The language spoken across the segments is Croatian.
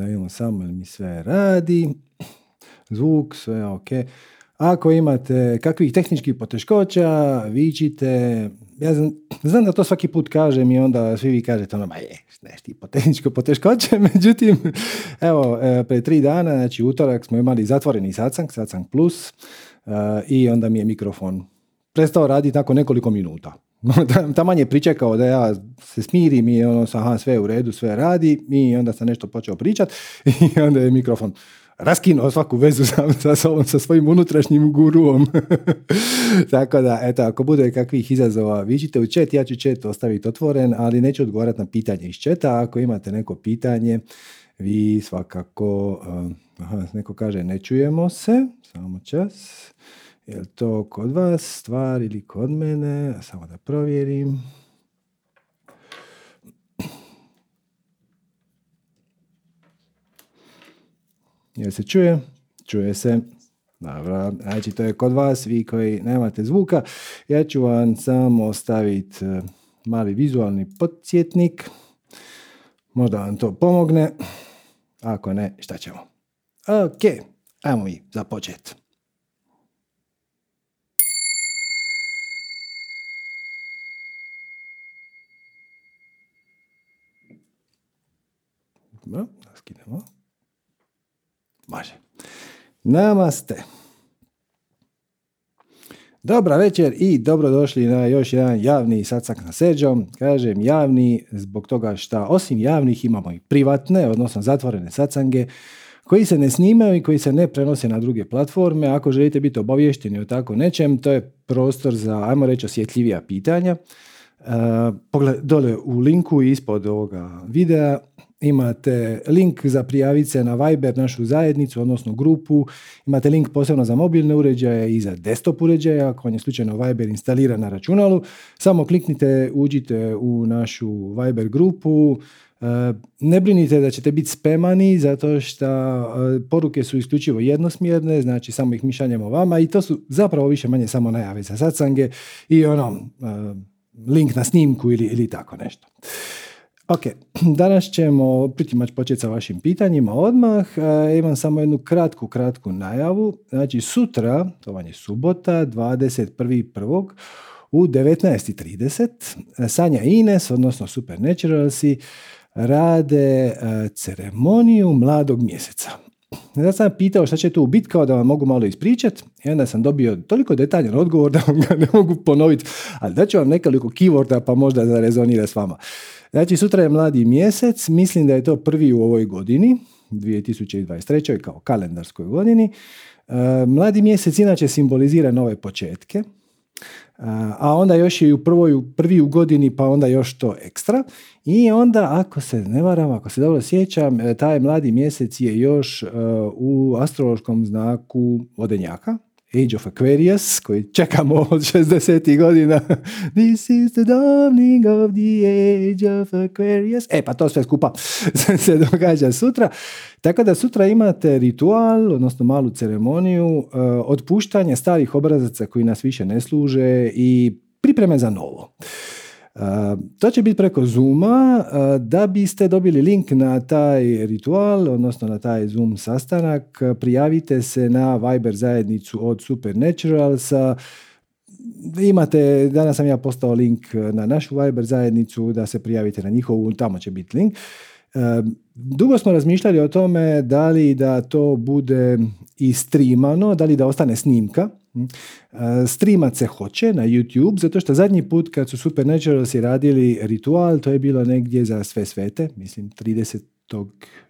da vidimo samo mi sve radi. Zvuk, sve ok. Ako imate kakvih tehničkih poteškoća, vičite. Ja znam, znam, da to svaki put kažem i onda svi vi kažete ono, ma je, neš ti tehničko poteškoće, međutim, evo, e, pre tri dana, znači utorak smo imali zatvoreni sacang, sacang plus, e, i onda mi je mikrofon prestao raditi nakon nekoliko minuta. Taman je pričekao da ja se smirim i ono, aha, sve u redu, sve radi i onda sam nešto počeo pričat i onda je mikrofon raskinuo svaku vezu sa, sa, sa svojim unutrašnjim guruom. Tako da, eto, ako bude kakvih izazova, viđite u chat, ja ću chat ostaviti otvoren, ali neću odgovarati na pitanje iz četa. Ako imate neko pitanje, vi svakako, uh, aha, neko kaže ne čujemo se, samo čas. Je li to kod vas stvar ili kod mene? Samo da provjerim. Jel se čuje? Čuje se. Dobro, znači to je kod vas, vi koji nemate zvuka. Ja ću vam samo ostaviti e, mali vizualni podsjetnik. Možda vam to pomogne. Ako ne, šta ćemo? Ok, ajmo mi započeti. Dobro, skinemo. Može. Namaste. Dobra večer i dobrodošli na još jedan javni sacak na seđom. Kažem javni zbog toga što osim javnih imamo i privatne, odnosno zatvorene sacange koji se ne snimaju i koji se ne prenose na druge platforme. Ako želite biti obavješteni o tako nečem, to je prostor za, ajmo reći, osjetljivija pitanja. Pogled, dole u linku ispod ovoga videa imate link za prijaviti se na Viber, našu zajednicu, odnosno grupu. Imate link posebno za mobilne uređaje i za desktop uređaje, ako vam je slučajno Viber instaliran na računalu. Samo kliknite, uđite u našu Viber grupu, e, ne brinite da ćete biti spemani zato što e, poruke su isključivo jednosmjerne, znači samo ih mi vama i to su zapravo više manje samo najave za satsange i ono e, link na snimku ili, ili tako nešto. Ok, danas ćemo pritimač početi sa vašim pitanjima odmah. E, imam samo jednu kratku, kratku najavu. Znači sutra, to vam je subota, 21.1. u 19.30 Sanja Ines, odnosno Supernaturalsi, rade e, ceremoniju mladog mjeseca. Ja sam pitao šta će tu biti kao da vam mogu malo ispričat i onda sam dobio toliko detaljan odgovor da vam ga ne mogu ponoviti, ali da ću vam nekoliko keyworda pa možda da rezonira s vama. Znači, sutra je mladi mjesec, mislim da je to prvi u ovoj godini, 2023. kao kalendarskoj godini. E, mladi mjesec inače simbolizira nove početke, a onda još i u prvoj, prvi u godini, pa onda još to ekstra. I onda, ako se ne varam, ako se dobro sjećam, e, taj mladi mjesec je još u astrološkom znaku vodenjaka, Age of Aquarius, koji čekamo od 60. godina. This is the dawning of the age of Aquarius. E, pa to sve skupa se događa sutra. Tako da sutra imate ritual, odnosno malu ceremoniju, uh, otpuštanje starih obrazaca koji nas više ne služe i pripreme za novo. To će biti preko Zooma. Da biste dobili link na taj ritual, odnosno na taj Zoom sastanak, prijavite se na Viber zajednicu od Supernaturalsa. Imate, danas sam ja postao link na našu Viber zajednicu da se prijavite na njihovu, tamo će biti link. Dugo smo razmišljali o tome da li da to bude i da li da ostane snimka? Streamat se hoće na YouTube, zato što zadnji put kad su Supernaturalsi radili ritual, to je bilo negdje za sve svete, mislim 30.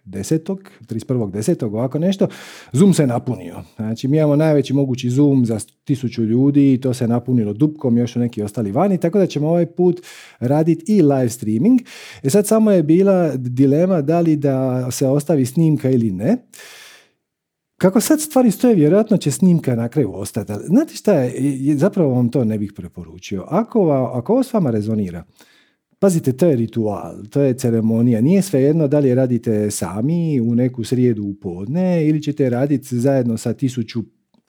10. 31. ovako nešto, Zoom se napunio. Znači, mi imamo najveći mogući Zoom za tisuću ljudi i to se napunilo dupkom, još neki ostali vani, tako da ćemo ovaj put raditi i live streaming. E sad samo je bila dilema da li da se ostavi snimka ili ne. Kako sad stvari stoje, vjerojatno će snimka na kraju ostati. Znate šta je, zapravo vam to ne bih preporučio. Ako, ako ovo s vama rezonira, pazite, to je ritual, to je ceremonija. Nije svejedno da li radite sami u neku srijedu u podne ili ćete raditi zajedno sa tisuću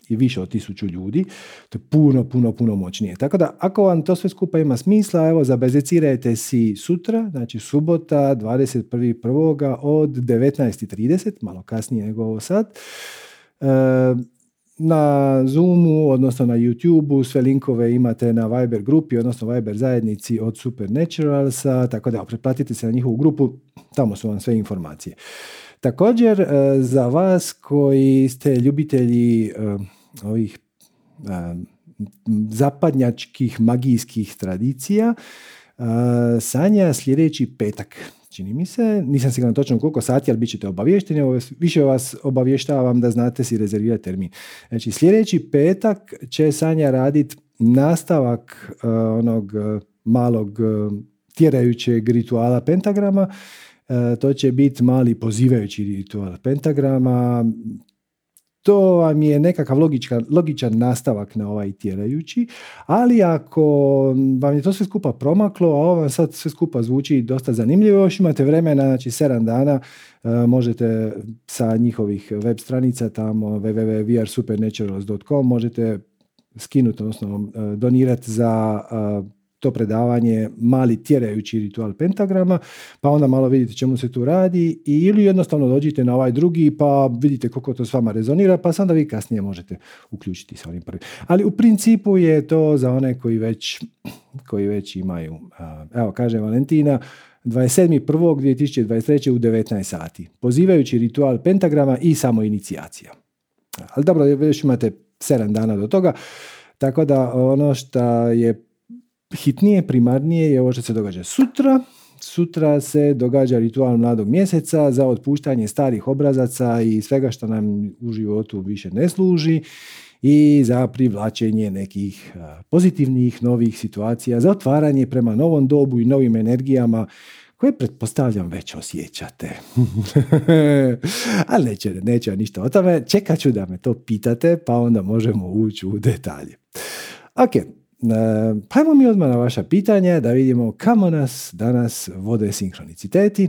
i više od tisuću ljudi. To je puno, puno, puno moćnije. Tako da, ako vam to sve skupa ima smisla, evo, zabezecirajte si sutra, znači subota, 21.1. od 19.30, malo kasnije nego ovo sad. E, na Zoomu, odnosno na YouTubeu, sve linkove imate na Viber grupi, odnosno Viber zajednici od Supernaturalsa, tako da pretplatite se na njihovu grupu, tamo su vam sve informacije. Također, e, za vas koji ste ljubitelji e, ovih zapadnjačkih magijskih tradicija, Sanja sljedeći petak, čini mi se, nisam siguran točno koliko sati, ali bit ćete obavješteni, više vas obavještavam da znate si rezervirati termin. Znači sljedeći petak će Sanja raditi nastavak onog malog tjerajućeg rituala pentagrama, to će biti mali pozivajući ritual pentagrama. To vam je nekakav logičan, logičan nastavak na ovaj tjerajući, ali ako vam je to sve skupa promaklo, a ovo vam sad sve skupa zvuči dosta zanimljivo, još imate vremena, znači 7 dana, e, možete sa njihovih web stranica tamo www.vrsupernaturals.com možete skinuti, odnosno e, donirati za to predavanje mali tjerajući ritual pentagrama, pa onda malo vidite čemu se tu radi ili jednostavno dođite na ovaj drugi pa vidite koliko to s vama rezonira, pa sam da vi kasnije možete uključiti sa onim prvim. Ali u principu je to za one koji već, koji već imaju, evo kaže Valentina, 27.1.2023. u 19 sati. Pozivajući ritual pentagrama i samo inicijacija. Ali dobro, već imate 7 dana do toga, tako da ono što je hitnije, primarnije je ovo što se događa sutra. Sutra se događa ritual mladog mjeseca za otpuštanje starih obrazaca i svega što nam u životu više ne služi i za privlačenje nekih pozitivnih novih situacija, za otvaranje prema novom dobu i novim energijama koje pretpostavljam već osjećate. Ali neće, neće ništa o tome. Čekat ću da me to pitate, pa onda možemo ući u detalje. Ok, pa ajmo mi odmah na vaša pitanja da vidimo kamo nas danas vode sinhroniciteti.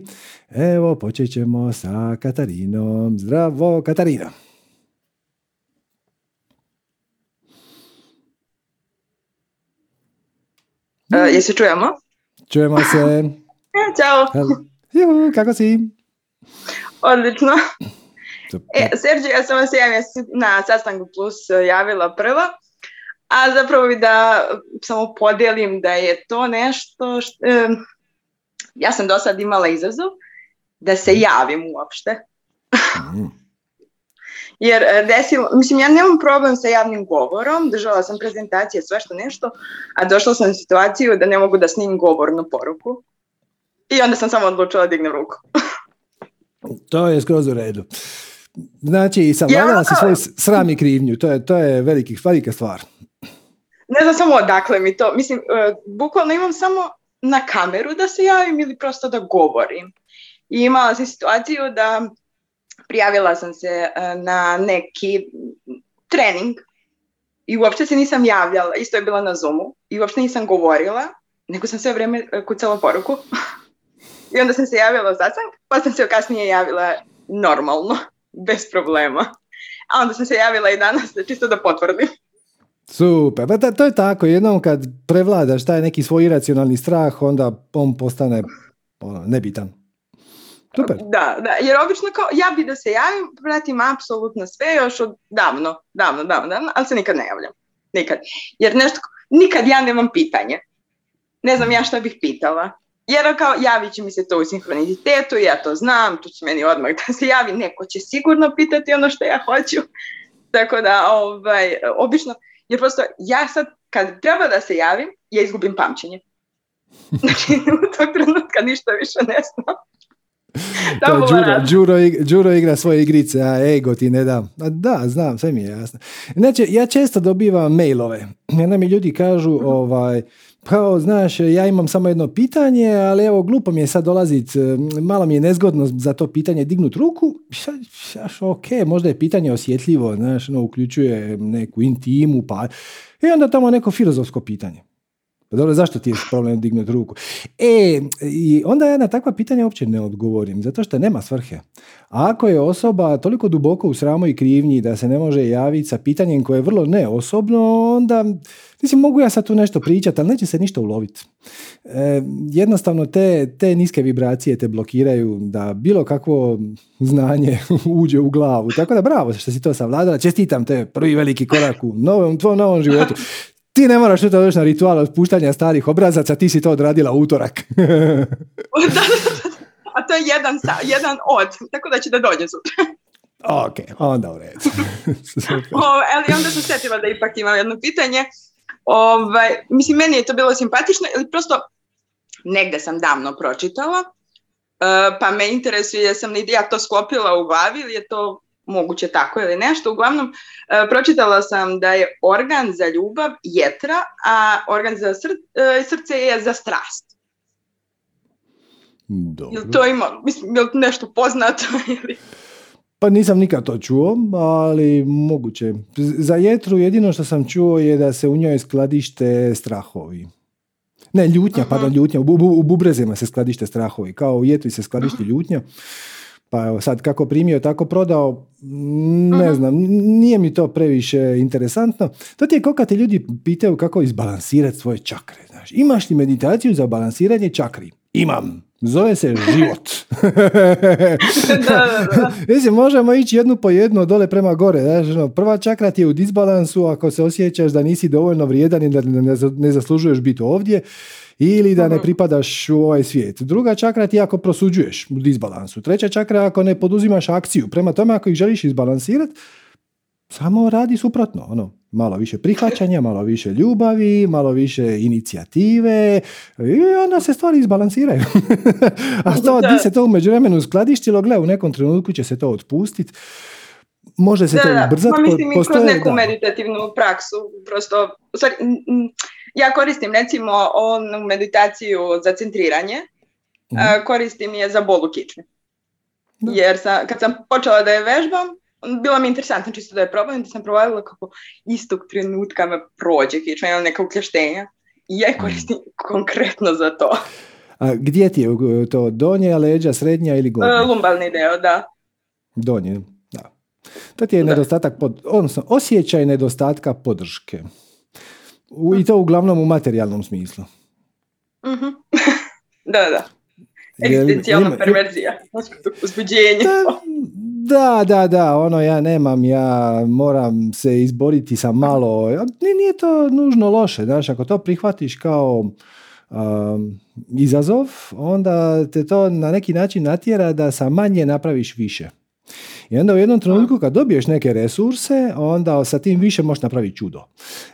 Evo, počet ćemo sa Katarinom. Zdravo, Katarina. Uh, jesi čujemo? Čujemo se. Ćao. Juhu, kako si? Odlično. E, Sergio, ja sam vas na sastanku Plus javila prva a zapravo bi da samo podijelim da je to nešto što, ja sam do sad imala izazov da se javim uopšte. Mm. Jer e, desilo, mislim ja nemam problem sa javnim govorom, držala sam prezentacije, sve što nešto, a došla sam u situaciju da ne mogu da snimim govornu poruku. I onda sam samo odlučila da dignem ruku. to je skroz u redu. Znači, savladala ja, si svoj sram i krivnju, to je, to je veliki, velika stvar ne znam samo odakle mi to, mislim, uh, bukvalno imam samo na kameru da se javim ili prosto da govorim. I imala sam situaciju da prijavila sam se e, na neki trening i uopšte se nisam javljala, isto je bila na Zoomu i uopšte nisam govorila, nego sam sve vrijeme e, kucala poruku. I onda sam se javila za pa sam se kasnije javila normalno, bez problema. A onda sam se javila i danas, čisto da potvrdim. Super, pa to je tako, jednom kad prevladaš taj neki svoj iracionalni strah, onda on postane ono, nebitan. Super. Da, da, jer obično kao, ja bi da se javim, pratim apsolutno sve još od davno, davno, davno, davno, ali se nikad ne javljam. Nikad. Jer nešto, nikad ja nemam pitanje. Ne znam ja šta bih pitala. Jer kao javit će mi se to u sinhronizitetu, ja to znam, tu će meni odmah da se javi, neko će sigurno pitati ono što ja hoću. Tako da, ovaj, obično, jer prosto ja sad, kad treba da se javim, ja izgubim pamćenje. Znači, u tog trenutka ništa više ne znam. to Đuro, Đuro, igra svoje igrice, a ego ti ne da. Da, znam, sve mi je jasno. Znači, ja često dobivam mailove. Jedna mi ljudi kažu, ovaj, pa znaš, ja imam samo jedno pitanje, ali evo, glupo mi je sad dolazit, malo mi je nezgodno za to pitanje dignut ruku. Šaš, ok, možda je pitanje osjetljivo, znaš, no, uključuje neku intimu, pa... I onda tamo neko filozofsko pitanje. Pa dobro, zašto ti je problem dignuti ruku? E, i onda ja na takva pitanja uopće ne odgovorim, zato što nema svrhe. Ako je osoba toliko duboko u sramu i krivnji da se ne može javiti sa pitanjem koje je vrlo neosobno, onda, mislim, mogu ja sad tu nešto pričati, ali neće se ništa uloviti. E, jednostavno te, te niske vibracije te blokiraju da bilo kakvo znanje uđe u glavu. Tako da bravo što si to savladala, čestitam te prvi veliki korak u novom, tvojom novom životu. Ti ne moraš to doći na ritual otpuštanja starih obrazaca, ti si to odradila utorak. A to je jedan, sa, jedan od, tako da će da dođe sutra. ok, onda u redu. ali onda sam sjetila da ipak imam jedno pitanje. Ovaj, mislim, meni je to bilo simpatično, ili prosto negde sam davno pročitala, uh, pa me interesuje jesam li ja to sklopila u glavi ili je to moguće tako ili nešto. Uglavnom, uh, pročitala sam da je organ za ljubav jetra, a organ za uh, srce je za strast. Dobro. Jel to ima, mislim, je nešto poznato ili... Pa nisam nikad to čuo, ali moguće. Za jetru jedino što sam čuo je da se u njoj skladište strahovi. Ne, ljutnja, pardon, ljutnja. U, bu, u bubrezima se skladište strahovi. Kao u jetri se skladišti ljutnja. Pa evo sad kako primio, tako prodao, ne znam, nije mi to previše interesantno. To ti je kao kad te ljudi pitaju kako izbalansirati svoje čakre. Znaš. Imaš li meditaciju za balansiranje čakri? Imam. Zove se život. da, da, da. možemo ići jednu po jednu dole prema gore. Znaš, ono, prva čakra ti je u disbalansu ako se osjećaš da nisi dovoljno vrijedan i da ne zaslužuješ biti ovdje ili da ne pripadaš u ovaj svijet. Druga čakra ti ako prosuđuješ u disbalansu. Treća čakra ako ne poduzimaš akciju. Prema tome ako ih želiš izbalansirati, samo radi suprotno. Ono, malo više prihvaćanja, malo više ljubavi, malo više inicijative i onda se stvari izbalansiraju. A to, di se to u međuvremenu skladištilo, gle, u nekom trenutku će se to otpustiti. Može se da, to ubrzati. Da, mislim i kroz neku meditativnu praksu. Prosto, sorry, ja koristim recimo onu meditaciju za centriranje, uh koristim je za bol u kičmi. Jer sam, kad sam počela da je vežbam, bilo mi interesantno čisto da je probam, da sam provalila kako istog trenutka me prođe kičma, imam neka ukljaštenja i ja koristim konkretno za to. A gdje ti je to donje, leđa, srednja ili gornja? Uh, lumbalni deo, da. Donje, da. To ti je nedostatak, pod, odnosno osjećaj nedostatka podrške. U, I to uglavnom u materijalnom smislu. Uh-huh. da, da. Egzistencijalna perverzija, uzbuđenje. Da, da, da, ono ja nemam, ja moram se izboriti sa malo, nije to nužno loše, znaš, ako to prihvatiš kao um, izazov, onda te to na neki način natjera da sa manje napraviš više. I onda u jednom trenutku kad dobiješ neke resurse, onda sa tim više možeš napraviti čudo.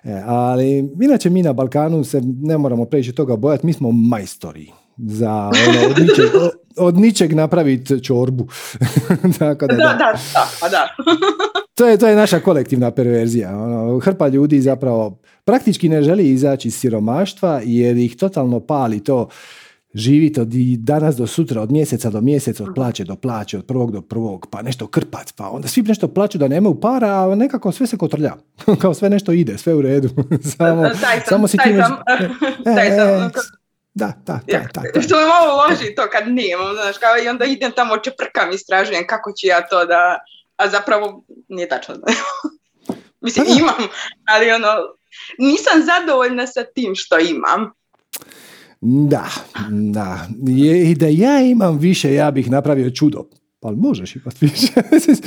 E, ali inače mi na Balkanu se ne moramo previše toga bojati, mi smo majstori za ono, od, ničeg, od ničeg napraviti čorbu. Tako da, da, da, da, pa da. to, je, to je naša kolektivna perverzija. Ono, hrpa ljudi zapravo praktički ne želi izaći iz siromaštva jer ih totalno pali to živiti od danas do sutra, od mjeseca do mjeseca, od plaće do plaće, od prvog do prvog, pa nešto krpat, pa onda svi nešto plaću da nemaju para, a nekako sve se kotrlja. Kao sve nešto ide, sve u redu. samo, taj samo si sam, taj sam, da, da, da, da, Što me malo loži to kad nemam, znaš, kao i onda idem tamo čeprkam, istražujem kako ću ja to da, a zapravo nije tačno. Mislim, pa imam, ali ono, nisam zadovoljna sa tim što imam. Da, da. I da ja imam više, ja bih napravio čudo. Pa možeš imati više.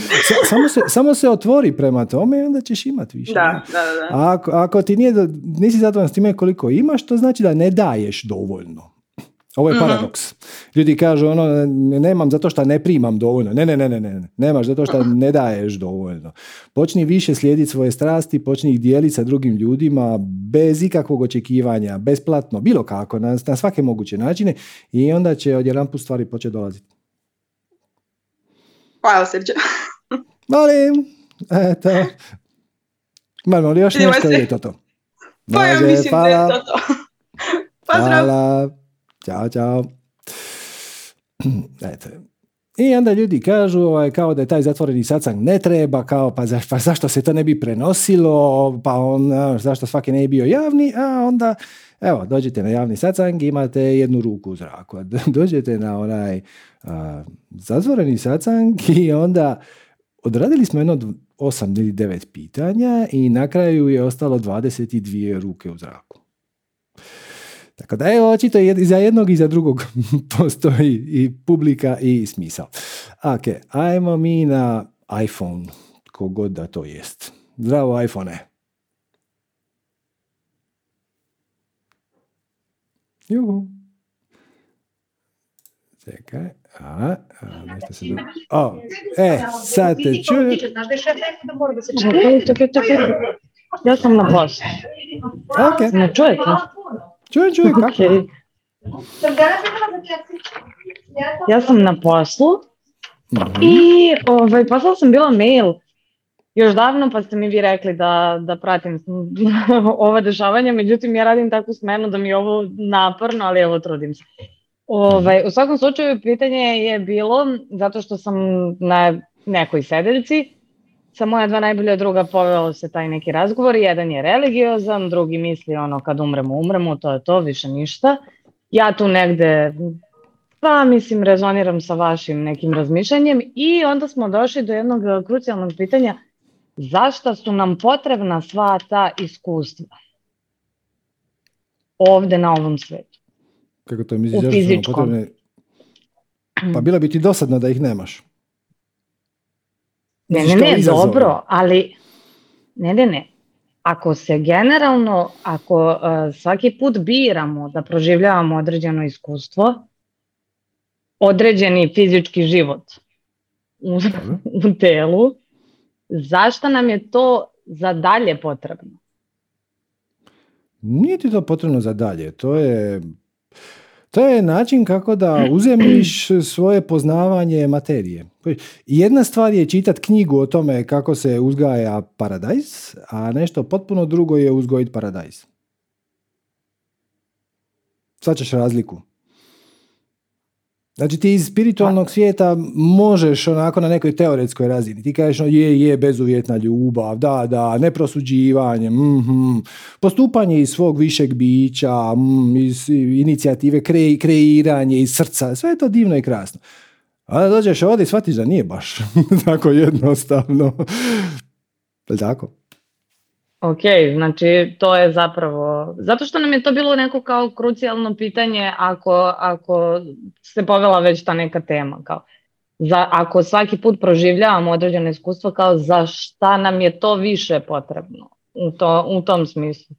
samo, se, samo se otvori prema tome i onda ćeš imati više. Da, da, da. ako, ako ti nije, nisi zadovoljan s time koliko imaš, to znači da ne daješ dovoljno. Ovo je mhm. paradoks. Ljudi kažu ono, nemam zato što ne primam dovoljno. Ne, ne, ne, ne, ne. Nemaš zato što ne daješ dovoljno. Počni više slijediti svoje strasti, počni ih dijeliti sa drugim ljudima bez ikakvog očekivanja, besplatno, bilo kako, na, na svake moguće načine i onda će odjedanput stvari početi dolaziti. Hvala Srđa. Molim. Eto. Imamo li još nešto ili je to to? Pa ja mislim hvala. da je to to. Pozdrav. Hvala. Ćao, čao. Eto. I onda ljudi kažu ovaj, kao da je taj zatvoreni sacang ne treba, kao pa, pa zašto se to ne bi prenosilo, pa on, zašto svaki ne bi bio javni, a onda Evo, dođete na javni sacang, imate jednu ruku u zraku. Dođete na onaj a, zatvoreni sacang i onda odradili smo jedno osam ili devet pitanja i na kraju je ostalo 22 ruke u zraku. Tako da je očito i za jednog i za drugog postoji i publika i smisao. Ok, ajmo mi na iPhone, kogod da to jest. Zdravo iPhone. Juhu. Čekaj. A, a nešto se... O, e, sad te čuje. Ja sam na poslu. Ok. Ne čujete? Čujem, čujem, kako? Okay. Ja sam na poslu Mhm. i ovaj, poslala sam bila mail još davno pa ste mi vi rekli da, da pratim ova dešavanja, međutim ja radim takvu smenu da mi je ovo naporno, ali evo trudim se. Ovaj, u svakom slučaju pitanje je bilo, zato što sam na nekoj sedeljci, sa moja dva najbolja druga poveo se taj neki razgovor, jedan je religiozan, drugi misli ono kad umremo, umremo, to je to, više ništa. Ja tu negde, pa mislim, rezoniram sa vašim nekim razmišljanjem i onda smo došli do jednog krucijalnog pitanja, zašto su nam potrebna sva ta iskustva ovde na ovom svetu? Kako to misliš? U fizičkom. potrebne? Pa bilo bi ti dosadno da ih nemaš. Ne, ne, ne, dobro, ali ne, ne, ne. Ako se generalno, ako uh, svaki put biramo da proživljavamo određeno iskustvo, određeni fizički život u, u telu, zašto nam je to za dalje potrebno? Nije ti to potrebno za dalje. To je, to je način kako da uzemiš svoje poznavanje materije. Jedna stvar je čitati knjigu o tome kako se uzgaja paradajz, a nešto potpuno drugo je uzgojiti paradajz. Svačaš razliku. Znači ti iz spiritualnog svijeta možeš onako na nekoj teoretskoj razini. Ti kažeš no, je, je, bezuvjetna ljubav, da, da, neprosuđivanje, mhm, postupanje iz svog višeg bića, mm, iz inicijative, kre, kreiranje iz srca, sve je to divno i krasno. A dođeš ovdje i shvatiš da nije baš tako jednostavno. Tako? Ok, znači to je zapravo, zato što nam je to bilo neko kao krucijalno pitanje ako, ako se povela već ta neka tema, kao za, ako svaki put proživljavamo određeno iskustvo, kao za šta nam je to više potrebno u, to, u tom smislu.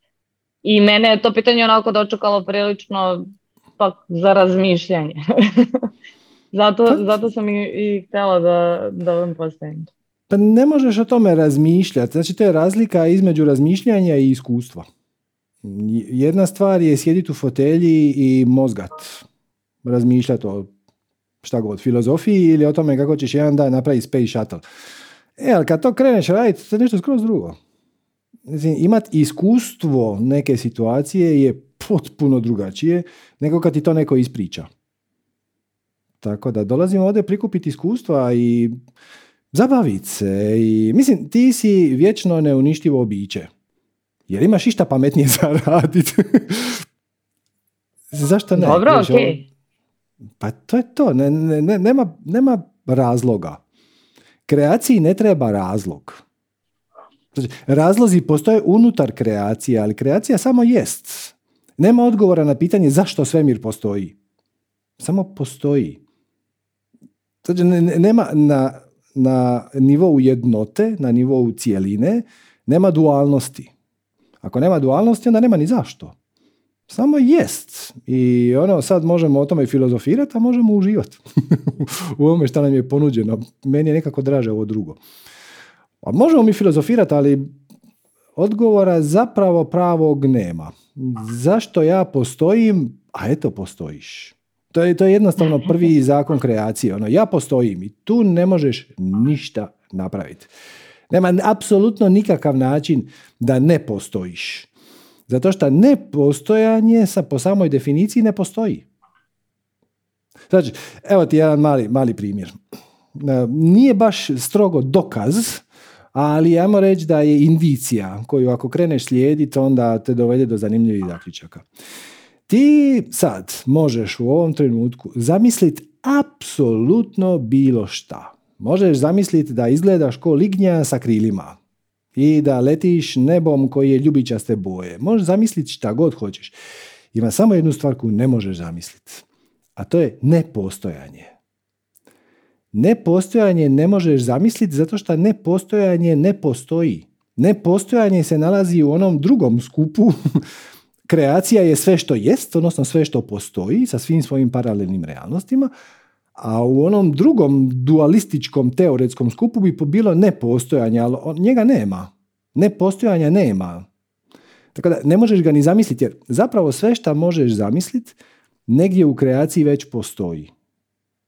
I mene je to pitanje onako dočekalo prilično pa, za razmišljanje. zato, zato sam i, i htjela da, da vam postavim. Pa ne možeš o tome razmišljati. Znači, to je razlika između razmišljanja i iskustva. Jedna stvar je sjediti u fotelji i mozgat. Razmišljati o šta god, filozofiji ili o tome kako ćeš jedan dan napraviti space shuttle. E, ali kad to kreneš raditi, to je nešto skroz drugo. Znači, imati iskustvo neke situacije je potpuno drugačije nego kad ti to neko ispriča. Tako da dolazimo ovdje prikupiti iskustva i zabaviti se i mislim ti si vječno neuništivo biće. Jer imaš išta pametnije za raditi. Zašto ne? Dobro, Znaš, ok. ovo- Pa to je to, ne, ne, ne, nema, nema razloga. Kreaciji ne treba razlog. Znači, razlozi postoje unutar kreacije, ali kreacija samo jest. Nema odgovora na pitanje zašto svemir postoji. Samo postoji. Znači, ne- ne- nema na, na nivou jednote, na nivou cijeline, nema dualnosti. Ako nema dualnosti, onda nema ni zašto. Samo jest. I ono, sad možemo o tome filozofirati, a možemo uživati u ovome što nam je ponuđeno. Meni je nekako draže ovo drugo. A možemo mi filozofirati, ali odgovora zapravo pravog nema. Zašto ja postojim? A eto, postojiš. To je, to je jednostavno prvi zakon kreacije. Ono, ja postojim i tu ne možeš ništa napraviti. Nema apsolutno nikakav način da ne postojiš. Zato što nepostojanje sa, po samoj definiciji ne postoji. Znači, evo ti jedan mali, mali primjer. Nije baš strogo dokaz, ali ajmo reći da je indicija koju ako kreneš slijediti, onda te dovede do zanimljivih zaključaka. Ti sad možeš u ovom trenutku zamisliti apsolutno bilo šta. Možeš zamisliti da izgledaš ko lignja sa krilima i da letiš nebom koji je ljubičaste boje. Možeš zamisliti šta god hoćeš. Ima samo jednu stvar koju ne možeš zamisliti, a to je nepostojanje. Nepostojanje ne možeš zamisliti zato što nepostojanje ne postoji. Nepostojanje se nalazi u onom drugom skupu. Kreacija je sve što jest, odnosno sve što postoji sa svim svojim paralelnim realnostima, a u onom drugom dualističkom teoretskom skupu bi bilo nepostojanje, ali njega nema. Nepostojanja nema. Tako da ne možeš ga ni zamisliti, jer zapravo sve što možeš zamisliti negdje u kreaciji već postoji.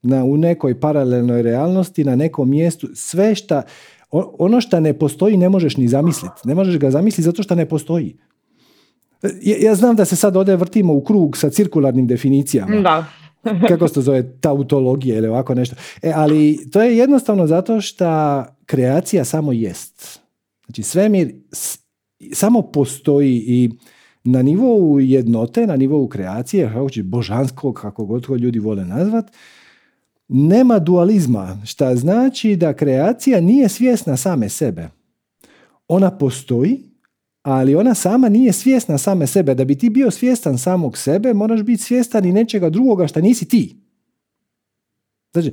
Na, u nekoj paralelnoj realnosti, na nekom mjestu, sve što, ono što ne postoji ne možeš ni zamisliti. Ne možeš ga zamisliti zato što ne postoji. Ja, ja znam da se sad ovdje vrtimo u krug sa cirkularnim definicijama. Da. kako se to zove, tautologija ili ovako nešto. E, ali to je jednostavno zato što kreacija samo jest. Znači svemir samo postoji i na nivou jednote, na nivou kreacije, kako će božanskog, kako god to ljudi vole nazvat, nema dualizma, što znači da kreacija nije svjesna same sebe. Ona postoji, ali ona sama nije svjesna same sebe. Da bi ti bio svjestan samog sebe, moraš biti svjestan i nečega drugoga što nisi ti. Znači,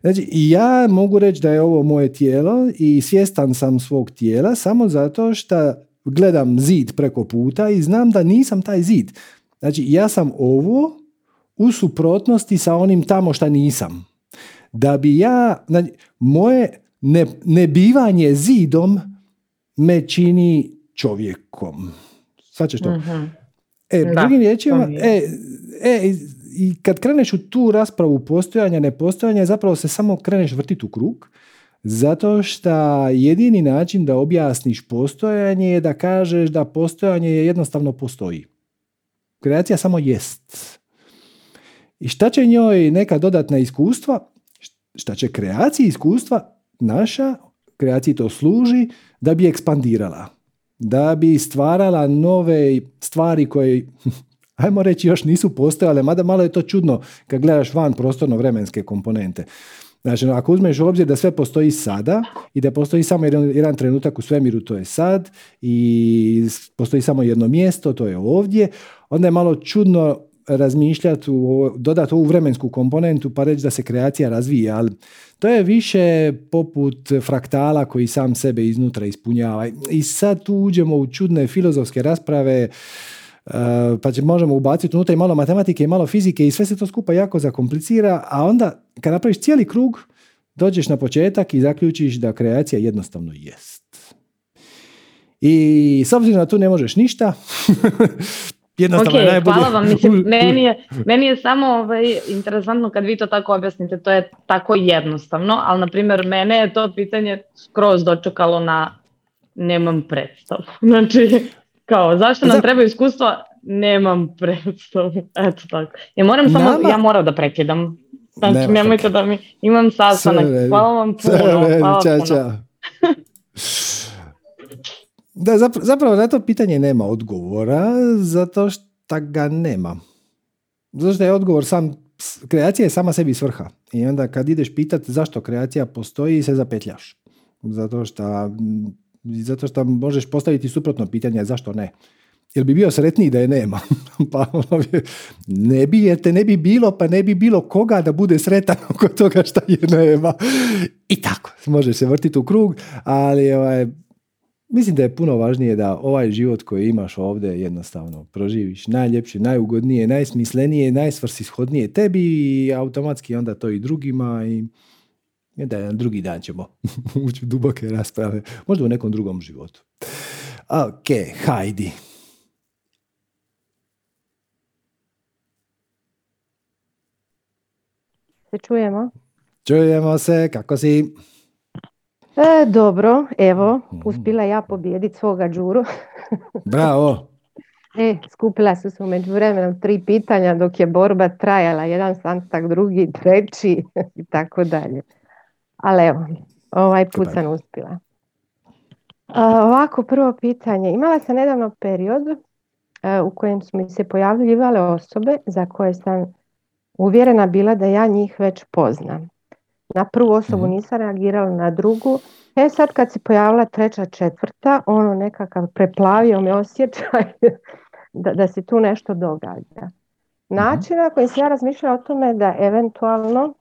znači, ja mogu reći da je ovo moje tijelo i svjestan sam svog tijela samo zato što gledam zid preko puta i znam da nisam taj zid. Znači, ja sam ovo u suprotnosti sa onim tamo što nisam. Da bi ja, znači, moje ne, nebivanje zidom me čini čovjekom. Sad ćeš to. Mm-hmm. E, drugim riječima, e, e, i kad kreneš u tu raspravu postojanja, nepostojanja, zapravo se samo kreneš vrtiti u krug, zato što jedini način da objasniš postojanje je da kažeš da postojanje jednostavno postoji. Kreacija samo jest. I šta će njoj neka dodatna iskustva? Šta će kreaciji iskustva naša, kreaciji to služi da bi ekspandirala da bi stvarala nove stvari koje, ajmo reći, još nisu postojale, mada malo je to čudno kad gledaš van prostorno-vremenske komponente. Znači, ako uzmeš u obzir da sve postoji sada i da postoji samo jedan, jedan trenutak u svemiru, to je sad, i postoji samo jedno mjesto, to je ovdje, onda je malo čudno razmišljati, dodati ovu vremensku komponentu pa reći da se kreacija razvija, ali to je više poput fraktala koji sam sebe iznutra ispunjava. I sad tu uđemo u čudne filozofske rasprave, eh, pa će, možemo ubaciti unutra i malo matematike i malo fizike i sve se to skupa jako zakomplicira, a onda kad napraviš cijeli krug, dođeš na početak i zaključiš da kreacija jednostavno jest. I s obzirom da tu ne možeš ništa, jednostavno okay, najbolje. Hvala vam, mislim, meni je, meni je samo ovaj, interesantno kad vi to tako objasnite, to je tako jednostavno, ali na primjer mene je to pitanje skroz dočekalo na nemam predstav. Znači, kao, zašto nam treba iskustva? Nemam predstav. Eto tako. Ja moram samo, Nama... ja moram da prekidam. Znači, Nema nemojte da mi, imam sastanak. Hvala vam puno. Hvala puno. Da, zapravo na to pitanje nema odgovora, zato što ga nema. Zato što je odgovor sam, kreacija je sama sebi svrha. I onda kad ideš pitati zašto kreacija postoji, se zapetljaš. Zato što, zato što možeš postaviti suprotno pitanje zašto ne. Jel bi bio sretniji da je nema? pa ne bi, jer te ne bi bilo, pa ne bi bilo koga da bude sretan oko toga što je nema. I tako, može se vrtiti u krug, ali ovaj, Mislim da je puno važnije da ovaj život koji imaš ovdje jednostavno proživiš najljepše, najugodnije, najsmislenije, najsvrsishodnije tebi i automatski onda to i drugima i da jedan drugi dan ćemo ući u duboke rasprave, možda u nekom drugom životu. Ok, hajdi. Se čujemo? Čujemo se, kako si? E, dobro, evo, mhm. uspila ja pobijediti svoga džuru. Bravo. E, skupila su se umeđu vremenom tri pitanja dok je borba trajala, jedan sastanak, drugi, treći i tako dalje. Ali evo, ovaj put sam uspjela. ovako, prvo pitanje. Imala sam nedavno period e, u kojem su mi se pojavljivale osobe za koje sam uvjerena bila da ja njih već poznam. Na prvu osobu mhm. nisam reagirala, na drugu. E sad kad se pojavila treća, četvrta, ono nekakav preplavio me osjećaj da, da se tu nešto događa. Mhm. Način na koji sam ja razmišljala o tome da eventualno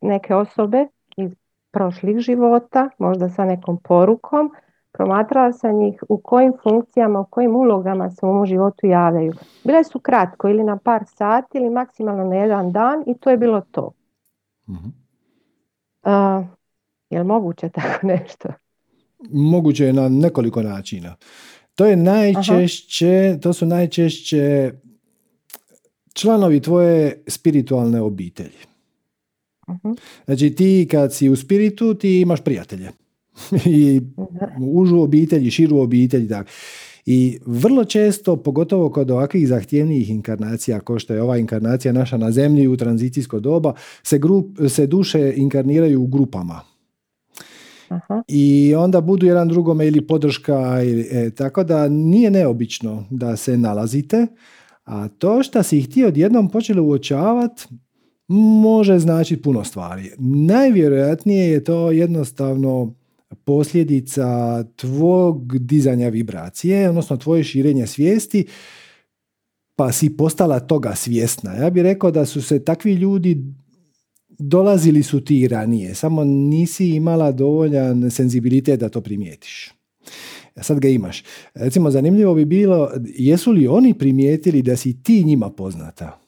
neke osobe iz prošlih života, možda sa nekom porukom, promatrala sam njih u kojim funkcijama, u kojim ulogama se u mom životu javljaju. Bile su kratko ili na par sati ili maksimalno na jedan dan i to je bilo to. Uh je li moguće tako nešto? Moguće je na nekoliko načina. To je najčešće, to su najčešće članovi tvoje spiritualne obitelji. Znači ti kad si u spiritu ti imaš prijatelje. I užu obitelji, širu obitelj. Tak. I vrlo često, pogotovo kod ovakvih zahtjevnijih inkarnacija, kao što je ova inkarnacija naša na zemlji u tranzicijsko doba, se, grup, se duše inkarniraju u grupama. I onda budu jedan drugome ili podrška, ili, e, tako da nije neobično da se nalazite, a to što si ih ti odjednom počeli uočavati, može značiti puno stvari. Najvjerojatnije je to jednostavno posljedica tvog dizanja vibracije, odnosno tvoje širenje svijesti, pa si postala toga svjesna. Ja bih rekao da su se takvi ljudi dolazili su ti ranije, samo nisi imala dovoljan senzibilitet da to primijetiš. Sad ga imaš. Recimo, zanimljivo bi bilo, jesu li oni primijetili da si ti njima poznata?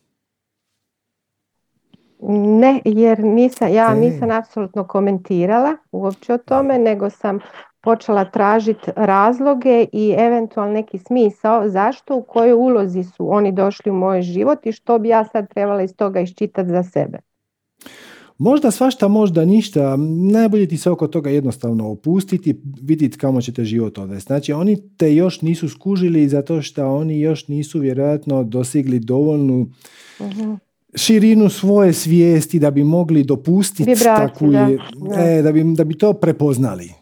Ne, jer nisam, ja nisam apsolutno komentirala uopće o tome, nego sam počela tražiti razloge i eventualno neki smisao zašto, u kojoj ulozi su oni došli u moj život i što bi ja sad trebala iz toga iščitati za sebe. Možda svašta, možda ništa. Najbolje ti se oko toga jednostavno opustiti, vidjeti kamo će te život odvesti. Znači, oni te još nisu skužili zato što oni još nisu vjerojatno dosigli dovoljnu uh širinu svoje svijesti da bi mogli dopustiti takvu, da. E, da, bi, da bi to prepoznali.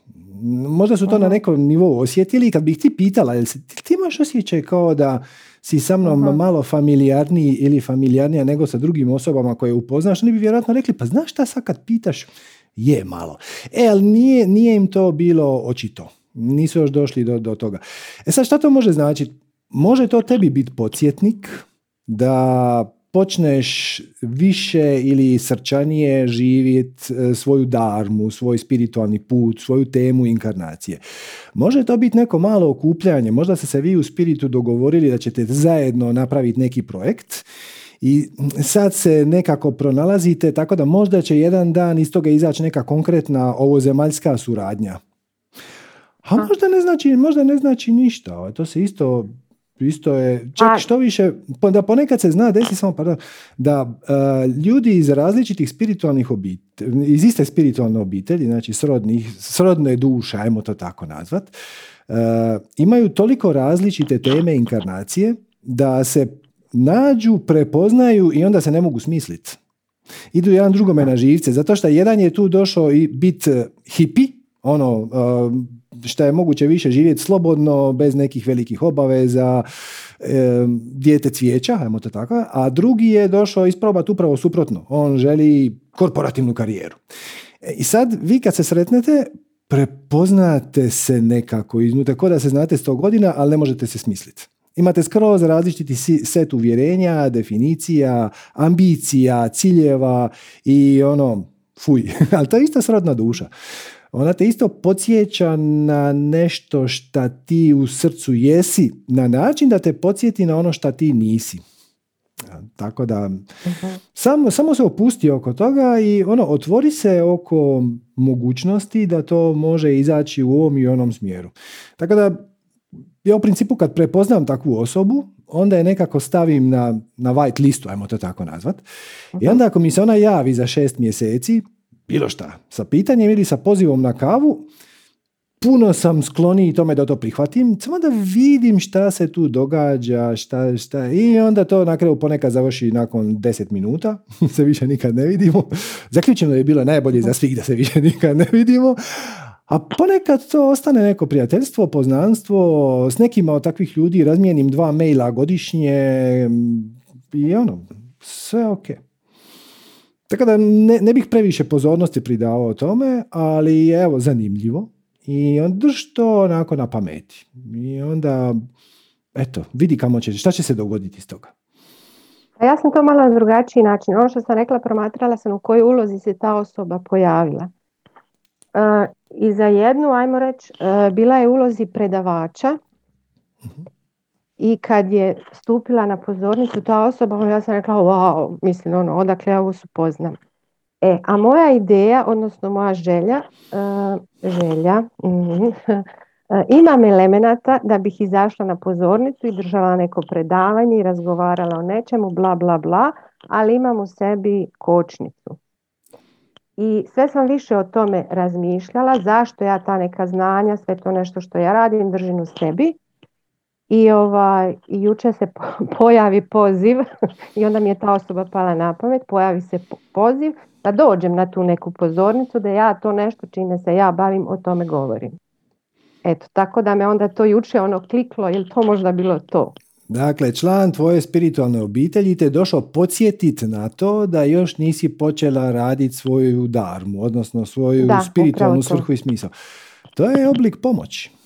Možda su to na nekom nivou osjetili kad bih ti pitala, jel si, ti imaš osjećaj kao da si sa mnom malo familijarniji ili familijarnija nego sa drugim osobama koje upoznaš, oni bi vjerojatno rekli, pa znaš šta sad kad pitaš? Je malo. E, ali nije, nije im to bilo očito. Nisu još došli do, do toga. E sad, šta to može značiti? Može to tebi biti podsjetnik da počneš više ili srčanije živjeti e, svoju darmu, svoj spiritualni put, svoju temu inkarnacije. Može to biti neko malo okupljanje, možda ste se vi u spiritu dogovorili da ćete zajedno napraviti neki projekt i sad se nekako pronalazite, tako da možda će jedan dan iz toga izaći neka konkretna ovozemaljska suradnja. A možda ne znači, možda ne znači ništa. To se isto Isto je, čak što više, da ponekad se zna, desi samo pardon, da uh, ljudi iz različitih spiritualnih obitelji, iz iste spiritualne obitelji, znači srodnih, srodne duše, ajmo to tako nazvat, uh, imaju toliko različite teme inkarnacije da se nađu, prepoznaju i onda se ne mogu smisliti. Idu jedan drugome na živce, zato što jedan je tu došao i bit hipi, ono, uh, što je moguće više živjeti slobodno, bez nekih velikih obaveza, e, dijete cvijeća, ajmo to tako, a drugi je došao isprobati upravo suprotno. On želi korporativnu karijeru. E, I sad vi kad se sretnete, prepoznate se nekako iznutra, kao da se znate sto godina, ali ne možete se smisliti. Imate skroz različiti set uvjerenja, definicija, ambicija, ciljeva i ono, fuj, ali to je isto srodna duša ona te isto podsjeća na nešto šta ti u srcu jesi, na način da te podsjeti na ono šta ti nisi. Tako da, samo, samo se opusti oko toga i ono, otvori se oko mogućnosti da to može izaći u ovom i onom smjeru. Tako da, ja u principu kad prepoznam takvu osobu, onda je nekako stavim na, na white listu, ajmo to tako nazvat. I onda ako mi se ona javi za šest mjeseci, bilo šta, sa pitanjem ili sa pozivom na kavu, puno sam skloniji tome da to prihvatim, samo da vidim šta se tu događa, šta, šta, i onda to na kraju ponekad završi nakon 10 minuta, se više nikad ne vidimo. Zaključeno je bilo najbolje za svih da se više nikad ne vidimo, a ponekad to ostane neko prijateljstvo, poznanstvo, s nekima od takvih ljudi razmijenim dva maila godišnje i ono, sve ok. Tako da ne, ne bih previše pozornosti pridavao tome, ali evo, zanimljivo. I onda drž to onako na pameti. I onda, eto, vidi kamo će, šta će se dogoditi iz toga. A ja sam to malo na drugačiji način. Ono što sam rekla, promatrala sam u kojoj ulozi se ta osoba pojavila. Uh, I za jednu, ajmo reći, uh, bila je ulozi predavača uh i kad je stupila na pozornicu ta osoba, ja sam rekla, wow, mislim, ono, odakle ja ovo su poznam. E, a moja ideja, odnosno moja želja, uh, želja, mm, imam elemenata da bih izašla na pozornicu i držala neko predavanje i razgovarala o nečemu, bla, bla, bla, ali imam u sebi kočnicu. I sve sam više o tome razmišljala, zašto ja ta neka znanja, sve to nešto što ja radim, držim u sebi. I ovaj, jučer se pojavi poziv i onda mi je ta osoba pala na pamet, pojavi se poziv da dođem na tu neku pozornicu, da ja to nešto čime se ja bavim, o tome govorim. Eto, tako da me onda to juče ono kliklo, je to možda bilo to? Dakle, član tvoje spiritualne obitelji te došao podsjetiti na to da još nisi počela raditi svoju darmu, odnosno svoju da, spiritualnu svrhu i smisao. To je oblik pomoći.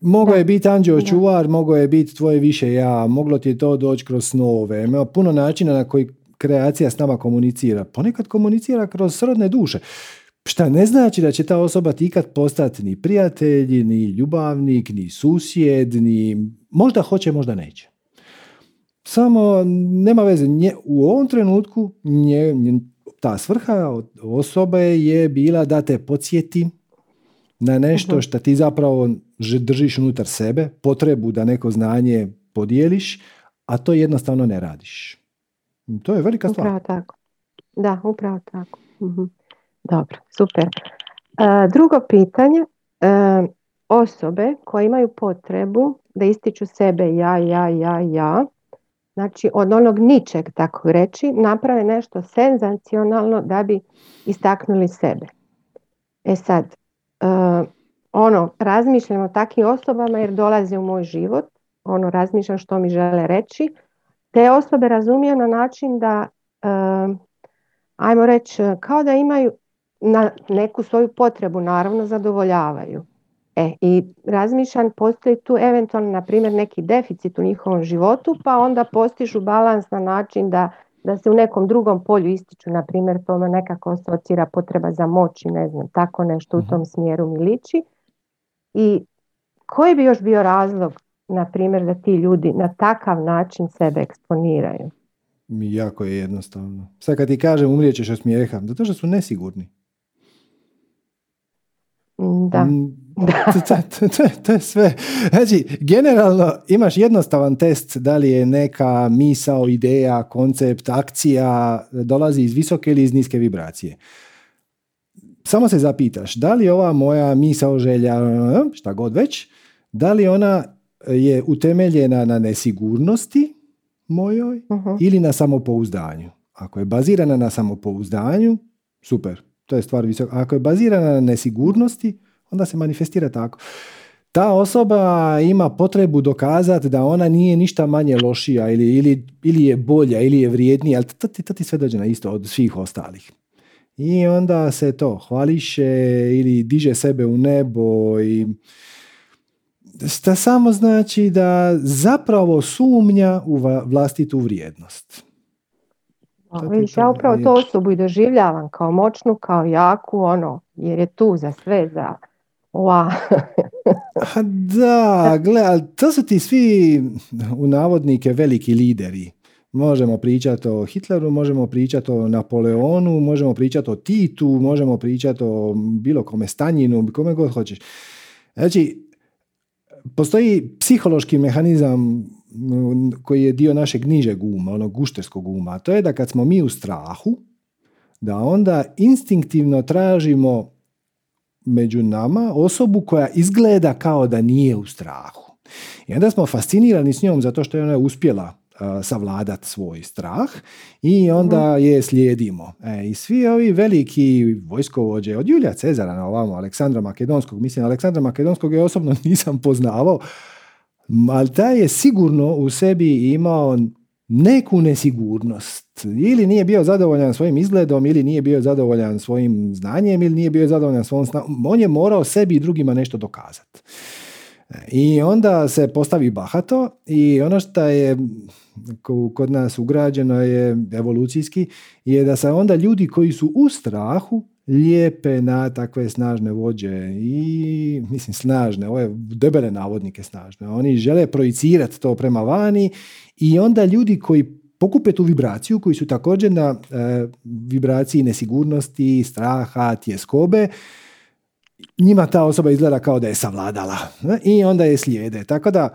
Mogao je biti anđeo čuvar, mogao je biti tvoje više ja, moglo ti je to doći kroz snove. Ima puno načina na koji kreacija s nama komunicira. Ponekad komunicira kroz srodne duše. Šta ne znači da će ta osoba ikad postati ni prijatelj, ni ljubavnik, ni susjed, ni možda hoće, možda neće. Samo nema veze. Nje, u ovom trenutku nje, ta svrha osobe je bila da te podsjeti na nešto što ti zapravo držiš unutar sebe, potrebu da neko znanje podijeliš, a to jednostavno ne radiš. To je velika stvar. Upravo tako. Da, upravo tako. Mhm. Dobro, super. E, drugo pitanje. E, osobe koje imaju potrebu da ističu sebe ja, ja, ja, ja, znači od onog ničeg, tako reći, naprave nešto senzacionalno da bi istaknuli sebe. E sad, e, ono, razmišljam o takvim osobama jer dolaze u moj život, ono, razmišljam što mi žele reći, te osobe razumiju na način da, ajmo reći, kao da imaju na neku svoju potrebu, naravno zadovoljavaju. E, I razmišljam, postoji tu eventualno, na primjer, neki deficit u njihovom životu, pa onda postižu balans na način da, da se u nekom drugom polju ističu, na primjer, tome nekako asocira potreba za moći, ne znam, tako nešto u mhm. tom smjeru mi liči. I koji bi još bio razlog na primjer da ti ljudi na takav način sebe eksponiraju? Mi jako je jednostavno. Sad kad ti kažem umrijećeš od smijeha, zato što su nesigurni. Da. Mm, to, je sve. Znači, generalno imaš jednostavan test da li je neka misao, ideja, koncept, akcija dolazi iz visoke ili iz niske vibracije. Samo se zapitaš, da li ova moja misao, želja, šta god već, da li ona je utemeljena na nesigurnosti mojoj uh-huh. ili na samopouzdanju. Ako je bazirana na samopouzdanju, super, to je stvar visoka. Ako je bazirana na nesigurnosti, onda se manifestira tako. Ta osoba ima potrebu dokazati da ona nije ništa manje lošija ili, ili, ili je bolja ili je vrijednija, ali to, ti sve dođe na isto od svih ostalih. I onda se to hvališe ili diže sebe u nebo i što samo znači da zapravo sumnja u vlastitu vrijednost. vidiš, ja upravo to osobu i doživljavam kao moćnu, kao jaku, ono, jer je tu za sve, za wow. da, gle, to su ti svi u navodnike veliki lideri. Možemo pričati o Hitleru, možemo pričati o Napoleonu, možemo pričati o Titu, možemo pričati o bilo kome Stanjinu, kome god hoćeš. Znači, postoji psihološki mehanizam koji je dio našeg nižeg uma, onog gušterskog uma, to je da kad smo mi u strahu, da onda instinktivno tražimo među nama osobu koja izgleda kao da nije u strahu. I onda smo fascinirani s njom zato što je ona uspjela savladat svoj strah i onda mhm. je slijedimo. E, I svi ovi veliki vojskovođe, od Julija Cezara na ovamo, Aleksandra Makedonskog, mislim, Aleksandra Makedonskog je osobno nisam poznavao, ali taj je sigurno u sebi imao neku nesigurnost. Ili nije bio zadovoljan svojim izgledom, ili nije bio zadovoljan svojim znanjem, ili nije bio zadovoljan svojom snagom. On je morao sebi i drugima nešto dokazati. I onda se postavi bahato i ono što je kod nas ugrađeno je evolucijski je da se onda ljudi koji su u strahu lijepe na takve snažne vođe i mislim snažne, ove debele navodnike snažne. Oni žele projicirati to prema vani i onda ljudi koji pokupe tu vibraciju, koji su također na e, vibraciji nesigurnosti, straha, tjeskobe, njima ta osoba izgleda kao da je savladala i onda je slijede. Tako da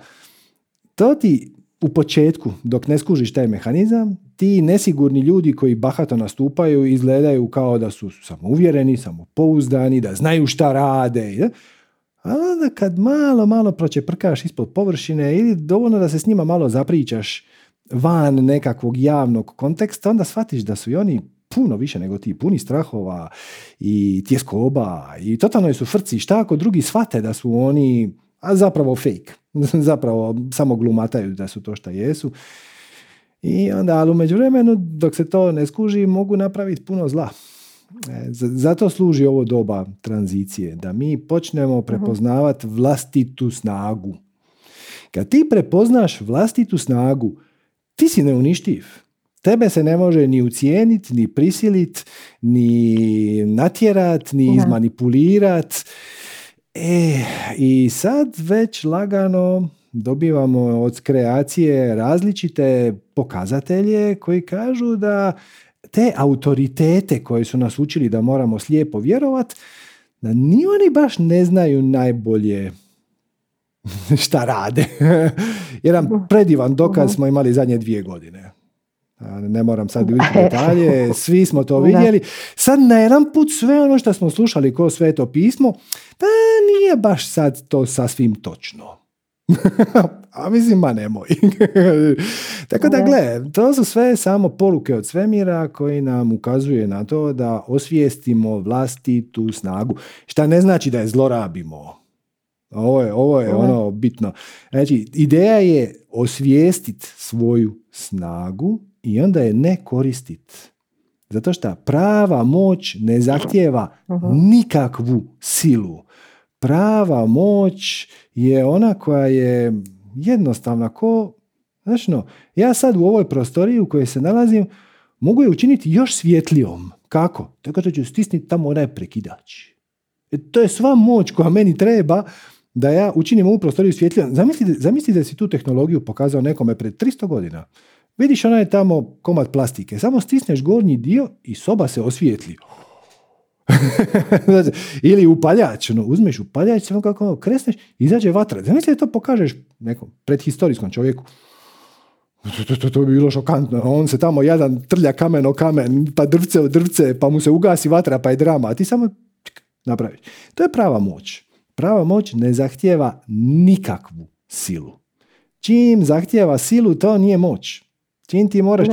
to ti u početku, dok ne skužiš taj mehanizam, ti nesigurni ljudi koji bahato nastupaju izgledaju kao da su samouvjereni, samopouzdani, da znaju šta rade. A onda kad malo, malo pročeprkaš ispod površine ili dovoljno da se s njima malo zapričaš van nekakvog javnog konteksta, onda shvatiš da su i oni puno više nego ti, puni strahova i tjeskoba i totalno su frci. Šta ako drugi shvate da su oni a zapravo fake, zapravo samo glumataju da su to što jesu. I onda, ali u međuvremenu, dok se to ne skuži, mogu napraviti puno zla. E, zato služi ovo doba tranzicije, da mi počnemo mhm. prepoznavati vlastitu snagu. Kad ti prepoznaš vlastitu snagu, ti si neuništiv. Tebe se ne može ni ucijeniti, ni prisiliti, ni natjerat, ni izmanipulirat. E, i sad već lagano dobivamo od kreacije različite pokazatelje koji kažu da te autoritete koje su nas učili da moramo slijepo vjerovat, da ni oni baš ne znaju najbolje šta rade. Jedan predivan dokaz smo imali zadnje dvije godine. Ne moram sad u detalje, svi smo to vidjeli. Sad na jedan put sve ono što smo slušali ko sveto pismo, pa nije baš sad to sasvim točno. A mislim, ma nemoj. Tako da, gle, to su sve samo poluke od svemira koji nam ukazuje na to da osvijestimo vlastitu snagu. Šta ne znači da je zlorabimo. Ovo je, ovo je ono bitno. Znači, ideja je osvijestiti svoju snagu i onda je ne koristit. Zato što prava moć ne zahtijeva nikakvu silu. Prava moć je ona koja je jednostavna ko, znači no, ja sad u ovoj prostoriji u kojoj se nalazim mogu je učiniti još svjetlijom. Kako? Tako što ću stisniti tamo onaj prekidač. E, to je sva moć koja meni treba da ja učinim ovu prostoriju svjetlijom. Zamislite, zamislite da si tu tehnologiju pokazao nekome pred 300 godina. Vidiš onaj tamo komad plastike, samo stisneš gornji dio i soba se osvijetli. Ili upaljač, no, uzmeš upaljač, samo kako kresneš, izađe vatra. Zamisli da to pokažeš nekom predhistorijskom čovjeku. To, to, to, bi bilo šokantno. On se tamo jedan trlja kamen o kamen, pa drvce o drvce, pa mu se ugasi vatra, pa je drama. A ti samo napraviš. To je prava moć. Prava moć ne zahtijeva nikakvu silu. Čim zahtijeva silu, to nije moć. Čim ti moraš,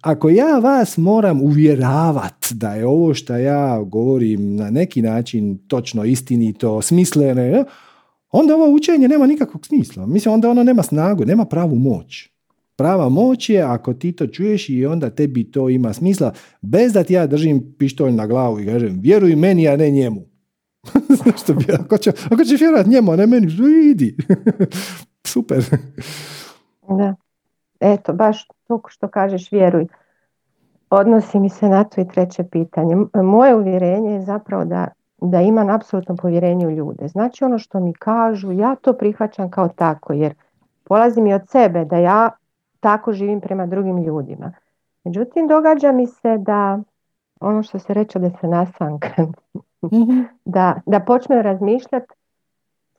ako ja vas moram uvjeravat da je ovo što ja govorim na neki način točno, istinito, smisleno, onda ovo učenje nema nikakvog smisla. Mislim, onda ono nema snagu, nema pravu moć. Prava moć je ako ti to čuješ i onda tebi to ima smisla, bez da ti ja držim pištolj na glavu i kažem vjeruj meni, a ne njemu. Što bi, ako, će, ako ćeš vjerovat njemu, a ne meni, idi. Super. Da. Eto, baš to što kažeš, vjeruj. Odnosi mi se na to i treće pitanje. Moje uvjerenje je zapravo da, da imam apsolutno povjerenje u ljude. Znači ono što mi kažu, ja to prihvaćam kao tako, jer polazi mi od sebe da ja tako živim prema drugim ljudima. Međutim, događa mi se da ono što se reče da se nasankam, mhm. da, da počnem razmišljati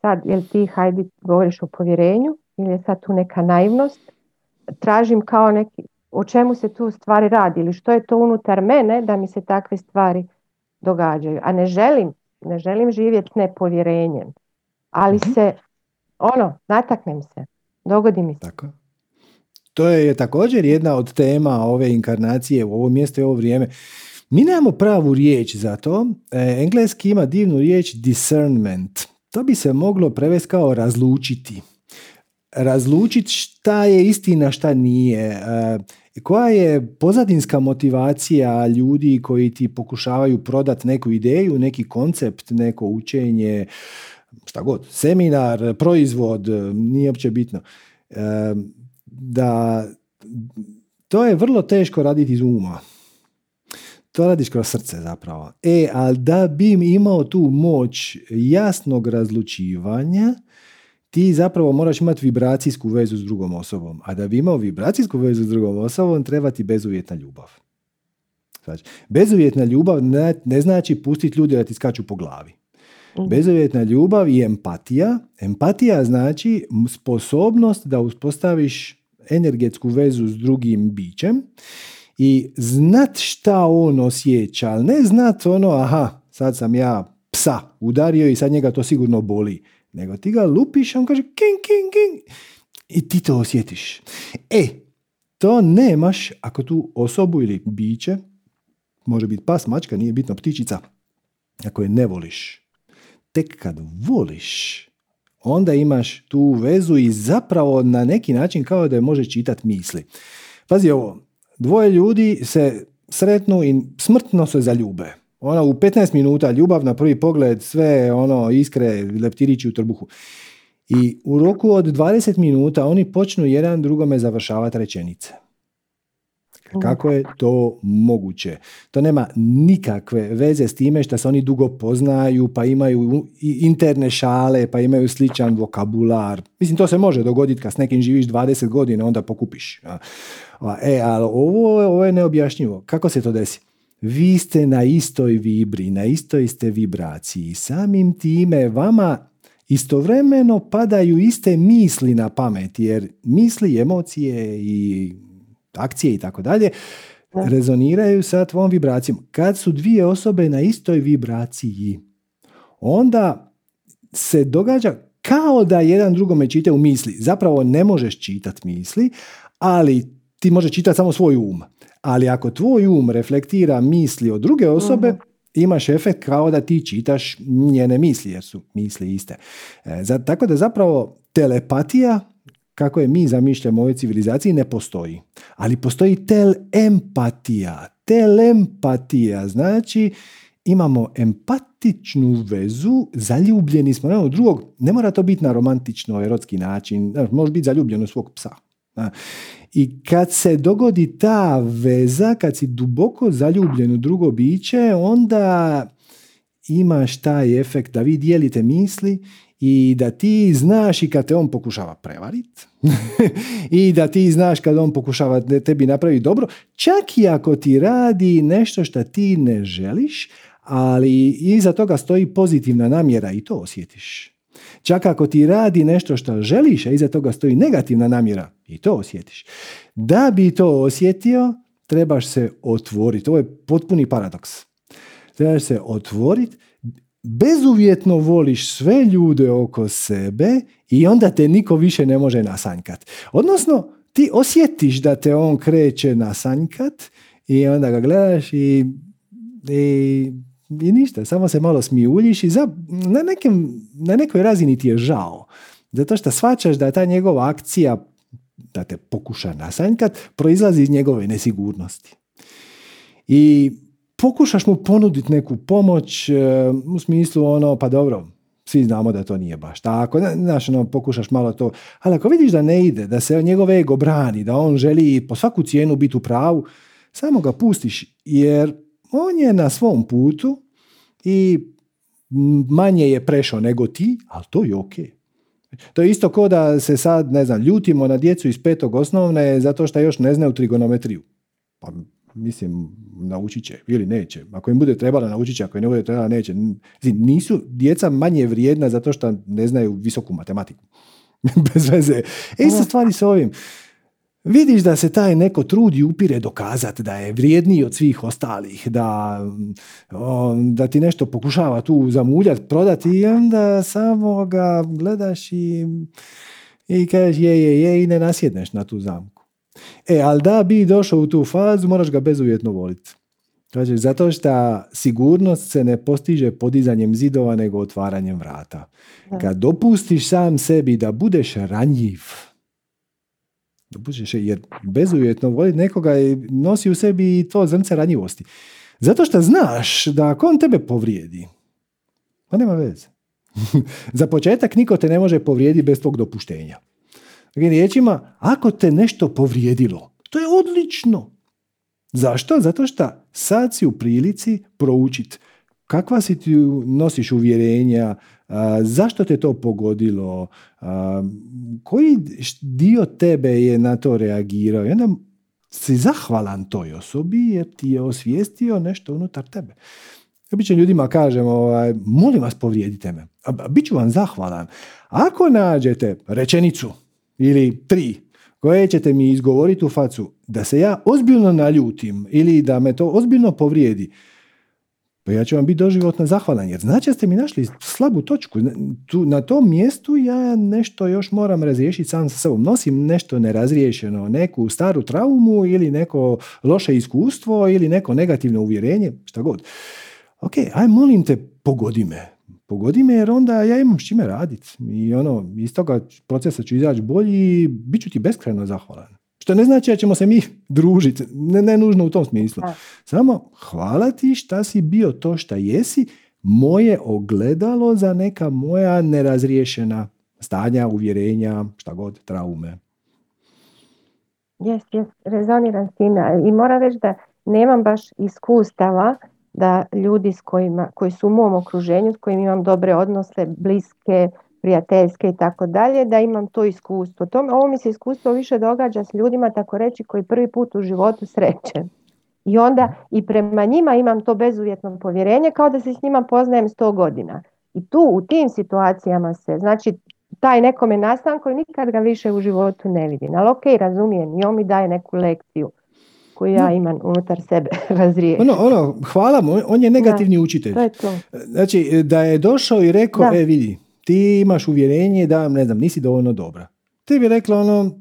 sad, jel ti hajdi govoriš o povjerenju ili je sad tu neka naivnost tražim kao neki, o čemu se tu stvari radi ili što je to unutar mene da mi se takve stvari događaju. A ne želim ne želim živjeti nepovjerenjem, ali mhm. se, ono, nataknem se, dogodi mi se. Tako. To je također jedna od tema ove inkarnacije u ovo mjesto i ovo vrijeme. Mi nemamo pravu riječ za to. E, engleski ima divnu riječ discernment. To bi se moglo prevesti kao razlučiti. Razlučiti šta je istina, šta nije. E, koja je pozadinska motivacija ljudi koji ti pokušavaju prodati neku ideju, neki koncept, neko učenje, šta god, seminar, proizvod, nije uopće bitno. E, da to je vrlo teško raditi iz uma. To radiš kroz srce zapravo. E, ali da bi imao tu moć jasnog razlučivanja, ti zapravo moraš imati vibracijsku vezu s drugom osobom. A da bi imao vibracijsku vezu s drugom osobom, treba ti bezuvjetna ljubav. Znači, bezuvjetna ljubav ne, ne znači pustiti ljude da ti skaču po glavi. Mhm. Bezuvjetna ljubav i empatija. Empatija znači sposobnost da uspostaviš energetsku vezu s drugim bićem i znat šta on osjeća, ali ne znat ono, aha, sad sam ja psa udario i sad njega to sigurno boli. Nego ti ga lupiš, on kaže king, king, king. I ti to osjetiš. E, to nemaš ako tu osobu ili biće, može biti pas, mačka, nije bitno, ptičica, ako je ne voliš. Tek kad voliš, onda imaš tu vezu i zapravo na neki način kao da je može čitati misli. Pazi ovo, dvoje ljudi se sretnu i smrtno se zaljube. Ona u 15 minuta ljubav na prvi pogled, sve ono iskre, leptirići u trbuhu. I u roku od 20 minuta oni počnu jedan drugome završavati rečenice. Kako je to moguće? To nema nikakve veze s time što se oni dugo poznaju, pa imaju interne šale, pa imaju sličan vokabular. Mislim, to se može dogoditi kad s nekim živiš 20 godina, onda pokupiš. E, ali ovo, ovo je neobjašnjivo. Kako se to desi? Vi ste na istoj vibri, na istoj ste vibraciji. Samim time vama istovremeno padaju iste misli na pamet, jer misli, emocije i akcije i tako dalje, rezoniraju sa tvom vibracijom. Kad su dvije osobe na istoj vibraciji, onda se događa kao da jedan drugome čita u misli. Zapravo ne možeš čitati misli, ali ti možeš čitati samo svoj um. Ali ako tvoj um reflektira misli od druge osobe, mhm. imaš efekt kao da ti čitaš njene misli, jer su misli iste. E, za, tako da zapravo telepatija kako je mi zamišljamo u ovoj civilizaciji ne postoji. Ali postoji telempatija. Telempatija znači imamo empatičnu vezu, zaljubljeni smo na drugog. Ne mora to biti na romantično, erotski način. Može biti zaljubljen u svog psa. I kad se dogodi ta veza, kad si duboko zaljubljen u drugo biće, onda imaš taj efekt da vi dijelite misli i da ti znaš i kad te on pokušava prevarit i da ti znaš kad on pokušava tebi napravi dobro, čak i ako ti radi nešto što ti ne želiš, ali iza toga stoji pozitivna namjera i to osjetiš. Čak ako ti radi nešto što želiš, a iza toga stoji negativna namjera i to osjetiš. Da bi to osjetio, trebaš se otvoriti. Ovo je potpuni paradoks. Trebaš se otvoriti bezuvjetno voliš sve ljude oko sebe i onda te niko više ne može nasanjkat. Odnosno, ti osjetiš da te on kreće nasanjkat i onda ga gledaš i, i, i ništa, samo se malo smijuljiš i za, na, nekim, na nekoj razini ti je žao. Zato što svačaš da je ta njegova akcija da te pokuša nasanjkat proizlazi iz njegove nesigurnosti. I pokušaš mu ponuditi neku pomoć e, u smislu ono, pa dobro, svi znamo da to nije baš tako, znaš, ono, pokušaš malo to, ali ako vidiš da ne ide, da se njegov ego brani, da on želi po svaku cijenu biti u pravu, samo ga pustiš, jer on je na svom putu i manje je prešao nego ti, ali to je ok. To je isto kao da se sad, ne znam, ljutimo na djecu iz petog osnovne zato što još ne znaju trigonometriju. Pa mislim, naučit će ili neće. Ako im bude trebala, naučit će, ako im ne bude trebala, neće. Nisu djeca manje vrijedna zato što ne znaju visoku matematiku. Bez veze. E, isto stvari s ovim. Vidiš da se taj neko trudi upire dokazati da je vrijedniji od svih ostalih, da, da ti nešto pokušava tu zamuljati, prodati i onda samo ga gledaš i, i kažeš je, je, je i ne nasjedneš na tu zamku. E, ali da bi došao u tu fazu, moraš ga bezuvjetno voliti. Znači, zato što sigurnost se ne postiže podizanjem zidova, nego otvaranjem vrata. Kad dopustiš sam sebi da budeš ranjiv, dopustiš, jer bezuvjetno voliti nekoga nosi u sebi to zrnce ranjivosti. Zato što znaš da ako on tebe povrijedi, pa nema veze. Za početak niko te ne može povrijediti bez tvog dopuštenja. Drugim riječima, ako te nešto povrijedilo, to je odlično. Zašto? Zato što sad si u prilici proučiti kakva si ti nosiš uvjerenja, zašto te to pogodilo, koji dio tebe je na to reagirao. I onda si zahvalan toj osobi jer ti je osvijestio nešto unutar tebe. Obično ljudima kažem, ovaj, molim vas povrijedite me, bit ću vam zahvalan. Ako nađete rečenicu ili tri koje ćete mi izgovoriti u facu da se ja ozbiljno naljutim ili da me to ozbiljno povrijedi, pa ja ću vam biti doživotno zahvalan jer znači ste mi našli slabu točku. Tu, na tom mjestu ja nešto još moram razriješiti sam sa sobom. Nosim nešto nerazriješeno, neku staru traumu ili neko loše iskustvo ili neko negativno uvjerenje, šta god. Ok, aj molim te, pogodi me. Pogodi me jer onda ja imam s čime raditi. I ono, iz toga procesa ću izaći bolji i bit ću ti beskrajno zahvalan. Što ne znači da ćemo se mi družiti, ne, ne nužno u tom smislu. Samo hvala ti šta si bio to šta jesi, moje ogledalo za neka moja nerazriješena stanja, uvjerenja, šta god, traume. Jes, jes, rezoniram s time. I moram reći da nemam baš iskustava da ljudi s kojima, koji su u mom okruženju, s kojima imam dobre odnose, bliske, prijateljske i tako dalje, da imam to iskustvo. To, ovo mi se iskustvo više događa s ljudima, tako reći, koji prvi put u životu srećem. I onda i prema njima imam to bezuvjetno povjerenje kao da se s njima poznajem sto godina. I tu u tim situacijama se, znači taj nekome nastan koji nikad ga više u životu ne vidim. Ali ok, razumijem, i on mi daje neku lekciju koju ja imam unutar sebe razriješiti. Ono, ono, hvala mu, on je negativni učitelj. To je to. Znači, da je došao i rekao, e vidi, ti imaš uvjerenje da, ne znam, nisi dovoljno dobra. Ti bi rekla ono,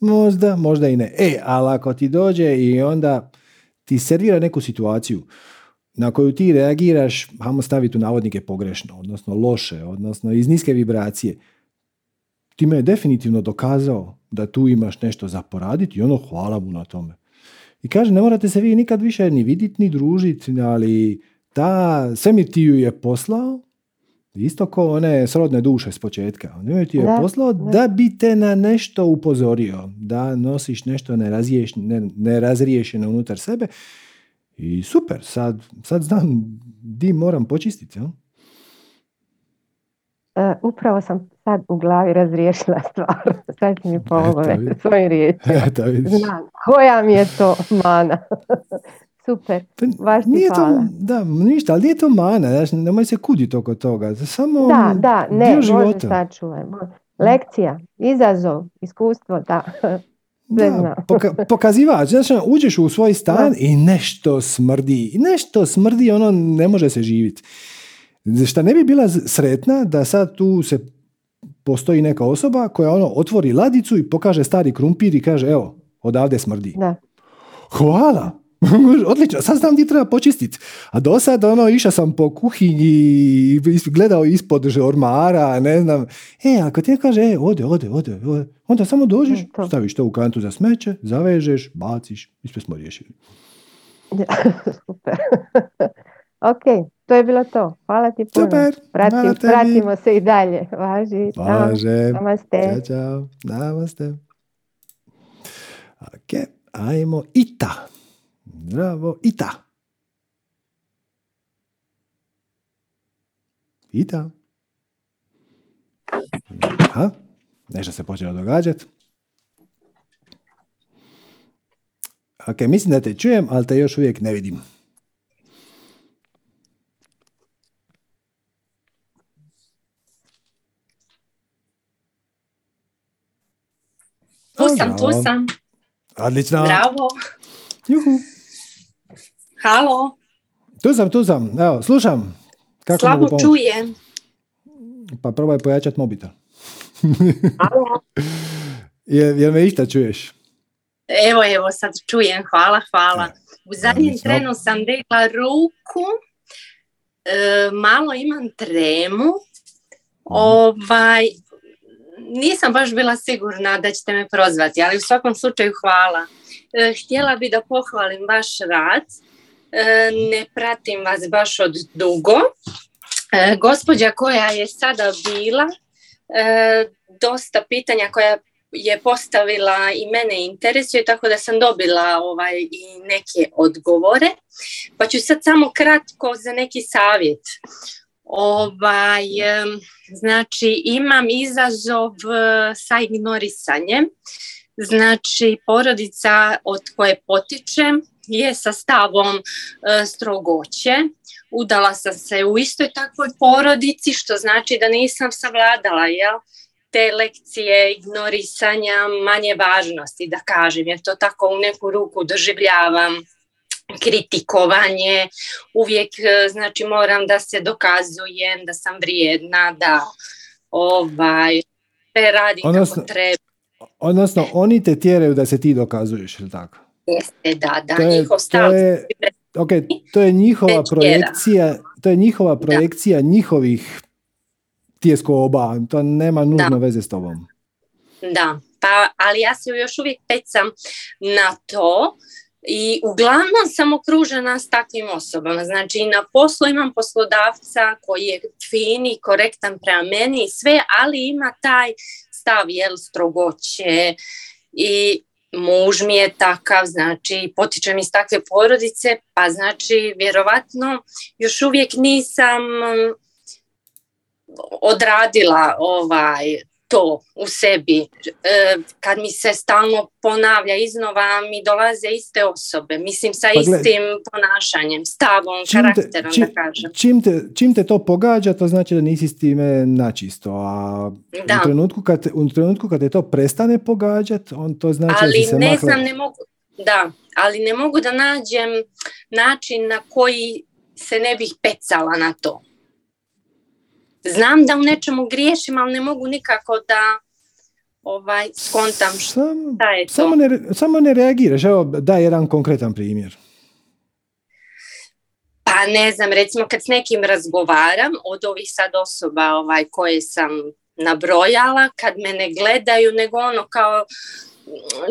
možda, možda i ne. E, ali ako ti dođe i onda ti servira neku situaciju na koju ti reagiraš, hajmo staviti u navodnike pogrešno, odnosno loše, odnosno iz niske vibracije, ti me je definitivno dokazao da tu imaš nešto za poraditi i ono hvala mu na tome. I kaže, ne morate se vi nikad više ni vidjeti, ni družiti, ali ta svemir ti ju je poslao Isto kao one srodne duše s početka. On ti je da, poslao da. bi te na nešto upozorio, da nosiš nešto nerazriješeno unutar sebe. I super, sad, sad znam di moram počistiti. Ja? Uh, upravo sam sad u glavi razriješila stvar. Sad mi pomogla svojim riječima. Znam koja mi je to mana. Super, pa, nije To, da, ništa, ali nije to mana, znaš, nemoj se kuditi oko toga. Samo da, da, ne, može sačuvaj. Lekcija, izazov, iskustvo, da. Da, poka- pokazivač, znači uđeš u svoj stan i nešto smrdi. I nešto smrdi, ono ne može se živjeti. Šta ne bi bila sretna da sad tu se postoji neka osoba koja ono otvori ladicu i pokaže stari krumpir i kaže evo, odavde smrdi. Da. Hvala, Odlično, sad znam gdje treba počistiti. A do sad, ono, išao sam po kuhinji i gledao ispod ormara, ne znam. E, ako ti kaže, e, ode, ode, ode, ode. onda samo dođeš, to. staviš to u kantu za smeće, zavežeš, baciš i sve smo riješili. Super. ok, to je bilo to. Hvala ti puno. Super, pratimo se i dalje. Važi. Važe. Namaste. Ćao, čao. Namaste. Ok, ajmo Ita. Zdravo, Ita. Ita. Aha, nešto se počelo događati. Ok, mislim da te čujem, ali te još uvijek ne vidim. Tu sam, tu sam. Odlično. Bravo. Juhu. Halo. Tu sam, tu sam. Evo, slušam. Kako Slabo mogu čujem. Pa probaj pojačat mobitel. Halo. Jel, jel me išta čuješ? Evo, evo, sad čujem. Hvala, hvala. U zadnjem odlično. trenu sam digla ruku. E, malo imam tremu. Ovaj, nisam baš bila sigurna da ćete me prozvati, ali u svakom slučaju hvala. E, htjela bi da pohvalim vaš rad. E, ne pratim vas baš od dugo. E, gospođa koja je sada bila, e, dosta pitanja koja je postavila i mene interesuje, tako da sam dobila ovaj, i neke odgovore. Pa ću sad samo kratko za neki savjet. Ovaj, znači, imam izazov sa ignorisanjem. Znači, porodica od koje potičem je sa stavom e, strogoće. Udala sam se u istoj takvoj porodici, što znači da nisam savladala, jel? te lekcije ignorisanja manje važnosti, da kažem, jer to tako u neku ruku doživljavam kritikovanje, uvijek e, znači moram da se dokazujem da sam vrijedna, da ovaj sve radim Odnosno- kako treba. Odnosno, oni te tjeraju da se ti dokazuješ, ili tako? Jeste, da, da, To je- njihov to stav. je- Ok, to je njihova projekcija, to je njihova projekcija njihovih tjeskoba, to nema nužno veze s tobom. Da, pa, ali ja se još uvijek pecam na to i uglavnom sam okružena s takvim osobama. Znači na poslu imam poslodavca koji je fin i korektan prema meni i sve, ali ima taj stav jel, strogoće i muž mi je takav, znači potičem iz takve porodice, pa znači vjerovatno još uvijek nisam mm, odradila ovaj to u sebi. E, kad mi se stalno ponavlja iznova, mi dolaze iste osobe. Mislim, sa Pa istim ponašanjem, stavom, Čim te, karakterom, čim, da kažem. čim, te, čim te to pogađa, to znači da nisi s time načisto. A Da. u, trenutku kad, te- u trenutku kad te to prestane pogađat, on to znači da si ali se ne makla- znam, ne mogu, da, ali ne mogu da nađem način na koji se ne bih pecala na to. Znam da u nečemu griješim, ali ne mogu nikako da ovaj, skontam šta Sam, je to. samo, ne, samo ne reagiraš. Evo, daj jedan konkretan primjer. Pa ne znam, recimo kad s nekim razgovaram od ovih sad osoba ovaj, koje sam nabrojala, kad me ne gledaju, nego ono kao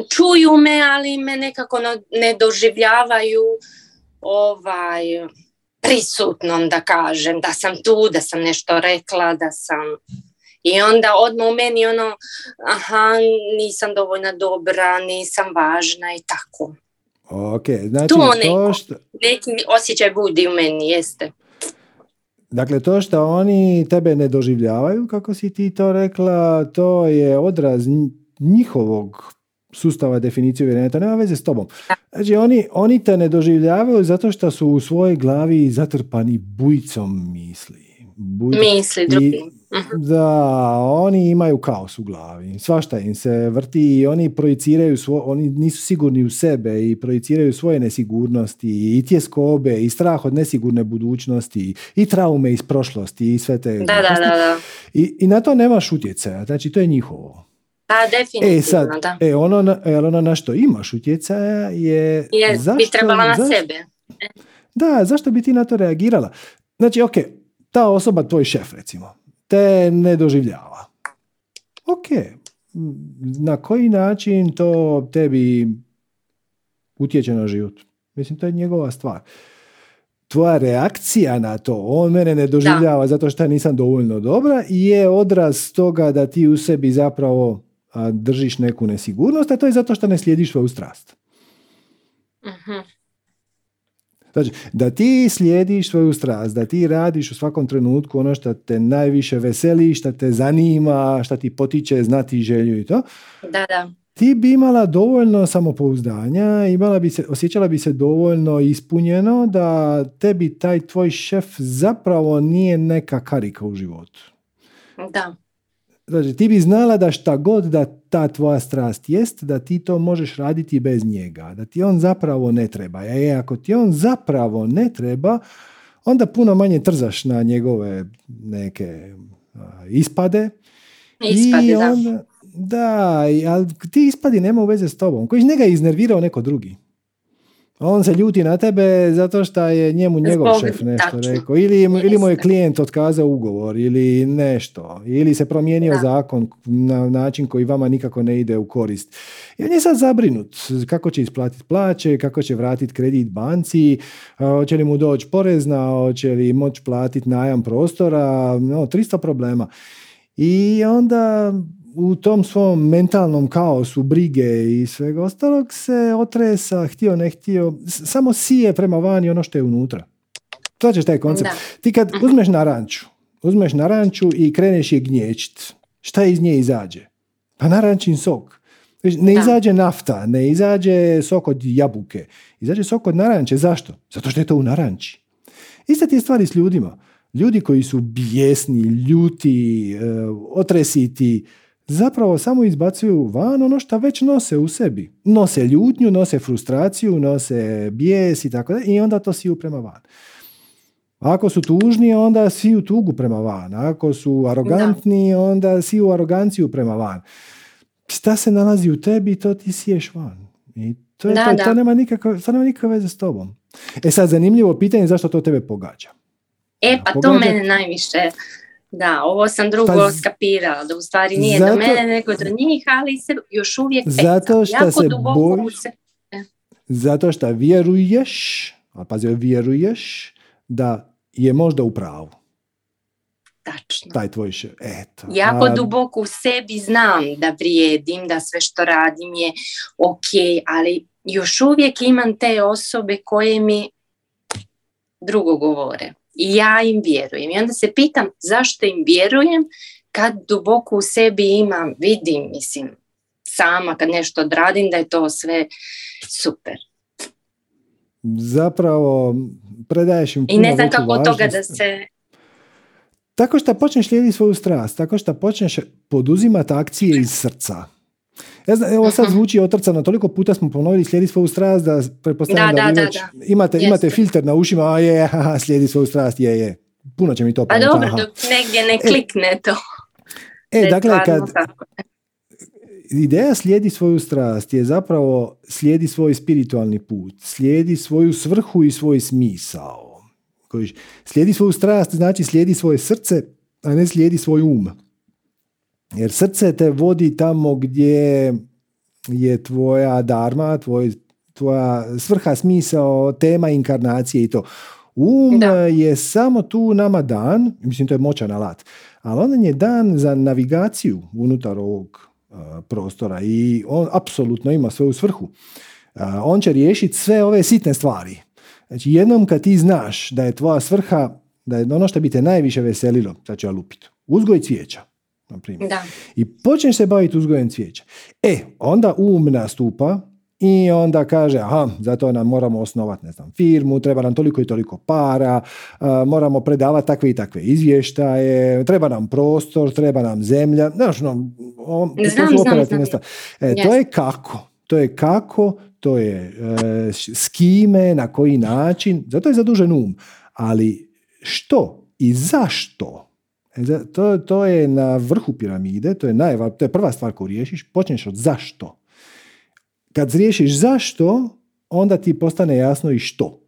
čuju me, ali me nekako ne doživljavaju ovaj, prisutnom, da kažem, da sam tu, da sam nešto rekla, da sam... I onda odmah u meni ono, aha, nisam dovoljno dobra, nisam važna i tako. Ok, znači To to neko. što, Neki osjećaj budi u meni, jeste. dakle to što oni tebe ne doživljavaju, kako si ti to rekla, to je odraz nj- njihovog sustava definicije uvjerenja, to nema veze s tobom. Znači oni, oni te ne doživljavaju zato što su u svojoj glavi zatrpani bujcom misli. Buj- Misli drugi. Mhm. Da, oni imaju kaos u glavi. Svašta im se vrti i oni projiciraju svo, oni nisu sigurni u sebe i projiciraju svoje nesigurnosti i tjeskobe i strah od nesigurne budućnosti i traume iz prošlosti i sve te Da, da, da. I, I na to nemaš utjecaja, znači to je njihovo. Pa definitivno, E sad, da. e, ono, na, e, ono na što imaš utjecaja je, Je, zašto, bi trebala na zašto- sebe. da, zašto bi ti na to reagirala? Znači, ok, ta osoba, tvoj šef recimo, te ne doživljava. Ok, na koji način to tebi utječe na život? Mislim, to je njegova stvar. Tvoja reakcija na to, on mene ne doživljava zato što nisam dovoljno dobra, je odraz toga da ti u sebi zapravo držiš neku nesigurnost, a to je zato što ne slijediš svoju strast. Mhm. Znači, da ti slijediš svoju strast, da ti radiš u svakom trenutku ono što te najviše veseli, što te zanima, što ti potiče znati želju i to, Da, da. ti bi imala dovoljno samopouzdanja, imala bi se, osjećala bi se dovoljno ispunjeno da tebi taj tvoj šef zapravo nije neka karika u životu. Da. Znači, ti bi znala da šta god da ta tvoja strast jest, da ti to možeš raditi bez njega, da ti on zapravo ne treba. E, ako ti on zapravo ne treba, onda puno manje trzaš na njegove neke ispade. Ispade, I onda, da. Da, ali ti ispadi nema veze s tobom. Koji njega iznervirao neko drugi. On se ljuti na tebe zato što je njemu njegov šef nešto rekao. Ili, ili mu je klijent otkazao ugovor ili nešto. Ili se promijenio zakon na način koji vama nikako ne ide u korist. I on je sad zabrinut kako će isplatiti plaće, kako će vratiti kredit banci, hoće li mu doći porezna, hoće li moći platiti najam prostora, no, 300 problema. I onda u tom svom mentalnom kaosu, brige i svega ostalog se otresa, htio ne htio, samo sije prema vani ono što je unutra. To ćeš taj koncept. Ti kad mhm. uzmeš naranču, uzmeš naranču i kreneš je gnječit, šta iz nje izađe? Pa narančin sok. Ne izađe nafta, ne izađe sok od jabuke, izađe sok od naranče. Zašto? Zato što je to u naranči. Ista ti je stvari s ljudima. Ljudi koji su bijesni, ljuti, e, otresiti, zapravo samo izbacuju van ono što već nose u sebi. Nose ljutnju, nose frustraciju, nose bijes i tako i onda to siju prema van. Ako su tužni, onda siju tugu prema van. Ako su arogantni, da. onda siju aroganciju prema van. Šta se nalazi u tebi, to ti siješ van. I to, da, to, to, nema nikakve, to nema nikakve veze s tobom. E sad, zanimljivo pitanje zašto to tebe pogađa. E, pa to mene najviše da, ovo sam drugo pa, skapirala, da u stvari nije zato, do mene, nego do njih, ali se još uvijek zato što se bojiš, e. zato što vjeruješ, a pazi, vjeruješ da je možda u pravu. Tačno. Taj tvoj še, eto. Jako a... duboko u sebi znam da vrijedim, da sve što radim je ok, ali još uvijek imam te osobe koje mi drugo govore. Ja im vjerujem. I onda se pitam zašto im vjerujem kad duboko u sebi imam, vidim, mislim, sama kad nešto odradim da je to sve super. Zapravo predaješ im I ne znam kako od toga da se... Tako što počneš slijediti svoju strast, tako što počneš poduzimati akcije iz srca. Ja znam, evo sad zvuči otrcano, toliko puta smo ponovili slijedi svoju strast da pretpostavljam da, da, da, imate, imate filter na ušima, a je, haha, slijedi svoju strast, je, je. Puno će mi to Pa dobro, dok negdje ne e, klikne to. E, dakle, kad, ideja slijedi svoju strast je zapravo slijedi svoj spiritualni put, slijedi svoju svrhu i svoj smisao. Slijedi svoju strast znači slijedi svoje srce, a ne slijedi svoj um. Jer srce te vodi tamo gdje je tvoja darma, tvoj, tvoja svrha, smisao, tema inkarnacije i to. Um je samo tu nama dan, mislim to je moćan alat, ali on je dan za navigaciju unutar ovog prostora i on apsolutno ima svoju svrhu. on će riješiti sve ove sitne stvari. Znači jednom kad ti znaš da je tvoja svrha, da je ono što bi te najviše veselilo, sad ću ja lupiti, uzgoj cvijeća na primjer. Da. I počneš se baviti uzgojem cvijeća. E, onda um nastupa i onda kaže, aha, zato nam moramo osnovati, ne znam, firmu, treba nam toliko i toliko para, moramo predavati takve i takve izvještaje, treba nam prostor, treba nam zemlja, znaš, no, on, znam, to su operativne stvari. E, To je kako, to je kako, to je e, s kime, na koji način, zato je zadužen um. Ali što i zašto E, to, to je na vrhu piramide, to je, najva, to je prva stvar koju riješiš, počneš od zašto. Kad riješiš zašto, onda ti postane jasno i što.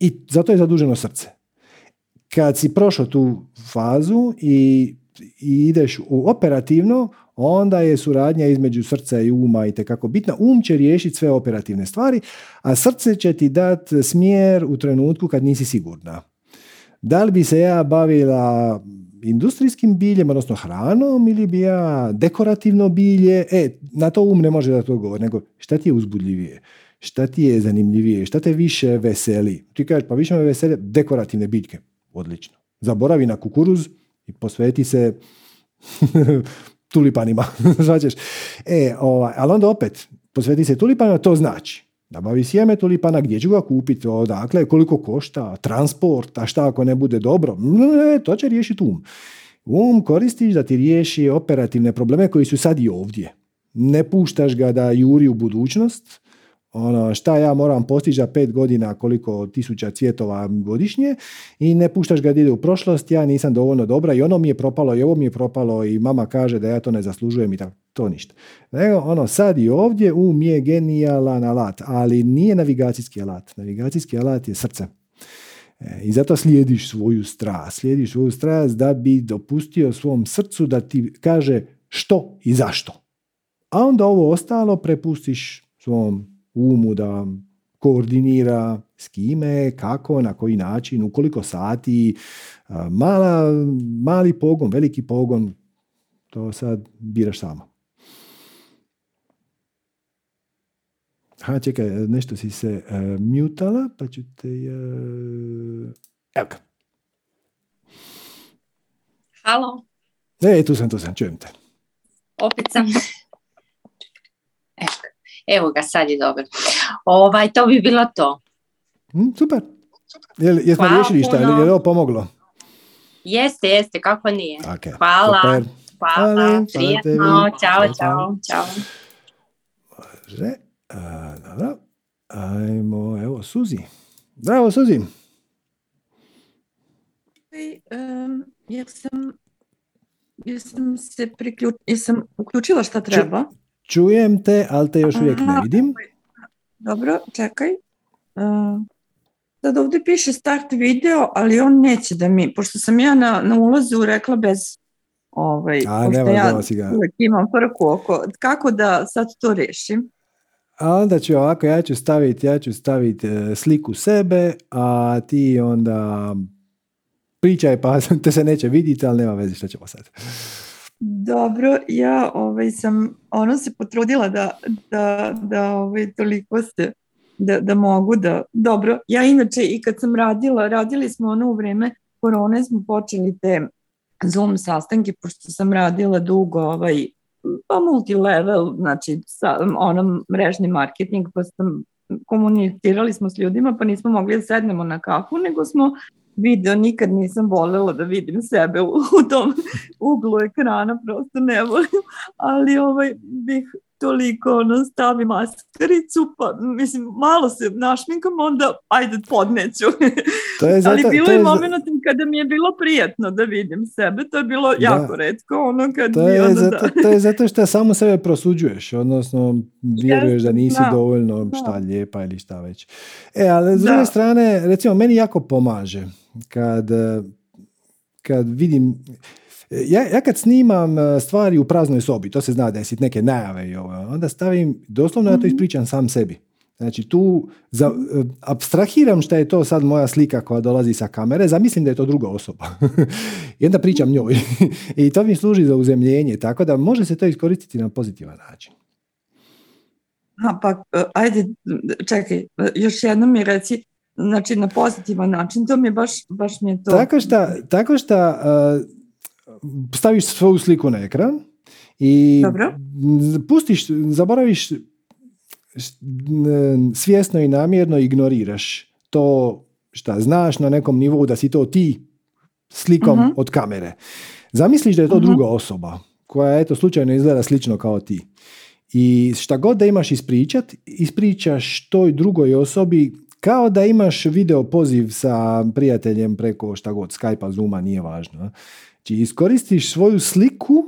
I zato je zaduženo srce. Kad si prošao tu fazu i, i ideš u operativno, onda je suradnja između srca i uma i tekako bitna. Um će riješiti sve operativne stvari, a srce će ti dati smjer u trenutku kad nisi sigurna. Da li bi se ja bavila industrijskim biljem, odnosno hranom, ili bi ja dekorativno bilje? E, na to um ne može da to govori, nego šta ti je uzbudljivije? Šta ti je zanimljivije? Šta te više veseli? Ti kažeš, pa više me vesele dekorativne biljke. Odlično. Zaboravi na kukuruz i posveti se tulipanima. Značeš? E, ovaj, ali onda opet, posveti se tulipanima, to znači Nabavi sjeme tulipana, gdje ću ga kupiti, odakle, koliko košta, transport, a šta ako ne bude dobro, ne, to će riješiti um. Um koristiš da ti riješi operativne probleme koji su sad i ovdje. Ne puštaš ga da juri u budućnost, ono, šta ja moram postići za pet godina, koliko tisuća cvjetova godišnje i ne puštaš ga da ide u prošlost, ja nisam dovoljno dobra i ono mi je propalo i ovo mi je propalo i mama kaže da ja to ne zaslužujem i tako, to ništa. Nego, ono, sad i ovdje um je genijalan alat, ali nije navigacijski alat. Navigacijski alat je srce. E, I zato slijediš svoju strast. Slijediš svoju strast da bi dopustio svom srcu da ti kaže što i zašto. A onda ovo ostalo prepustiš svom umu da koordinira s kime, kako, na koji način, u koliko sati, mala, mali pogon, veliki pogon, to sad biraš samo. Ha, čekaj, nešto si se uh, mutala, pa ću te... Uh... Evo ga. Halo? E, tu sam, tu sam, čujem te. Opet sam. Evo, evo ga, sad je dobro. Ovaj, to bi bilo to. Mm, super. Jel, jesmo Hvala riješili šta? Je li ovo pomoglo? Jeste, jeste, kako nije. Okay, Hvala. Super. Hvala, prijetno. Ćao, čao, čao. Može. A, dobro. Ajmo, evo, Suzi. Zdravo, Suzi. Um, jesam, jesam se priključ, jesam uključila šta treba. čujem te, ali te još uvijek ne vidim. Dobro, čekaj. Uh, sad ovdje piše start video, ali on neće da mi, pošto sam ja na, na ulazu rekla bez ovaj, A, nema ja ga. imam frku oko, kako da sad to rešim? A onda ću ovako, ja ću staviti, ja ću staviti e, sliku sebe, a ti onda pričaj pa te se neće vidjeti, ali nema veze što ćemo sad. Dobro, ja ovaj, sam ono se potrudila da, da, da ovaj, toliko ste da, da mogu da, dobro, ja inače i kad sam radila, radili smo ono u vreme korone smo počeli te Zoom sastanke, pošto sam radila dugo ovaj, pa multilevel, znači sa onom mrežni marketing, pa sam, komunicirali smo s ljudima, pa nismo mogli da sednemo na kafu, nego smo video, nikad nisam voljela da vidim sebe u, u tom uglu ekrana, prosto ne volim, ali ovaj, bih toliko ono, stavi maskaricu, pa mislim, malo se našminkam, onda ajde podneću. To je zato, Ali bilo to je, je moment kada mi je bilo prijatno da vidim sebe, to je bilo da. jako redko. Ono kad to, je ono zato, da... to je zato što samo sebe prosuđuješ, odnosno vjeruješ da nisi da. dovoljno šta lijepa ili šta već. E, ali s druge strane, recimo, meni jako pomaže kad, kad vidim, ja, ja kad snimam e, stvari u praznoj sobi, to se zna desiti neke najave i ovo, onda stavim, doslovno ja to mhm. ispričam sam sebi. Znači tu za, e, abstrahiram šta je to sad moja slika koja dolazi sa kamere, zamislim da je to druga osoba. I onda pričam njoj. I to mi služi za uzemljenje, tako da može se to iskoristiti na pozitivan način. A, pa, e, ajde, čekaj, još jednom mi reci, znači na pozitivan način, to mi je baš, baš mi je to... Tako šta, tako šta staviš svoju sliku na ekran i Dobro. pustiš, zaboraviš svjesno i namjerno ignoriraš to šta znaš na nekom nivou da si to ti slikom uh-huh. od kamere. Zamisliš da je to uh-huh. druga osoba koja eto slučajno izgleda slično kao ti. I šta god da imaš ispričat, ispričaš toj drugoj osobi kao da imaš video poziv sa prijateljem preko šta god, Skype-a, Zooma, nije važno. Znači iskoristiš svoju sliku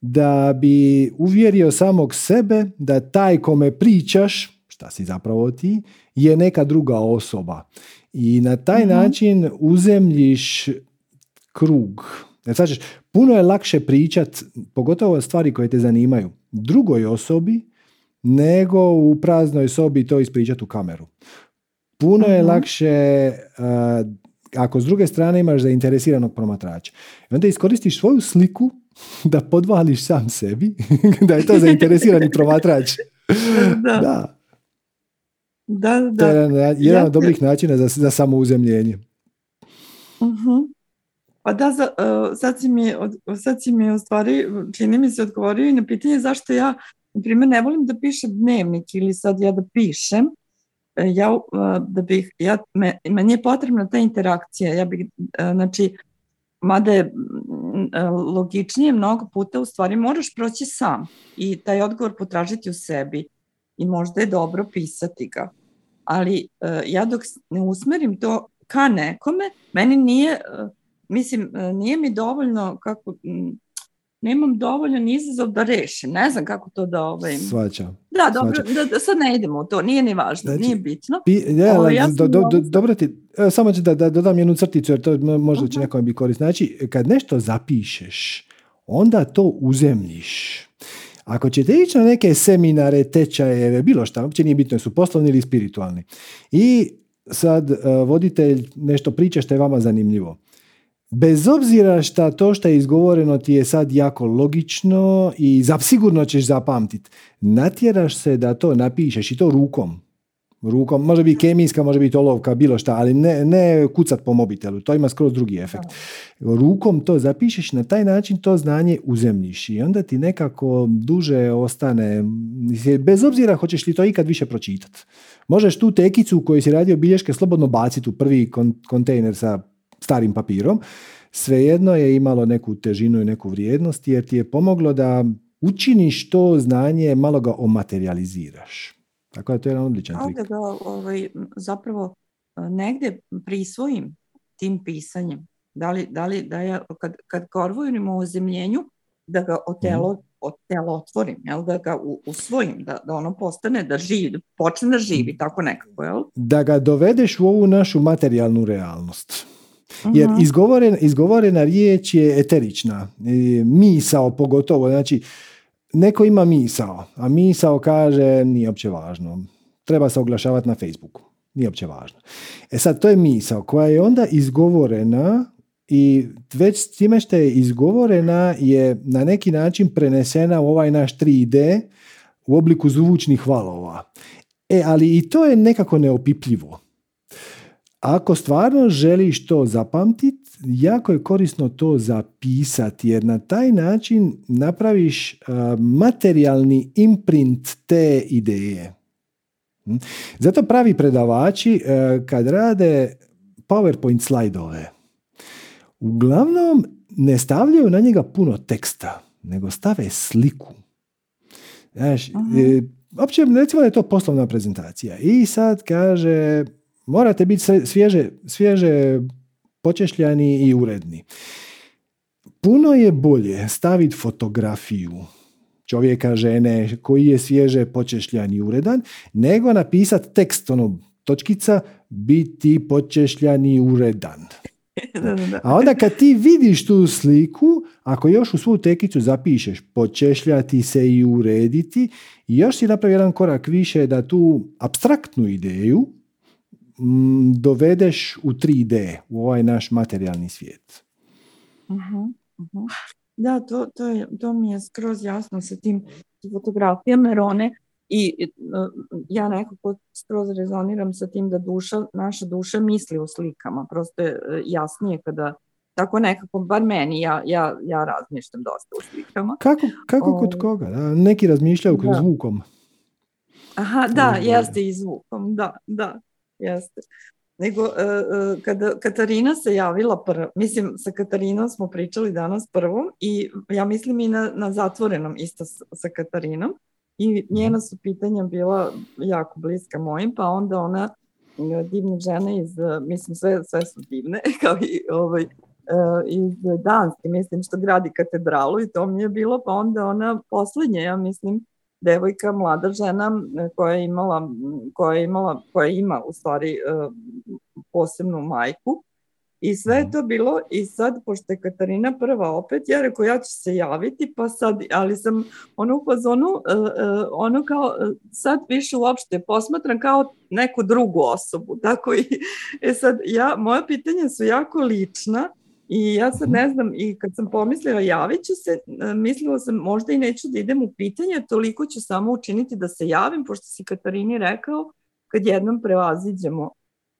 da bi uvjerio samog sebe da taj kome pričaš, šta si zapravo ti, je neka druga osoba. I na taj mm način uzemljiš krug. Znači, puno je lakše pričat, pogotovo stvari koje te zanimaju, drugoj osobi, nego u praznoj sobi to ispričati u kameru. Puno je mhm. lakše ako s druge strane imaš zainteresiranog promatrača. I onda iskoristiš svoju sliku da podvališ sam sebi, da je to zainteresirani promatrač. Da. da. Da, da. To je jedan, od dobrih načina za, za samouzemljenje. Uh-huh. Pa da, za, uh, sad, si mi, sad si mi u stvari, čini mi se odgovorio i na pitanje zašto ja, na primjer, ne volim da pišem dnevnik ili sad ja da pišem, ja, e, da bih, ja, me, meni je potrebna ta interakcija, ja bih, e, znači, mada je logičnije mnogo puta u stvari moraš proći sam i taj odgovor potražiti u sebi i možda je dobro pisati ga. Ali ja dok ne usmerim to ka nekome, meni nije, mislim, nije mi dovoljno kako, nemam dovoljan izazov da rešim. Ne znam kako to da... Ovaj... Svačam. Da, dobro, da, da, sad ne idemo u to, nije ni važno, znači, nije bitno. Pi, ja, o, ja do, do, do, dobro ti, samo ću da, da dodam jednu crticu, jer to možda će nekome biti korisno. Znači, kad nešto zapišeš, onda to uzemljiš. Ako ćete ići na neke seminare, tečaje, bilo šta, uopće nije bitno, su poslovni ili spiritualni. I sad uh, voditelj nešto priča što je vama zanimljivo bez obzira šta to što je izgovoreno ti je sad jako logično i sigurno ćeš zapamtit, natjeraš se da to napišeš i to rukom. Rukom, može biti kemijska, može biti olovka, bilo šta, ali ne, ne kucat po mobitelu, to ima skroz drugi efekt. Rukom to zapišeš, na taj način to znanje uzemljiš i onda ti nekako duže ostane, bez obzira hoćeš li to ikad više pročitati. Možeš tu tekicu u kojoj si radio bilješke slobodno baciti u prvi kontejner sa starim papirom, svejedno je imalo neku težinu i neku vrijednost jer ti je pomoglo da učiniš to znanje, malo ga omaterializiraš. Tako da to je jedan odličan trik. Da ovaj, zapravo e, negdje prisvojim tim pisanjem. Da li, da li da ja, kad, kad govorim o zemljenju, da ga otelo, mm. otelotvorim, jel? da ga usvojim, da, da ono postane, da živi, da počne da živi, tako nekako. Jel? Da ga dovedeš u ovu našu materijalnu realnost. Jer izgovorena, izgovorena riječ je eterična. Misao pogotovo. Znači, neko ima misao, a misao kaže nije opće važno. Treba se oglašavati na Facebooku. Nije opće važno. E sad, to je misao koja je onda izgovorena i već s time što je izgovorena je na neki način prenesena u ovaj naš 3D u obliku zvučnih valova. E, ali i to je nekako neopipljivo. Ako stvarno želiš to zapamtiti, jako je korisno to zapisati jer na taj način napraviš materijalni imprint te ideje. Hm? Zato pravi predavači kad rade PowerPoint slajdove, uglavnom ne stavljaju na njega puno teksta, nego stave sliku. Znaš, uh opće recimo da je to poslovna prezentacija i sad kaže Morate biti svježe, svježe počešljani i uredni. Puno je bolje staviti fotografiju čovjeka, žene, koji je svježe počešljan i uredan, nego napisati tekst, ono, točkica, biti počešljan i uredan. A onda kad ti vidiš tu sliku, ako još u svu tekicu zapišeš počešljati se i urediti, još si napravi jedan korak više da tu abstraktnu ideju, Dovedeš u 3D, u ovaj naš materijalni svijet. Uh-huh, uh-huh. Da, to, to, je, to mi je skroz jasno sa tim fotografijama, jer one i uh, ja nekako skroz rezoniram sa tim da duša, naša duša misli u slikama. Prosto je uh, jasnije kada tako nekako, bar meni, ja, ja, ja razmišljam dosta u slikama. Kako, kako kod ovaj, koga? Da? Neki razmišljaju kroz zvukom. Aha, da, ovaj. jeste i zvukom, da, da jeste. Nego, uh, kada Katarina se javila prvo, mislim, sa Katarinom smo pričali danas prvom i ja mislim i na, na zatvorenom isto sa, sa Katarinom i njena su pitanja bila jako bliska mojim, pa onda ona divna žena iz, mislim, sve, sve su divne, kao i ovaj, iz Danske, mislim, što gradi katedralu i to mi je bilo, pa onda ona poslednja, ja mislim, devojka, mlada žena koja je imala, koja je imala, koja ima u stvari e, posebnu majku i sve je mhm. to bilo i sad, pošto je Katarina prva opet, ja rekao ja ću se javiti, pa sad, ali sam ono u fazonu, e, e, ono kao sad više uopšte posmatram kao neku drugu osobu, tako i e sad ja, moja pitanja su jako lična I ja sad ne znam, i kad sam pomislila javit ću se, e, mislila sam možda i neću da idem u pitanje, toliko ću samo učiniti da se javim, pošto si Katarini rekao, kad jednom prevaziđemo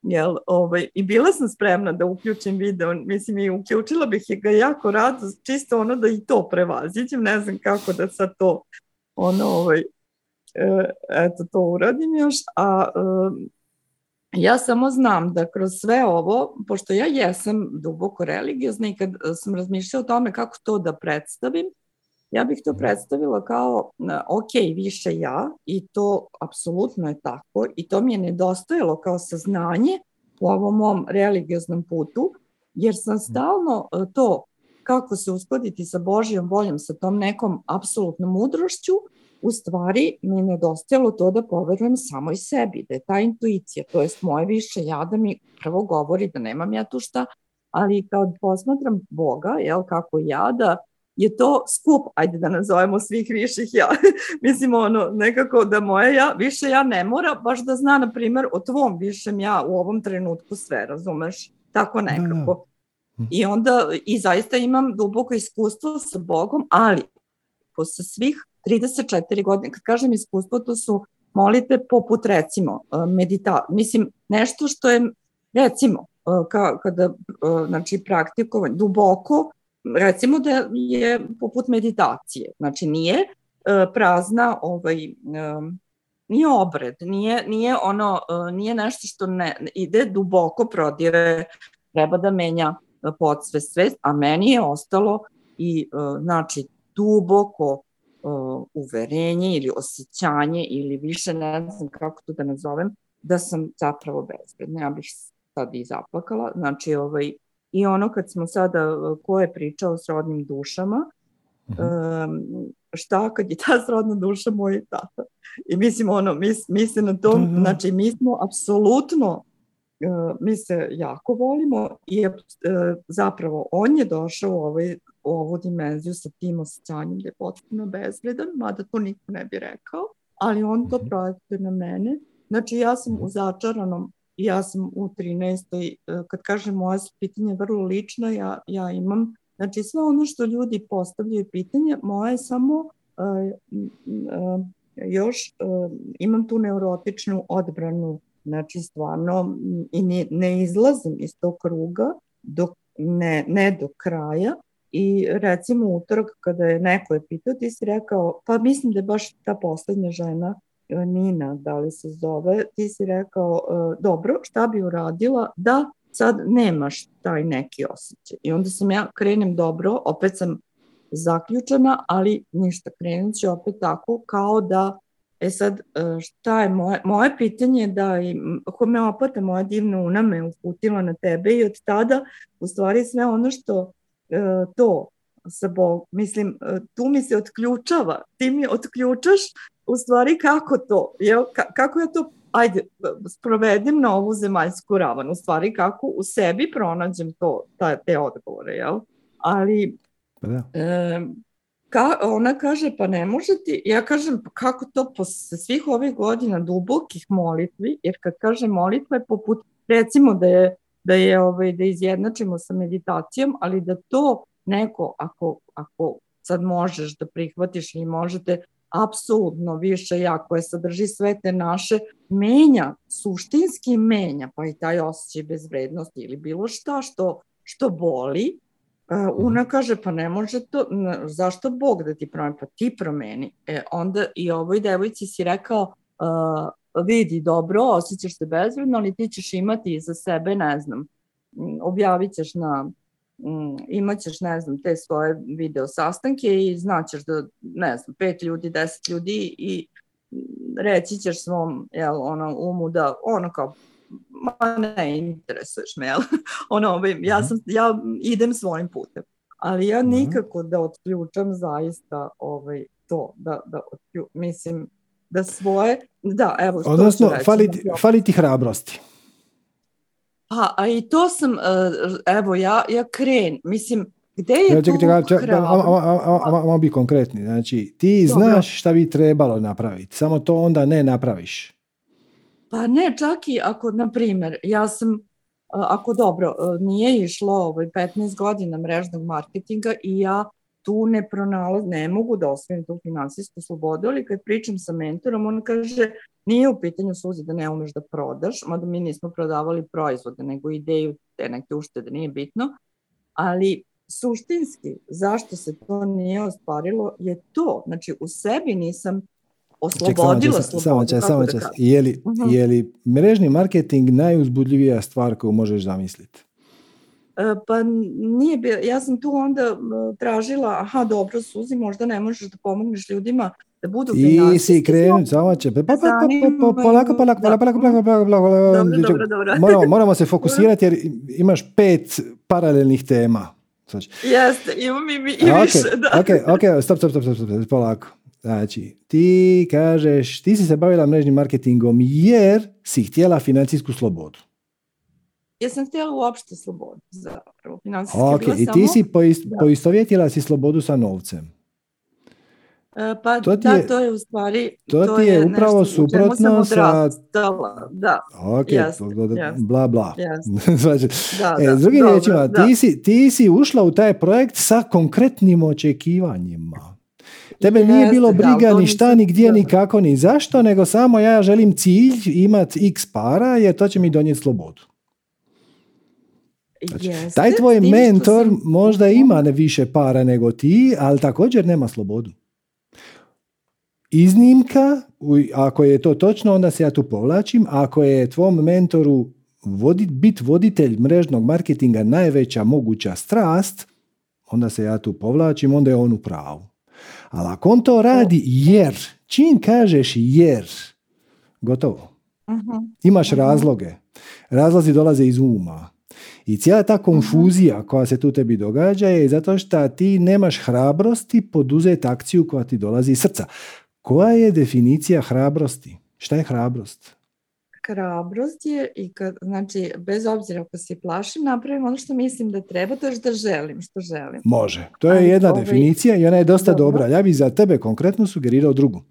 Jel, ovaj, I bila sam spremna da uključim video, mislim i uključila bih ga jako rado, čisto ono da i to prevaziđem, ne znam kako da sad to ono, ovaj, e, eto, to uradim još, a ja samo znam da kroz sve ovo, pošto ja jesam duboko religiozna i kad sam razmišljala o tome kako to da predstavim, ja bih to predstavila kao, ok, više ja i to apsolutno je tako i to mi je nedostajalo kao saznanje u ovom mom religioznom putu, jer sam stalno to kako se uskladiti sa Božijom voljom, sa tom nekom apsolutnom mudrošću, u stvari mi nedostajalo to da poverujem samo i sebi, da je ta intuicija, to jest moje više ja da mi prvo govori da nemam ja tu šta, ali kao posmatram Boga, jel, kako ja, da je to skup, ajde da nazovemo svih viših ja. Mislim, ono, nekako da moje ja, više ja ne mora baš da zna, na primjer, o tvom višem ja u ovom trenutku sve, razumeš? Tako nekako. Da. I onda, i zaista imam duboko iskustvo sa Bogom, ali posle svih 34 godine, kad kažem iskustvo, to su molitve poput recimo e, medita, mislim nešto što je recimo e, ka, kada e, znači praktikovanje duboko recimo da je poput meditacije. Znači nije prazna ovaj nije obred nije nije ono nije nešto što ne ide duboko prodire treba da menja podsvest svest a meni je ostalo i znači duboko uh, uverenje ili osjećanje ili više ne znam kako to da nazovem, da sam zapravo bezbedna. Ja bih sad i zaplakala. Znači, ovaj, i ono kad smo sada, ko je pričao s rodnim dušama, um, šta kad je ta srodna duša moj tata. I mislim, ono, mi, mi se na tom, uh -huh. znači mi smo apsolutno Uh, mi se jako volimo i uh, zapravo on je došao u ovaj ovu dimenziju sa tim osjećanjem da je potpuno bezvredan, mada to niko ne bi rekao, ali on to mhm. projektuje na mene. Znači ja sam u začaranom, ja sam u 13. E, kad kažem moje pitanje vrlo lično, ja, ja imam, znači sve ono što ljudi postavljaju pitanje, moje je samo uh, uh, još uh, imam tu neurotičnu odbranu, znači stvarno i ne, ne izlazim iz tog kruga dok ne, ne do kraja, I recimo utorak kada je neko je pitao, ti si rekao, pa mislim da je baš ta poslednja žena, e, Nina, da li se zove, ti si rekao, e, dobro, šta bi uradila da sad nemaš taj neki osjećaj. I onda sam ja krenem dobro, opet sam zaključena, ali ništa, krenut ću opet tako kao da E sad, e, šta je moje, moje pitanje da i homeopata moja divna una me uputila na tebe i od tada u stvari sve ono što to sa Bog, mislim, e, tu mi se otključava, ti mi otključaš u stvari kako to, jel, kako ja to, ajde, sprovedim na ovu zemaljsku ravan, u stvari kako u sebi pronađem to, ta, te odgovore, jel? Ali, pa da. e, ka, ona kaže, pa ne može ti, ja kažem, pa kako to posle svih ovih godina dubokih molitvi, jer kad kaže molitva je poput, recimo da je da je ovaj da izjednačimo sa meditacijom, ali da to neko ako ako sad možeš da prihvatiš i možete apsolutno više ja koje sadrži sve te naše menja, suštinski menja, pa i taj osjećaj bezvrednosti ili bilo šta što, što boli, uh, Una kaže pa ne može to, zašto Bog da ti promeni, pa ti promeni. E, onda i ovoj devojci si rekao uh, vidi dobro, osjećaš se bezvredno, ali ti ćeš imati za sebe, ne znam, objavit ćeš na imaćeš, ne znam, te svoje video sastanke i znaćeš da, ne znam, pet ljudi, deset ljudi i reći ćeš svom, jel, ono, umu da, ono kao, ma ne interesuješ me, jel? ono, ovaj, ja, mhm. sam, ja idem svojim putem. Ali ja mhm. nikako da otključam zaista ovaj, to, da, da otklju, mislim, da svoje, da, evo što Odnosno, reći, fali, fali ti hrabrosti. Pa, a i to sam, e, evo, ja, ja kren, mislim, gde je ja, čekaj, čekaj, čekaj, Malo bi konkretni, znači, ti Dobro. znaš šta bi trebalo napraviti, samo to onda ne napraviš. Pa ne, čak i ako, na primjer, ja sam, ako dobro, e, nije išlo ovaj 15 godina mrežnog marketinga i ja tu ne pronalaz, ne mogu da osvojim tu finansijsku slobodu, ali kad pričam sa mentorom, on kaže nije u pitanju suzi da ne umeš da prodaš, mada mi nismo prodavali proizvode, nego ideju te neke uštede, nije bitno, ali suštinski zašto se to nije ostvarilo je to, znači u sebi nisam oslobodila slobodu. Samo samo Je li, uh je li mrežni marketing najuzbudljivija stvar koju možeš zamisliti? E, pa nije bilo, ja sam tu onda tražila, aha dobro Suzi, možda ne možeš da pomogneš ljudima da budu I si krenut, samo će, polako, polako, polako, polako, polako, polako, moramo se fokusirati jer imaš pet paralelnih tema. Jeste, imam i, i više, da. Ok, ok, stop, stop, stop, stop, stop, polako. Znači, ti kažeš, ti si se bavila mrežnim marketingom jer si htjela financijsku slobodu. Ja sam htjela uopšte slobodu zapravo. Ok, i ti si poistovjetila si slobodu sa novcem. E, pa to da, je, to je u stvari... To, to ti je, je upravo suprotno sa... Da, ok, jest, bla bla. znači, da, e, s drugim riječima, ti si, ti si ušla u taj projekt sa konkretnim očekivanjima. Tebe nije bilo briga ni šta, ni gdje, ni kako, ni zašto, nego samo ja želim cilj imati x para jer to će mi donijeti slobodu. Znači, taj tvoj mentor možda ima ne više para nego ti, ali također nema slobodu. Iznimka, ako je to točno, onda se ja tu povlačim. Ako je tvom mentoru vodit, bit voditelj mrežnog marketinga najveća moguća strast, onda se ja tu povlačim, onda je on u pravu. Ali ako on to radi jer, čim kažeš jer, gotovo. Mhm. Imaš mhm. razloge. Razlozi dolaze iz uma. I cijela ta konfuzija koja se tu tebi događa je zato što ti nemaš hrabrosti poduzeti akciju koja ti dolazi iz srca. Koja je definicija hrabrosti? Šta je hrabrost? Hrabrost je i kad, znači, bez obzira ako se plašim, napravim ono što mislim da treba, to je da želim, što želim. Može. To je jedna ovaj- definicija i ona je dosta dobra. Ja bih za tebe konkretno sugerirao drugu.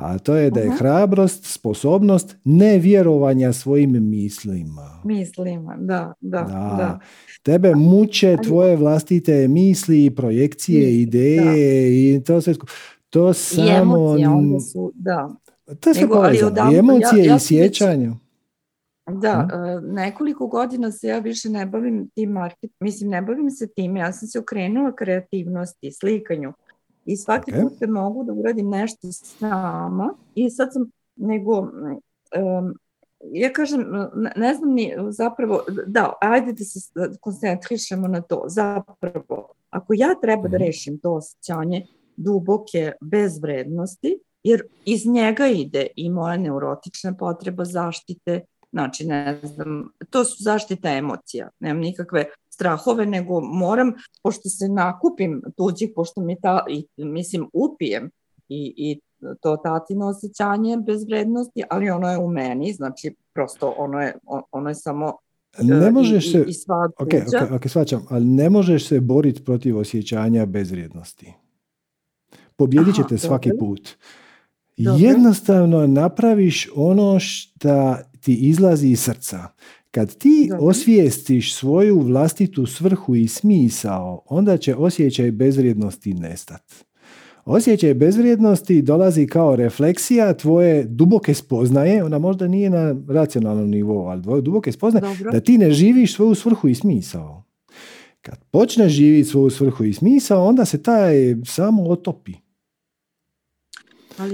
A to je da je hrabrost, sposobnost nevjerovanja svojim mislima. Mislima, da, da, da. Tebe muče tvoje vlastite misli, projekcije, ideje i to sve. To samo... I emocije su, da. To je I emocije ja, i sjećanje. Da, e, nekoliko godina se ja više ne bavim tim market, mislim ne bavim se time, ja sam se okrenula kreativnosti, slikanju i svaki okay. put mogu da uradim nešto sama i sad sam nego um, ja kažem, ne znam ni zapravo, da, ajde da se koncentrišemo na to, zapravo, ako ja treba da mhm. rešim to osjećanje duboke bezvrednosti, jer iz njega ide i moja neurotična potreba zaštite, znači ne znam, to su zaštita emocija, nemam nikakve strahove, nego moram, pošto se nakupim tuđih, pošto mi ta, i, mislim, upijem i, i to tatino osjećanje bezvrednosti, ali ono je u meni, znači prosto ono je, ono je samo ne e, možeš se, i, i ok, ok, ok, svačam, ali ne možeš se boriti protiv osjećanja bezvrijednosti. Pobjedit ćete svaki put. Jednostavno napraviš ono što ti izlazi iz srca. Kad ti osvijestiš svoju vlastitu svrhu i smisao, onda će osjećaj bezvrijednosti nestati. Osjećaj bezvrijednosti dolazi kao refleksija tvoje duboke spoznaje, ona možda nije na racionalnom nivou, ali tvoje duboke spoznaje, da ti ne živiš svoju svrhu i smisao. Kad počneš živjeti svoju svrhu i smisao, onda se taj samo otopi.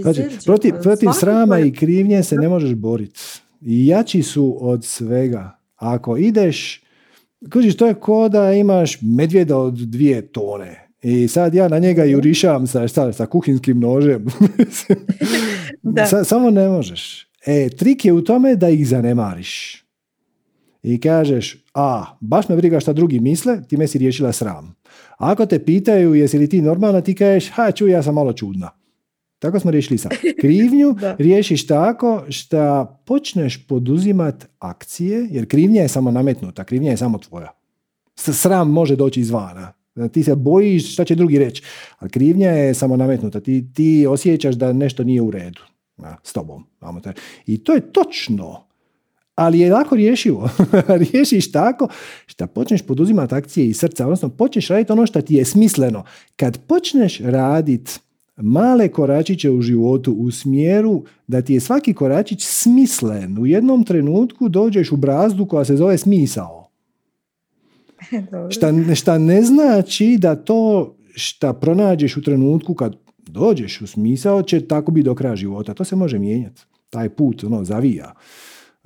znači, protiv, protiv srama i krivnje se ne možeš boriti. Jači su od svega. Ako ideš, kužiš, to je ko da imaš medvjeda od dvije tone. I sad ja na njega jurišam sa, sa, sa kuhinskim nožem. samo ne možeš. E, trik je u tome da ih zanemariš. I kažeš, a, baš me briga šta drugi misle, time si riješila sram. Ako te pitaju jesi li ti normalna, ti kažeš, ha, čuj, ja sam malo čudna. Tako smo riješili sad. Krivnju riješiš tako što počneš poduzimat akcije, jer krivnja je samo nametnuta, krivnja je samo tvoja. Sram može doći izvana. Ti se bojiš šta će drugi reći. A krivnja je samo nametnuta. Ti, ti osjećaš da nešto nije u redu s tobom. I to je točno. Ali je lako rješivo. Riješiš tako što počneš poduzimati akcije iz srca, odnosno počneš raditi ono što ti je smisleno. Kad počneš raditi male koračiće u životu u smjeru da ti je svaki koračić smislen. U jednom trenutku dođeš u brazdu koja se zove smisao. šta, šta ne znači da to šta pronađeš u trenutku kad dođeš u smisao će tako biti do kraja života. To se može mijenjati. Taj put ono, zavija.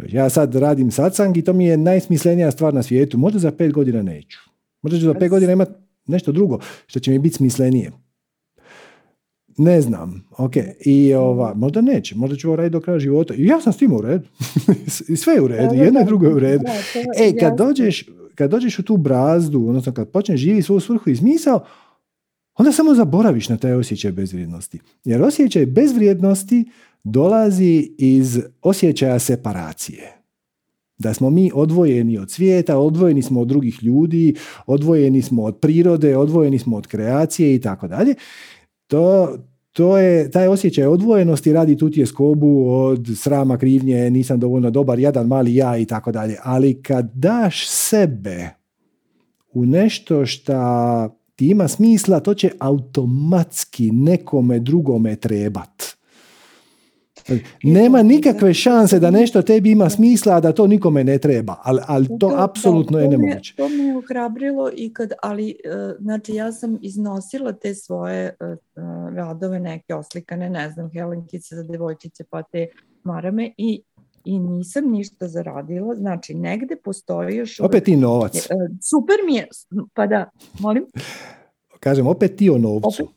Ja sad radim satsang i to mi je najsmislenija stvar na svijetu. Možda za pet godina neću. Možda ću za pet godina imati nešto drugo što će mi biti smislenije. Ne znam, ok. I ova, možda neće, možda ću ovo raditi do kraja života. I ja sam s tim u redu. Sve je u redu, jedno i drugo je u redu. E, kad dođeš, kad dođeš u tu brazdu, odnosno kad počneš živjeti svoju svrhu i smisao, onda samo zaboraviš na taj osjećaj bezvrijednosti. Jer osjećaj bezvrijednosti dolazi iz osjećaja separacije. Da smo mi odvojeni od svijeta, odvojeni smo od drugih ljudi, odvojeni smo od prirode, odvojeni smo od kreacije i tako dalje. To, to je, taj osjećaj odvojenosti radi tutije skobu od srama, krivnje, nisam dovoljno dobar, jadan mali ja i tako dalje. Ali kad daš sebe u nešto što ti ima smisla, to će automatski nekome drugome trebat. Nema nikakve šanse da nešto tebi ima smisla, a da to nikome ne treba, ali, ali to apsolutno je nemoguće. To me je ohrabrilo i kad, ali, e, znači ja sam iznosila te svoje e, e, radove neke oslikane, ne znam, Helenkice za devojčice, pa te marame i i nisam ništa zaradila, znači negde postoji još... Opet i novac. Super mi je, pa da, molim? Kažem, opet ti o novcu.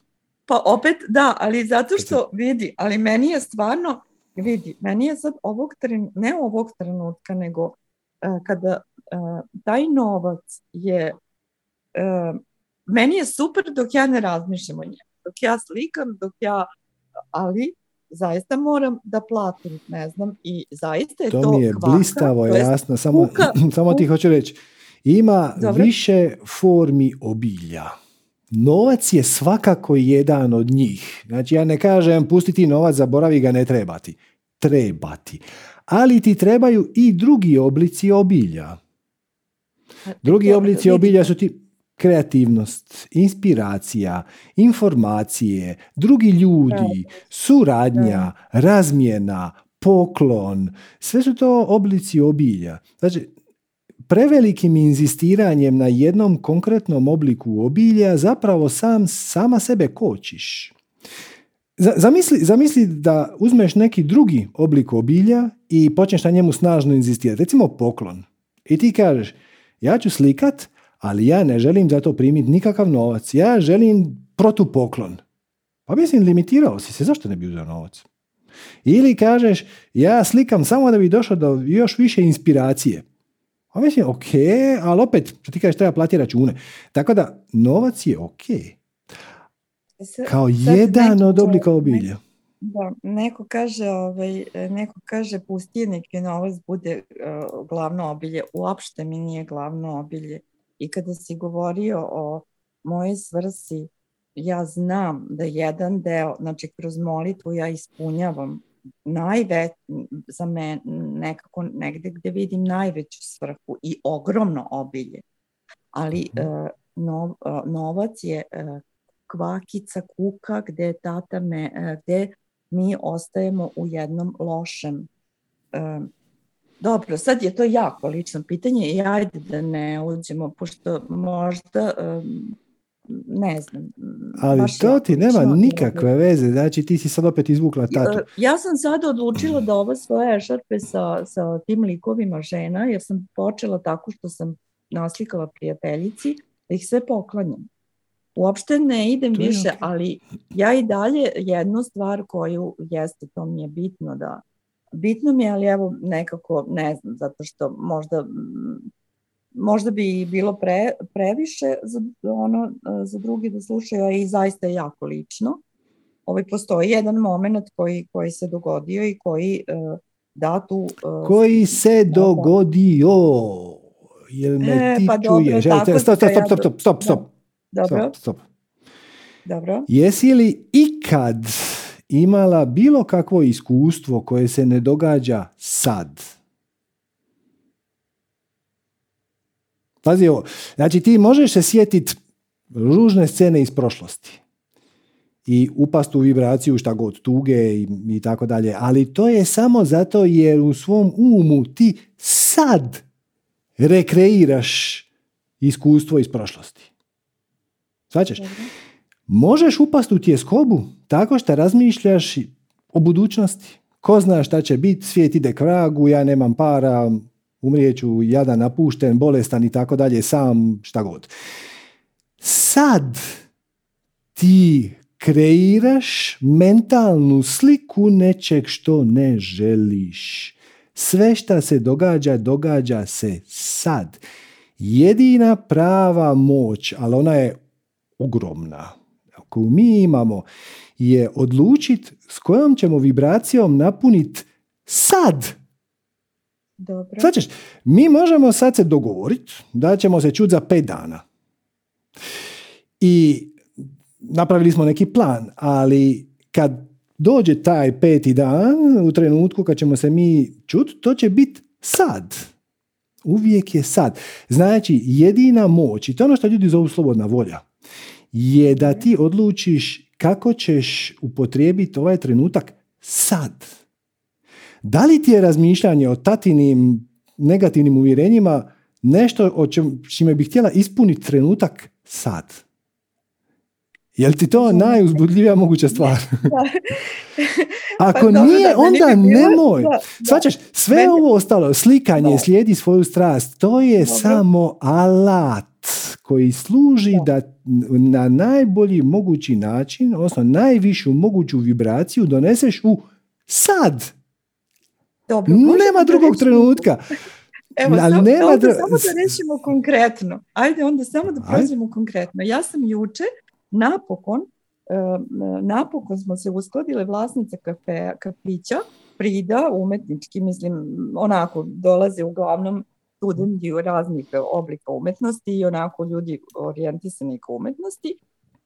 Pa opet da, ali zato što vidi, ali meni je stvarno, vidi, meni je sad ovog trenutka, ne ovog trenutka, nego uh, kada uh, taj novac je, uh, meni je super dok ja ne razmišljam o njemu, dok ja slikam, dok ja, ali zaista moram da platim, ne znam, i zaista je to To mi je kvaka, blistavo, jasno, samo, kuka, samo ti hoću reći, ima Dobre. više formi obilja. Novac je svakako jedan od njih. Znači ja ne kažem pustiti novac, zaboravi ga, ne trebati. Trebati. Ali ti trebaju i drugi oblici obilja. Drugi oblici obilja su ti kreativnost, inspiracija, informacije, drugi ljudi, suradnja, razmjena, poklon. Sve su to oblici obilja. Znači, prevelikim inzistiranjem na jednom konkretnom obliku obilja zapravo sam sama sebe kočiš. Zamisli, zamisli da uzmeš neki drugi oblik obilja i počneš na njemu snažno inzistirati. Recimo poklon. I ti kažeš, ja ću slikat, ali ja ne želim za to primiti nikakav novac. Ja želim protupoklon. Pa mislim, limitirao si se, zašto ne bi uzeo novac? Ili kažeš, ja slikam samo da bi došao do još više inspiracije. A mislim, ok, ali opet, što ti kažeš, treba platiti račune. Tako da, novac je ok. Kao jedan od oblika obilja. Da, neko kaže, ovaj, neko kaže pusti neki novac bude uh, glavno obilje. Uopšte mi nije glavno obilje. I kada si govorio o mojoj svrsi, ja znam da jedan deo, znači kroz molitvu ja ispunjavam najve, za me nekako negde gde vidim najveću svrhu i ogromno obilje. Ali uh, no, uh, novac je uh, kvakica kuka gde tata me, gde mi ostajemo u jednom lošem Dobro, sad je to jako lično pitanje i ajde da ne uđemo, pošto možda um, ne znam. Ali to ti nema nikakve veze, znači ti si sad opet izvukla tatu. Ja sam sad odlučila da ove svoje šarpe sa, sa tim likovima žena, jer sam počela tako što sam naslikala prijateljici, da ih sve poklanjam. Uopšte ne idem više, okay. ali ja i dalje jednu stvar koju jeste, to mi je bitno da bitno mi je, ali evo nekako ne znam, zato što možda možda bi bilo pre, previše za, ono, za drugi da slušaju, a i zaista je jako lično. Ovaj, postoji jedan moment koji, koji se dogodio i koji uh, da tu... Uh, koji se dogodio? Jel me e, ti pa čuješ? Dobro, stop, stop, stop, stop, stop, stop, stop. Dobro. Stop, stop. Dobro. Jesi li ikad imala bilo kakvo iskustvo koje se ne događa sad? Pazi ovo, znači ti možeš se sjetiti ružne scene iz prošlosti i upast u vibraciju šta god tuge i, i tako dalje, ali to je samo zato jer u svom umu ti sad rekreiraš iskustvo iz prošlosti. Svaćaš? Možeš upasti u tjeskobu tako što razmišljaš o budućnosti. Ko zna šta će biti, svijet ide k vragu, ja nemam para, umrijeću jadan, napušten, bolestan i tako dalje, sam, šta god. Sad ti kreiraš mentalnu sliku nečeg što ne želiš. Sve što se događa, događa se sad. Jedina prava moć, ali ona je ogromna, koju mi imamo, je odlučiti s kojom ćemo vibracijom napuniti sad. Dobro. mi možemo sad se dogovoriti da ćemo se čuti za pet dana. I napravili smo neki plan, ali kad dođe taj peti dan, u trenutku kad ćemo se mi čuti, to će biti sad. Uvijek je sad. Znači, jedina moć, i to je ono što ljudi zovu slobodna volja, je da ti odlučiš kako ćeš upotrijebiti ovaj trenutak sad. Da li ti je razmišljanje o tatinim negativnim uvjerenjima nešto o čime bih htjela ispuniti trenutak sad? Jel ti to najuzbudljivija moguća stvar? Ako pa nije, onda nemoj. Svačaš, sve ovo ostalo, slikanje, slijedi svoju strast, to je samo alat koji služi da na najbolji mogući način, odnosno najvišu moguću vibraciju doneseš u sad. Dobro, Nema drugog trenutka. Evo, Ali samo, nema da rešimo konkretno. Ajde onda samo da prođemo konkretno. Ja sam juče napokon, e, napokon smo se uskladile vlasnice kafe, kafića, Prida, umetnički, mislim, onako dolaze uglavnom studenti raznih oblika umetnosti i onako ljudi orijentisani ka umetnosti.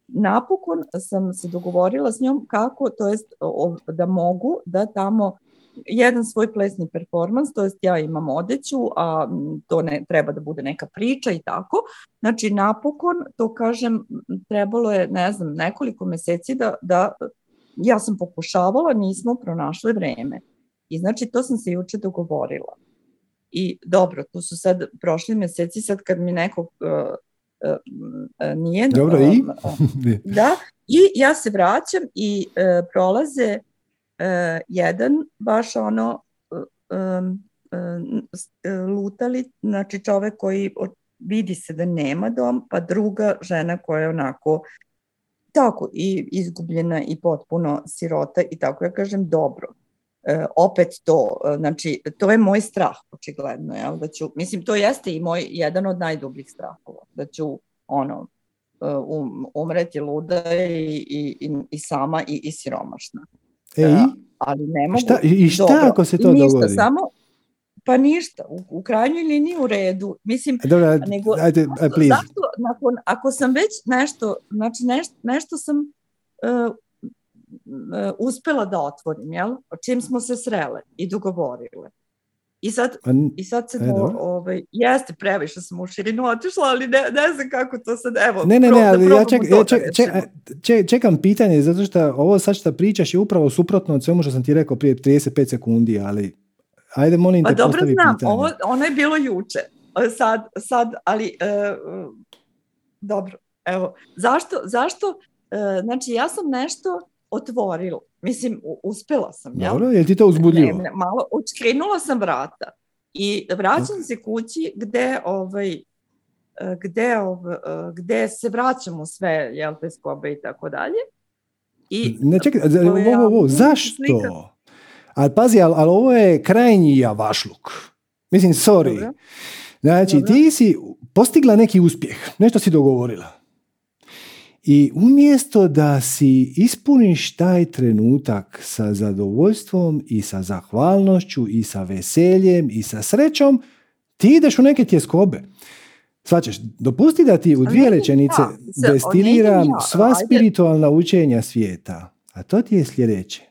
Napokon sam se dogovorila s njom kako, to jest da mogu da tamo jedan svoj plesni performans, to jest ja imam odeću, a to ne treba da bude neka priča i tako. Znači napokon, to kažem, trebalo je, ne znam, nekoliko meseci da, da ja sam pokušavala, nismo pronašli vreme. I znači to sam se juče dogovorila. I dobro, tu su sad prošli meseci, sad kad mi neko uh, uh, nije... Dobro, i? da, i ja se vraćam i uh, prolaze jedan baš ono um, lutali, znači čovek koji vidi se da nema dom, pa druga žena koja je onako tako i izgubljena i potpuno sirota i tako ja kažem dobro E, opet to, e, znači to je moj strah očigledno, jel, da ću, mislim to jeste i moj jedan od najdubljih strahova, da ću ono e, um, umreti luda i, i, i sama i, i siromašna. E, i? ali ne mogu. Šta, I šta dobro, ako se to ništa, dogodi? Samo, pa ništa, u, u krajnjoj liniji u redu. Mislim, Dobro, nego, ajde, please. Zašto, nakon, ako sam već nešto, znači nešto, nešto sam uh, E, uspela da otvorim, jel? O čim smo se srele i dogovorile. I sad, pa i sad se, do, ovaj, jeste previše sam u širinu otišla, ali ne, ne znam kako to sad, evo, ne, ne, ne, ali ja ček, ja ček, ček, ček, čekam pitanje, zato što ovo sad što pričaš je upravo suprotno od svemu što sam ti rekao prije 35 sekundi, ali ajde molim pa te dobro znam, pitanje. Ovo, ono je bilo juče, sad, sad ali uh, dobro, evo, zašto, zašto, uh, znači ja sam nešto otvorila. Mislim, uspela sam. Dobro, je ti to uzbudljivo? Ne, malo, učkrenula sam vrata i vraćam se kući gde ovaj, e, gde, ovaj, gde se vraćamo sve, jel, te skobe i tako dalje. I, ne, čekaj, ovo, ovo, zašto? Slika... Ali pazi, ali, ali ovo je krajnji javašluk. Mislim, sorry. Dobro. Znači, Dobro. ti si postigla neki uspjeh, nešto si dogovorila. I umjesto da si ispuniš taj trenutak sa zadovoljstvom i sa zahvalnošću i sa veseljem i sa srećom, ti ideš u neke tjeskobe. Svačeš, dopusti da ti u dvije rečenice destiliram sva spiritualna učenja svijeta. A to ti je sljedeće.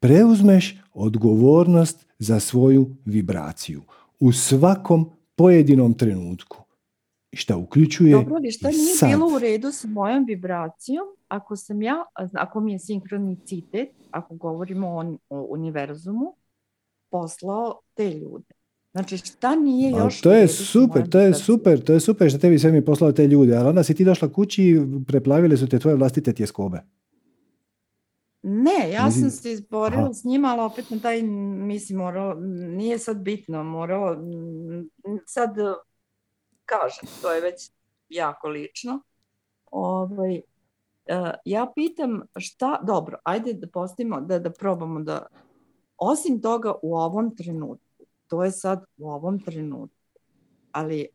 Preuzmeš odgovornost za svoju vibraciju u svakom pojedinom trenutku šta uključuje Dobro, ali šta nije sad. bilo u redu sa mojom vibracijom ako sam ja, ako mi je sinkronicitet, ako govorimo o, o univerzumu, poslao te ljude. Znači šta nije još... to je super, to je super, to je super što tebi sve mi poslao te ljude, ali onda si ti došla kući i preplavile su te tvoje vlastite tjeskobe. Ne, ja sam se izborila s njima, ali opet na taj, mislim, moralo, nije sad bitno, moralo, sad, kažem, to je već jako lično. Ovaj, e, ja pitam šta, dobro, ajde da postavimo, da, da probamo da, osim toga u ovom trenutku, to je sad u ovom trenutku, ali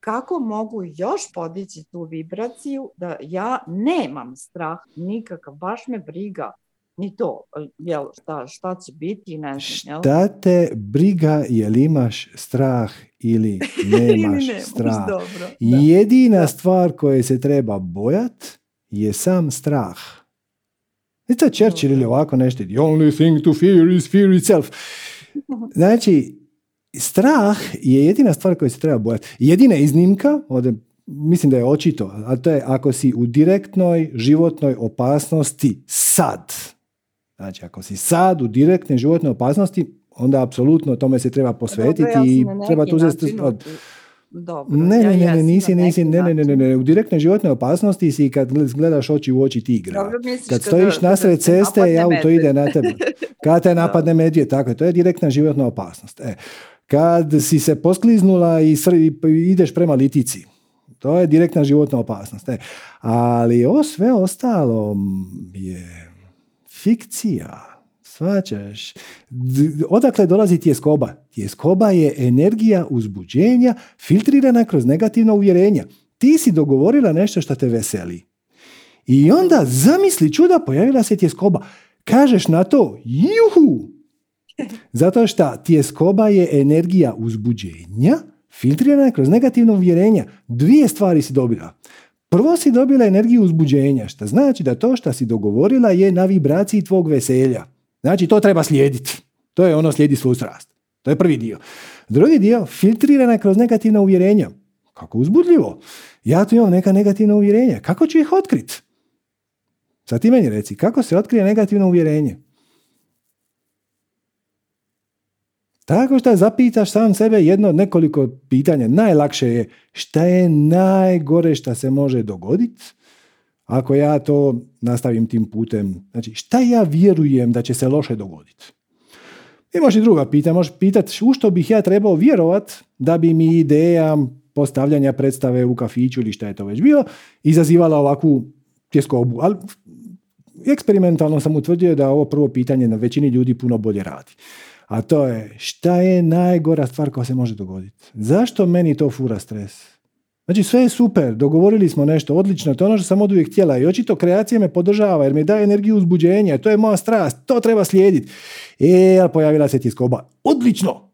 kako mogu još podići tu vibraciju da ja nemam strah nikakav, baš me briga ni to, jel, šta, šta će biti, ne znam. Šta te briga je li imaš strah ili nemaš strah? Dobro, Jedina stvar koje se treba bojat je sam strah. I to Churchill ili ovako nešto. The only thing to fear is fear itself. Znači, strah je jedina stvar koju se treba bojati. Jedina iznimka, ovdje mislim da je očito, a to je ako si u direktnoj životnoj opasnosti sad. Znači, ako si sad u direktnoj životnoj opasnosti, onda apsolutno tome se treba posvetiti i treba tu uzeti... Dobro, ne, ne, ne, ne, nisi, nisi, ne, ne, ne, ne, u direktnoj životnoj opasnosti si kad gledaš oči u oči tigra. Dobro, kad stojiš nasred ceste i auto ide na tebe. Kad te napadne medvjed, tako je, to je direktna životna opasnost. E, kad si se poskliznula i ideš prema litici, to je direktna životna opasnost. E, ali ovo sve ostalo je fikcija. Svačaš? Odakle dolazi tjeskoba? Tjeskoba je energija uzbuđenja filtrirana kroz negativna uvjerenja. Ti si dogovorila nešto što te veseli. I onda, zamisli čuda, pojavila se tjeskoba. Kažeš na to, juhu! Zato što tjeskoba je energija uzbuđenja, filtrirana kroz negativna uvjerenja. Dvije stvari si dobila. Prvo si dobila energiju uzbuđenja, što znači da to što si dogovorila je na vibraciji tvog veselja. Znači, to treba slijediti. To je ono slijedi svoju strast. To je prvi dio. Drugi dio, filtrirana kroz negativna uvjerenja. Kako uzbudljivo. Ja tu imam neka negativna uvjerenja. Kako ću ih otkriti? Sad ti meni reci, kako se otkrije negativno uvjerenje? Tako što zapitaš sam sebe jedno nekoliko pitanja. Najlakše je šta je najgore što se može dogoditi ako ja to nastavim tim putem. Znači, šta ja vjerujem da će se loše dogoditi? Imaš i druga pitanja. Možeš pitati u što bih ja trebao vjerovat da bi mi ideja postavljanja predstave u kafiću ili šta je to već bilo, izazivala ovakvu tjeskobu. Ali eksperimentalno sam utvrdio da ovo prvo pitanje na većini ljudi puno bolje radi. A to je šta je najgora stvar koja se može dogoditi? Zašto meni to fura stres? Znači sve je super, dogovorili smo nešto, odlično, to je ono što sam od uvijek htjela i očito kreacija me podržava jer mi daje energiju uzbuđenja, to je moja strast, to treba slijediti. E, ali pojavila se tjeskoba. Odlično!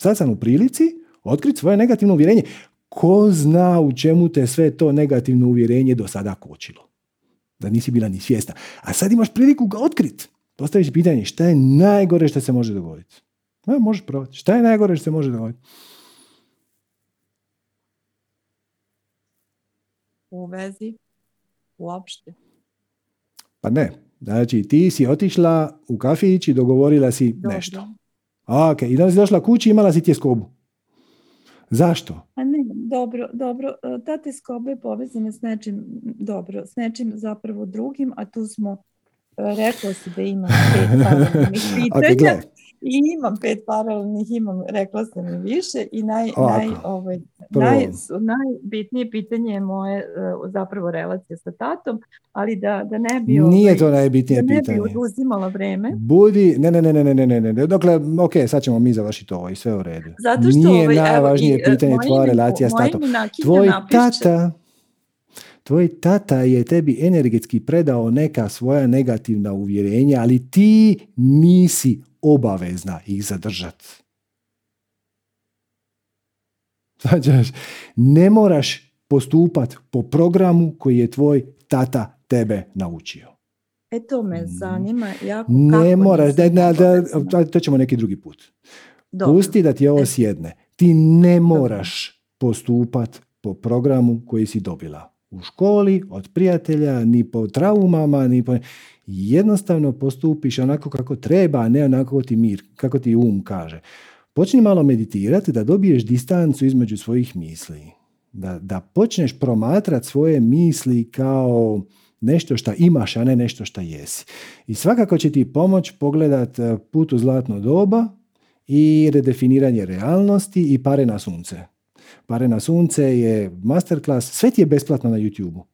Sad sam u prilici otkriti svoje negativno uvjerenje. Ko zna u čemu te sve to negativno uvjerenje do sada kočilo? Da nisi bila ni svjesna. A sad imaš priliku ga otkriti. Postaviš pitanje šta je najgore što se može dogoditi. E, možeš probati. Šta je najgore što se može dogoditi? u vezi uopšte? Pa ne. Znači, ti si otišla u kafić i dogovorila si nešto. Ok, i da si došla kući i imala si tjeskobu. Zašto? A ne, dobro, dobro. E, ta tjeskoba je povezana s nečim, dobro, s nečim zapravo drugim, a tu smo rekla si da ima pet pitanja. I imam pet paralelnih, imam, rekla sam i više i naj, naj, ovaj, naj, najbitnije pitanje je moje uh, zapravo relacija sa tatom, ali da, da ne bi... Nije ovaj, to najbitnije da ne pitanje. bi oduzimala vreme. Budi, ne, ne, ne, ne, ne, ne, ne, dokle, ok, sad ćemo mi završiti ovo i sve u redu. Zato što Nije ovaj, najvažnije evo, pitanje tvoja relacija s tatom. Tvoj tata, tvoj tata je tebi energetski predao neka svoja negativna uvjerenja, ali ti nisi obavezna ih zadržati. ne moraš postupat po programu koji je tvoj tata tebe naučio. E to me mm. zanima. Jako ne moraš, da, da, to ćemo neki drugi put. Dobro. Pusti da ti ovo e. sjedne. Ti ne moraš postupat po programu koji si dobila u školi, od prijatelja, ni po traumama, ni po jednostavno postupiš onako kako treba, a ne onako ti mir, kako ti um kaže. počni malo meditirati da dobiješ distancu između svojih misli. Da, da počneš promatrati svoje misli kao nešto što imaš, a ne nešto što jesi. I svakako će ti pomoć pogledat e, put u zlatno doba i redefiniranje realnosti i pare na sunce. Pare na sunce je masterclass, sve ti je besplatno na YouTube-u.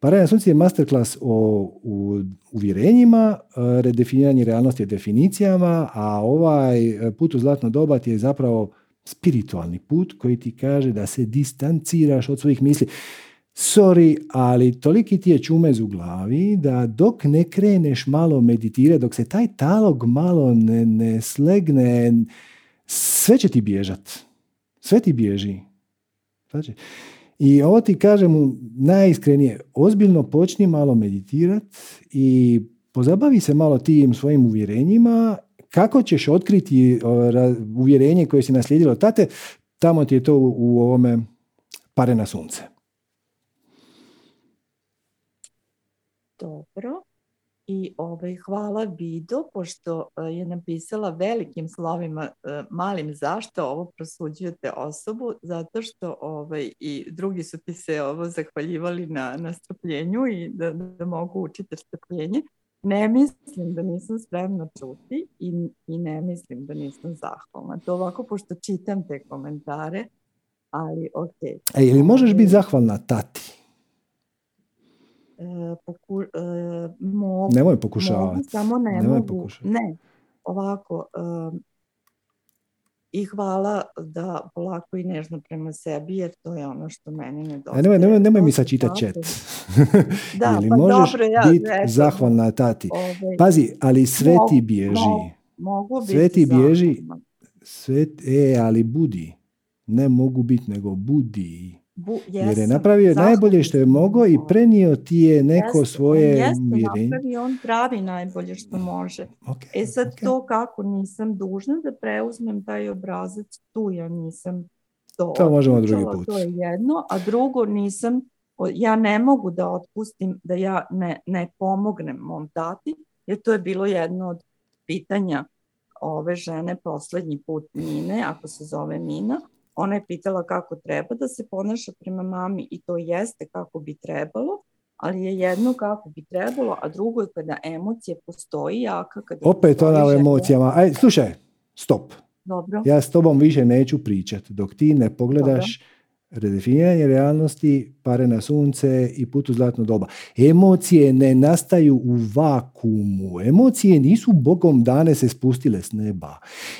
Pare na sunce je masterclass o uvjerenjima, e, redefiniranje realnosti je definicijama, a ovaj e, put u zlatno doba ti je zapravo spiritualni put koji ti kaže da se distanciraš od svojih misli sorry, ali toliki ti je čumez u glavi da dok ne kreneš malo meditirati, dok se taj talog malo ne, ne slegne, sve će ti bježat. Sve ti bježi. Znači, I ovo ti kažem najiskrenije, ozbiljno počni malo meditirati i pozabavi se malo tim svojim uvjerenjima, kako ćeš otkriti uvjerenje koje si naslijedilo tate, tamo ti je to u ovome pare na sunce. Dobro. I ovaj, hvala Vido, pošto e, je napisala velikim slovima e, malim zašto ovo prosuđujete osobu, zato što ovaj, i drugi su ti se ovo zahvaljivali na, na strpljenju i da, da mogu učiti strpljenje. Ne mislim da nisam spremna čuti i, i ne mislim da nisam zahvalna. To ovako, pošto čitam te komentare, ali ok. E, ili možeš biti zahvalna tati? E, poku, e, mogu, Nemoj pokušavati. Mogu, samo ne Nemoj mogu. Ne, ovako, e, i hvala da polako i nežno prema sebi, jer to je ono što meni nedostaje. Nemoj, nemoj, nemoj mi sad čitati čet. da, Ili pa možeš dobro, ja, biti zahvalna tati. Ove, Pazi, ali sve mogu, ti bježi. Mogu, mogu sve ti bježi. Sve, e, ali budi. Ne mogu biti, nego budi. Bu, jesam, Jer je napravio najbolje što je mogao i prenio ti je neko jeste, svoje jeste, napravio, on pravi najbolje što može. Okay, e sad okay. to kako nisam dužna da preuzmem taj obrazac, tu ja nisam to To možemo drugi put. To je jedno, a drugo nisam, ja ne mogu da otpustim da ja ne, ne pomognem mom tati, jer to je bilo jedno od pitanja ove žene poslednji put Mine, ako se zove Mina, Ona je pitala kako treba da se ponaša prema mami i to jeste kako bi trebalo, ali je jedno kako bi trebalo, a drugo je kada emocije postoji jaka. Kada Opet ona o emocijama. Aj, slušaj, stop. Dobro. Ja s tobom više neću pričati dok ti ne pogledaš Dobro redefiniranje realnosti, pare na sunce i put u zlatno doba. Emocije ne nastaju u vakumu. Emocije nisu bogom dane se spustile s neba.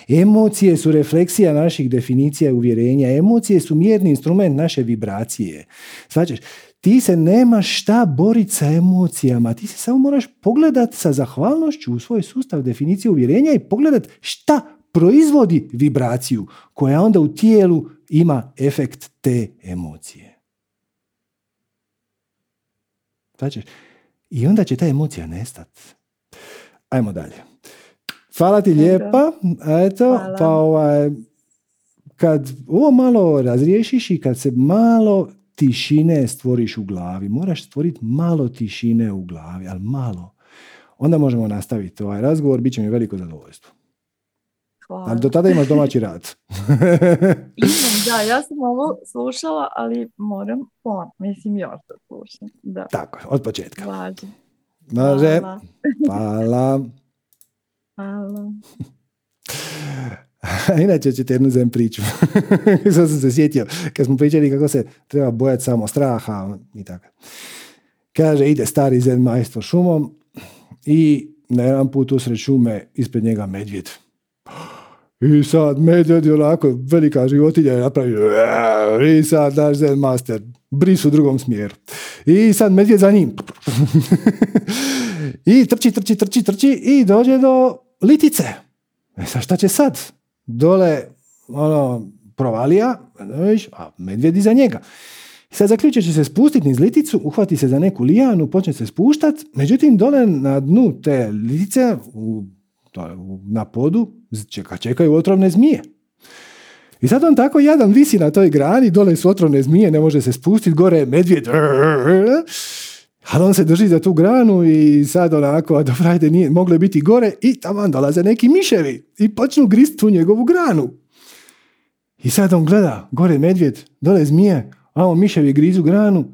Emocije su refleksija naših definicija i uvjerenja. Emocije su mjerni instrument naše vibracije. Svačeš, ti se nemaš šta boriti sa emocijama, ti se samo moraš pogledat sa zahvalnošću u svoj sustav definicije uvjerenja i pogledat šta proizvodi vibraciju koja onda u tijelu ima efekt te emocije. Znači, I onda će ta emocija nestati. Ajmo dalje. Hvala ti lijepa. Eto, Hvala. pa ovaj, kad ovo malo razriješiš i kad se malo tišine stvoriš u glavi, moraš stvoriti malo tišine u glavi, ali malo. Onda možemo nastaviti ovaj razgovor, bit će mi veliko zadovoljstvo. Hvala. Ali do tada imaš domaći rad. Imam, da, ja sam ovo slušala, ali moram po, mislim još da slušam. Da. Tako, od početka. Važi. Može. Hvala. Hvala. Inače ćete jednu zem priču. Sad sam se sjetio kad smo pričali kako se treba bojati samo straha i tako. Kaže, ide stari zen majstor šumom i na jedan put usred šume ispred njega medvjed. I sad medvjed je onako velika životinja je napravio i sad naš zen master bris u drugom smjeru. I sad medvjed za njim. I trči, trči, trči, trči i dođe do litice. E sad šta će sad? Dole ono, provalija, a medvjed iza njega. I sad zaključe će se spustiti niz liticu, uhvati se za neku lijanu, počne se spuštat, međutim dole na dnu te litice u na podu čeka, čekaju otrovne zmije. I sad on tako jadan visi na toj grani, dole su otrovne zmije, ne može se spustiti, gore je medvjed. Ali on se drži za tu granu i sad onako, a dobro, ajde, nije, moglo je biti gore i tamo dolaze neki miševi i počnu grist tu njegovu granu. I sad on gleda, gore medvjed, dole zmije, a on miševi grizu granu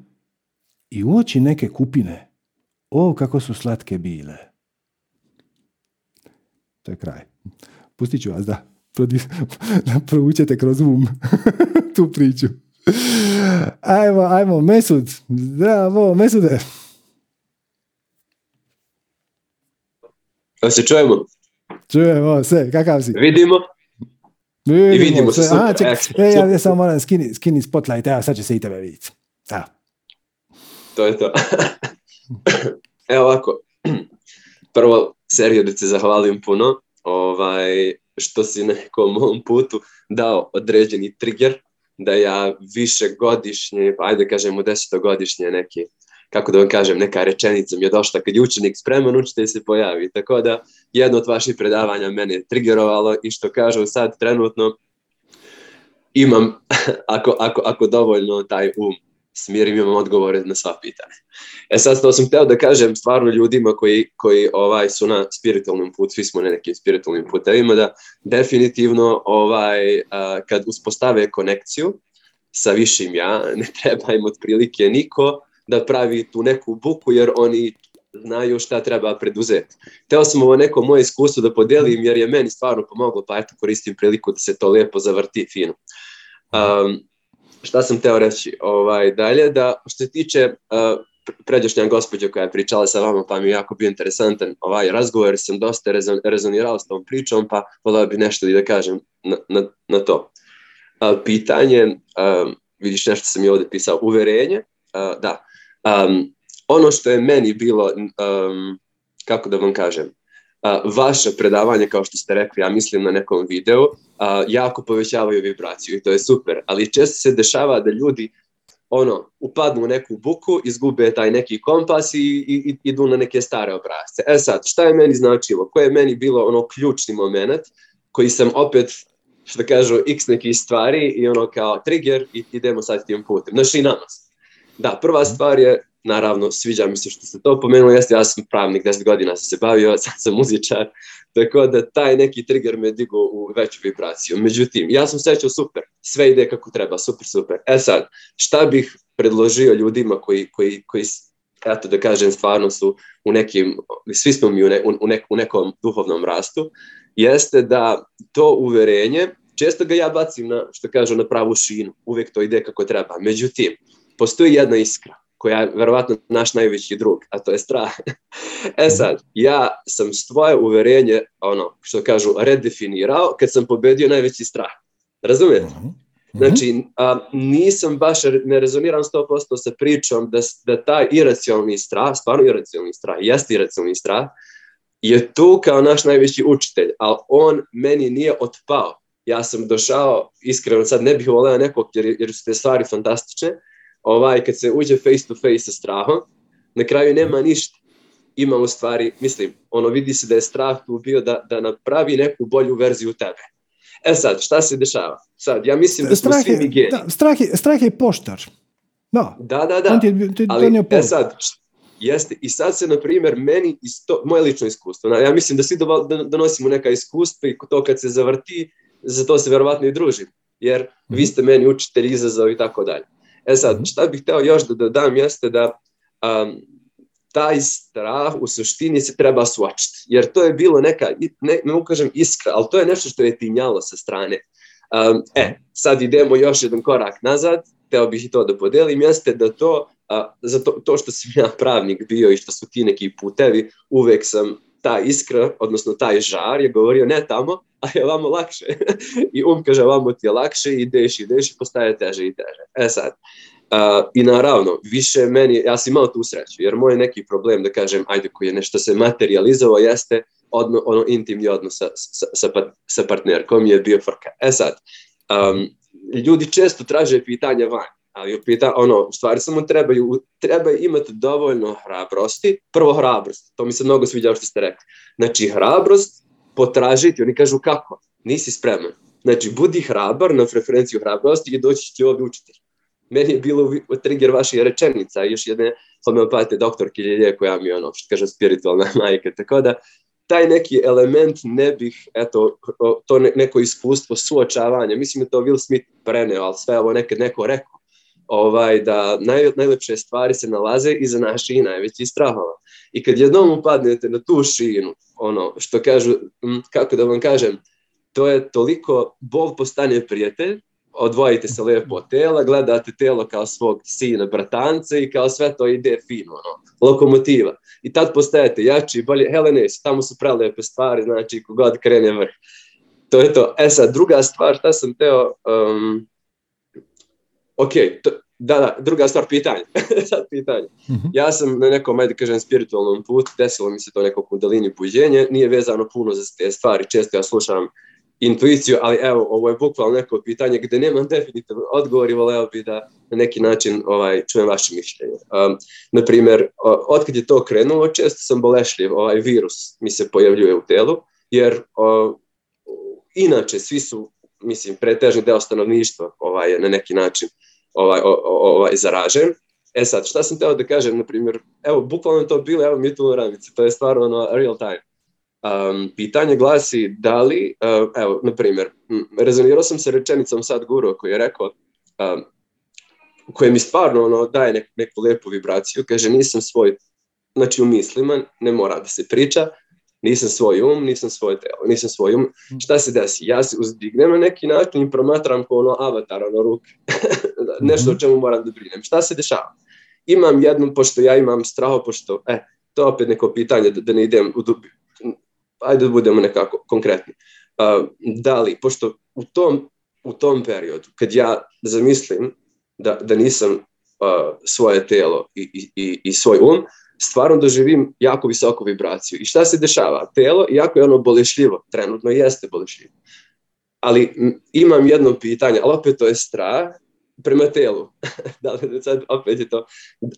i uoči neke kupine. O, kako su slatke bile. To je kraj. Pustit ću vas da, da provučete kroz um tu priču. Ajmo, ajmo, Mesud. Zdravo, Mesude. Da se čujemo? Čujemo se, kakav si? Vidimo. Vidimo, I vidimo se, Aha, super. čekaj, e, ja, ja samo moram skini, skini spotlight, evo sad će se i tebe vidjeti. Evo. To je to. Evo ovako. Prvo, Sergio, da se zahvalim puno ovaj, što si nekom mom putu dao određeni trigger da ja više godišnje, pa ajde kažemo desetogodišnje neki, kako da vam kažem, neka rečenica mi je došla kad je učenik spreman, učitelj se pojavi. Tako da jedno od vaših predavanja mene je triggerovalo i što kažu sad trenutno imam, ako, ako, ako dovoljno taj um smirim, imam odgovore na sva pitanja. E sad to sam hteo da kažem stvarno ljudima koji, koji ovaj su na spiritualnom putu, svi smo na nekim spiritualnim putevima, da definitivno ovaj, a, kad uspostave konekciju sa višim ja, ne treba im otprilike niko da pravi tu neku buku jer oni znaju šta treba preduzeti. Teo sam ovo neko moje iskustvo da podelim jer je meni stvarno pomoglo, pa eto koristim priliku da se to lepo zavrti fino. Um, šta sam teo reći ovaj, dalje, da što se tiče uh, pređašnja gospođa koja je pričala sa vama, pa mi je jako bio interesantan ovaj razgovor, sam dosta rezon, rezonirao s tom pričom, pa volao bi nešto i da kažem na, na, na to. Uh, pitanje, um, vidiš nešto sam i ovde pisao, uverenje, uh, da, um, ono što je meni bilo, um, kako da vam kažem, uh, vaše predavanje, kao što ste rekli, ja mislim na nekom videu, jako povećavaju vibraciju i to je super, ali često se dešava da ljudi ono, upadnu u neku buku, izgube taj neki kompas i, i, i idu na neke stare obrazce. E sad, šta je meni značilo? Koje je meni bilo ono ključni moment koji sam opet, što kažu, x nekih stvari i ono kao trigger i idemo sad tim putem. Znači i namaz. Da, prva stvar je, naravno, sviđa mi se što ste to pomenuli, jeste, ja sam pravnik, 10 godina sam se bavio, sad sam muzičar, tako da taj neki trigger me digo u veću vibraciju. Međutim, ja sam sećao super, sve ide kako treba, super, super. E sad, šta bih predložio ljudima koji, koji, koji eto da kažem, stvarno su u nekim, svi smo mi u, ne, u, nek, u nekom duhovnom rastu, jeste da to uverenje, često ga ja bacim na, što kažu, na pravu šinu, uvek to ide kako treba. Međutim, postoji jedna iskra koja je verovatno naš najveći drug, a to je strah. e sad, ja sam svoje uverenje, ono, što kažu, redefinirao kad sam pobedio najveći strah. Razumijete? Znači, a, nisam baš, ne rezoniram 100% sa pričom da, da taj iracionalni strah, stvarno iracionalni strah, jeste iracionalni strah, je tu kao naš najveći učitelj, ali on meni nije otpao. Ja sam došao, iskreno sad ne bih voleo nekog jer, jer su te stvari fantastične, ovaj, kad se uđe face to face sa strahom, na kraju nema ništa. Ima u stvari, mislim, ono vidi se da je strah tu bio da, da napravi neku bolju verziju tebe. E sad, šta se dešava? Sad, ja mislim da smo strah svi mi geni. da, strah, je, strah je poštar. Da. Da, da, da. On ti ti Ali, e sad, jeste, i sad se, na primjer, meni, isto, moje lično iskustvo, ja mislim da svi donosimo neka iskustva i to kad se zavrti, za to se verovatno i družim, jer vi ste meni učitelj, izazov i tako dalje. E sad, šta bih hteo još da dodam jeste da um, taj strah u suštini se treba suočiti, jer to je bilo neka, ne, ne mogu kažem iskra, ali to je nešto što je tinjalo sa strane. Um, e, sad idemo još jedan korak nazad, teo bih i to da podelim, jeste da to, a, za to, to što sam ja pravnik bio i što su ti neki putevi, uvek sam ta iskra, odnosno taj žar je govorio ne tamo, a je vamo lakše. I um kaže vamo ti je lakše, ideš, ideš i postaje teže i teže. E sad, uh, i naravno, više meni, ja sam imao tu sreću, jer moj neki problem, da kažem, ajde koji je nešto se materializovao, jeste odno, ono intimni odnos sa, sa, sa, sa partnerkom je bio frka. E sad, um, ljudi često traže pitanja van, ali pita, ono, u stvari samo trebaju, treba imati dovoljno hrabrosti, prvo hrabrost, to mi se mnogo sviđa što ste rekli. Znači, hrabrost potražiti, oni kažu kako, nisi spreman. Znači, budi hrabar na preferenciju hrabrosti i doći ti ovdje učitelj. Meni je bilo trigger vaših rečenica, još jedne homeopatije, doktor Kiljelje, koja mi je ono, što kaže, spiritualna majka, tako da taj neki element ne bih, eto, to neko iskustvo suočavanja, mislim da to Will Smith preneo, ali sve ovo nekad neko rekao, ovaj, da naj, najlepše stvari se nalaze iza naših najvećih strahova. I kad jednom upadnete na tu šinu, ono, što kažu, kako da vam kažem, to je toliko, bol postane prijatelj, odvojite se lijepo od tela, gledate telo kao svog sina, bratance i kao sve to ide fino, ono, lokomotiva. I tad postajete jači, bolje, Helenes, tamo su prelepe stvari, znači kogod krene vrh. To je to. E sad, druga stvar, šta sam teo, um, ok, to, da, da, druga stvar, pitanje. sad pitanje. Mhm. Ja sam na nekom, ajde kažem, spiritualnom putu, desilo mi se to neko kundalini puđenje, nije vezano puno za te stvari, često ja slušam intuiciju, ali evo, ovo je bukvalno neko pitanje gdje nemam definitivno odgovor i voleo bi da na neki način ovaj, čujem vaše mišljenje. Um, naprimjer, otkad je to krenulo, često sam bolešljiv, ovaj virus mi se pojavljuje u telu, jer inače svi su, mislim, pretežni deo stanovništva ovaj, na neki način ovaj, ovaj, zaražen. E sad, šta sam teo da kažem, na primjer, evo, bukvalno to bilo, evo mi tu ramice, to je stvarno ono, real time. Um, pitanje glasi da li, uh, evo, na primjer, rezonirao sam se rečenicom sad guru koji je rekao, um, koje mi stvarno ono, daje nek, neku lijepu vibraciju, kaže nisam svoj, znači u mislima, ne mora da se priča, nisam svoj um, nisam svoje telo, nisam svoj um. Mm. Šta se desi? Ja se uzdignem na neki način i promatram kao ono avatar, ono ruke. Nešto o mhm. čemu moram da brinem. Šta se dešava? Imam jednu, pošto ja imam straho, pošto, e, to je opet neko pitanje da, da ne idem u dubi. Ajde da budemo nekako konkretni. Uh, da li, pošto u tom, u tom periodu, kad ja zamislim da, da nisam uh, svoje telo i, i, i svoj um, stvarno doživim jako visoku vibraciju. I šta se dešava? Telo, iako je ono bolešljivo, trenutno jeste bolešljivo, ali imam jedno pitanje, ali opet to je strah prema telu. da li sad opet je to.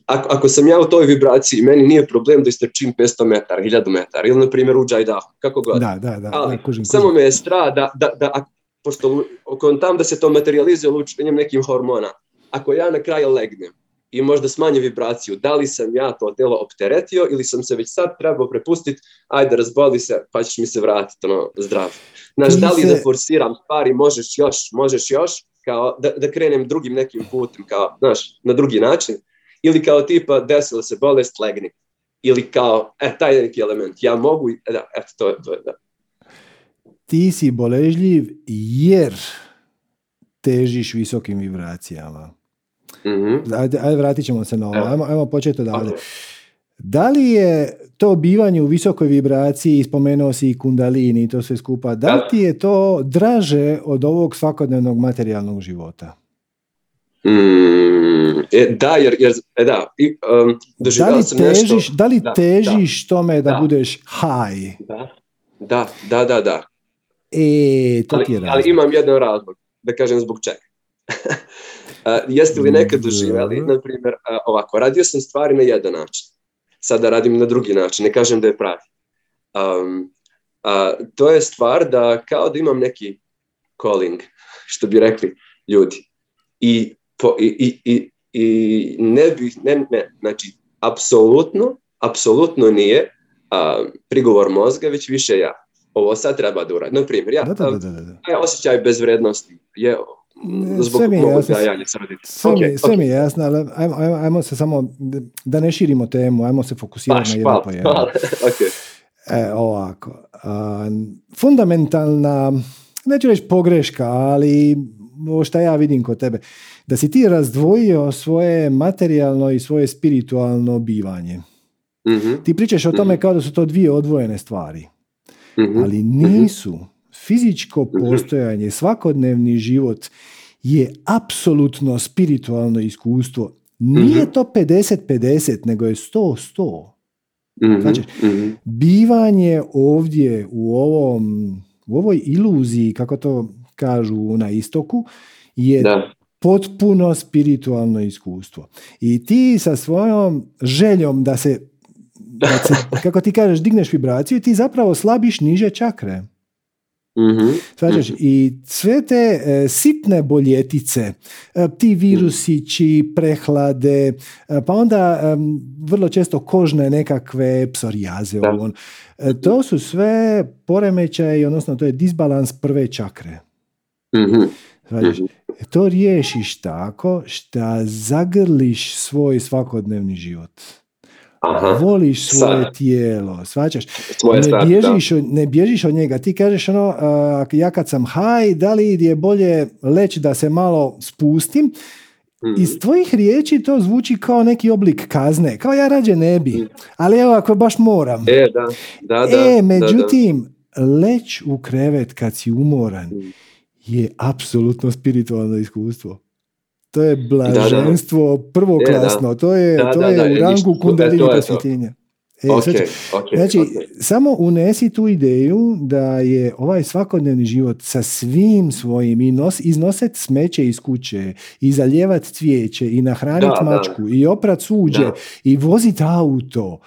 Ako, ako, sam ja u toj vibraciji, meni nije problem da istrčim 500 metara, 1000 metara, ili na primjer u Džajdahu, kako god. Da, da, da. Ali, samo me je strah da, da, da, pošto tam da se to materializuje lučenjem nekim hormona, ako ja na kraju legnem, i možda smanje vibraciju. Da li sam ja to telo opteretio ili sam se već sad trebao prepustiti, ajde razboli se pa ćeš mi se vratiti ono, zdrav. Znaš, da li da forsiram stvari, možeš još, možeš još, kao da, da krenem drugim nekim putem, kao, znaš, na drugi način, ili kao tipa desila se bolest, legni. Ili kao, e, taj neki element, ja mogu, e, da, eto, to je, to je, da. Ti si boležljiv jer težiš visokim vibracijama. Mm-hmm. Ajde, ajde, vratit ćemo se na ovo. Ajmo, ajmo početi odavde. Da li je to bivanje u visokoj vibraciji, spomenuo si i kundalini i to sve skupa, da li ti je to draže od ovog svakodnevnog materijalnog života? Mm, e, da, jer, jer e, da, i, um, da li sam težiš, nešto... Da li da, težiš da, tome da, da, budeš high? Da, da, da, da. da. E, to ali, ti je razlog. Ali imam jedan razlog, da kažem zbog čega. Jeste li nekad doživjeli, na primjer, ovako, radio sam stvari na jedan način, sada radim na drugi način, ne kažem da je pravi. Um, uh, to je stvar da kao da imam neki calling, što bi rekli ljudi. I, po, i, i, i ne bih, ne, ne, znači, apsolutno, apsolutno nije uh, prigovor mozga, već više ja. Ovo sad treba da uradim. Na primjer, ja, da, da, da, da, da. osjećaj bezvrednosti je zbog sve mi je jasno, sve, okay, mi, sve mi je jasno, ali ajmo, ajmo, se samo, da ne širimo temu, ajmo se fokusirati na jedno po jedno. okay. E, ovako, a, fundamentalna, neću reći pogreška, ali što ja vidim kod tebe, da si ti razdvojio svoje materijalno i svoje spiritualno bivanje. Mm-hmm. Ti pričaš o tome mm-hmm. kao da su to dvije odvojene stvari, mm-hmm. ali nisu. Fizičko mhm. postojanje, svakodnevni život je apsolutno spiritualno iskustvo. Nije mhm. to 50-50, nego je 100-100. Mhm. Znači, bivanje ovdje u, ovom, u ovoj iluziji, kako to kažu na istoku, je potpuno spiritualno iskustvo. I ti sa svojom željom da se, da se kako ti kažeš, digneš vibraciju, ti zapravo slabiš niže čakre. Mhm. Svađaš? I sve te e, sitne boljetice, e, ti virusići, prehlade, e, pa onda e, vrlo često kožne nekakve psorijaze, ovo. E, to su sve poremećaji, odnosno to je disbalans prve čakre. Mhm. Svađaš? Mhm. E, To riješiš tako šta zagrliš svoj svakodnevni život. Aha. Voliš svoje Sad. tijelo, svačaš? Svoje Ne stvari, da. bježiš, od, ne bježiš od njega. Ti kažeš ono, a, ja kad sam haj, da li je bolje leći da se malo spustim? Mhm. Iz tvojih riječi to zvuči kao neki oblik kazne. Kao ja rađe ne bi. Ali evo ako baš moram. E, da, da, da. E, da, međutim, leć u krevet kad si umoran Mm. je apsolutno spiritualno iskustvo. To je blaženstvo prvoklasno. To je, Da, to da, je da, u rangu. E, kundalini prosvjetljenja. E, da. Ok, sad ću- ok, Znači, ok. samo unesi tu ideju da je ovaj svakodnevni život sa svim svojim i nos, iznoset smeće iz kuće, i zaljevat cvijeće, i nahranit Da, da. mačku, i oprat suđe, Da. i vozit auto.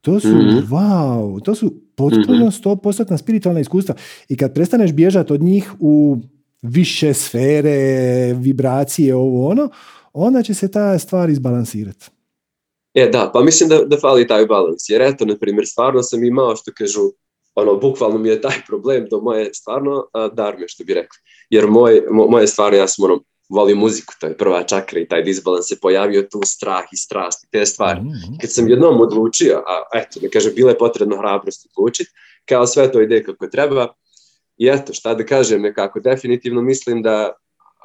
To su, Mhm. wow, to su potpuno 100% spiritualna iskustva. I kad prestaneš bježati od njih u više sfere, vibracije, ovo ono, onda će se ta stvar izbalansirati. E, da, pa mislim da, da fali taj balans. Jer eto, na primjer, stvarno sam imao, što kažu, ono, bukvalno mi je taj problem do moje stvarno a, darme, što bi rekli. Jer moj, mo, moje stvarno, ja sam ono, volim muziku, to je prva čakra i taj disbalans se pojavio tu strah i strast i te stvari. Mhm. Kad sam jednom odlučio, a eto, da kažem, bila je potrebna hrabrost odlučiti, kao sve to ide kako treba, i eto, šta da kažem, nekako, definitivno mislim da,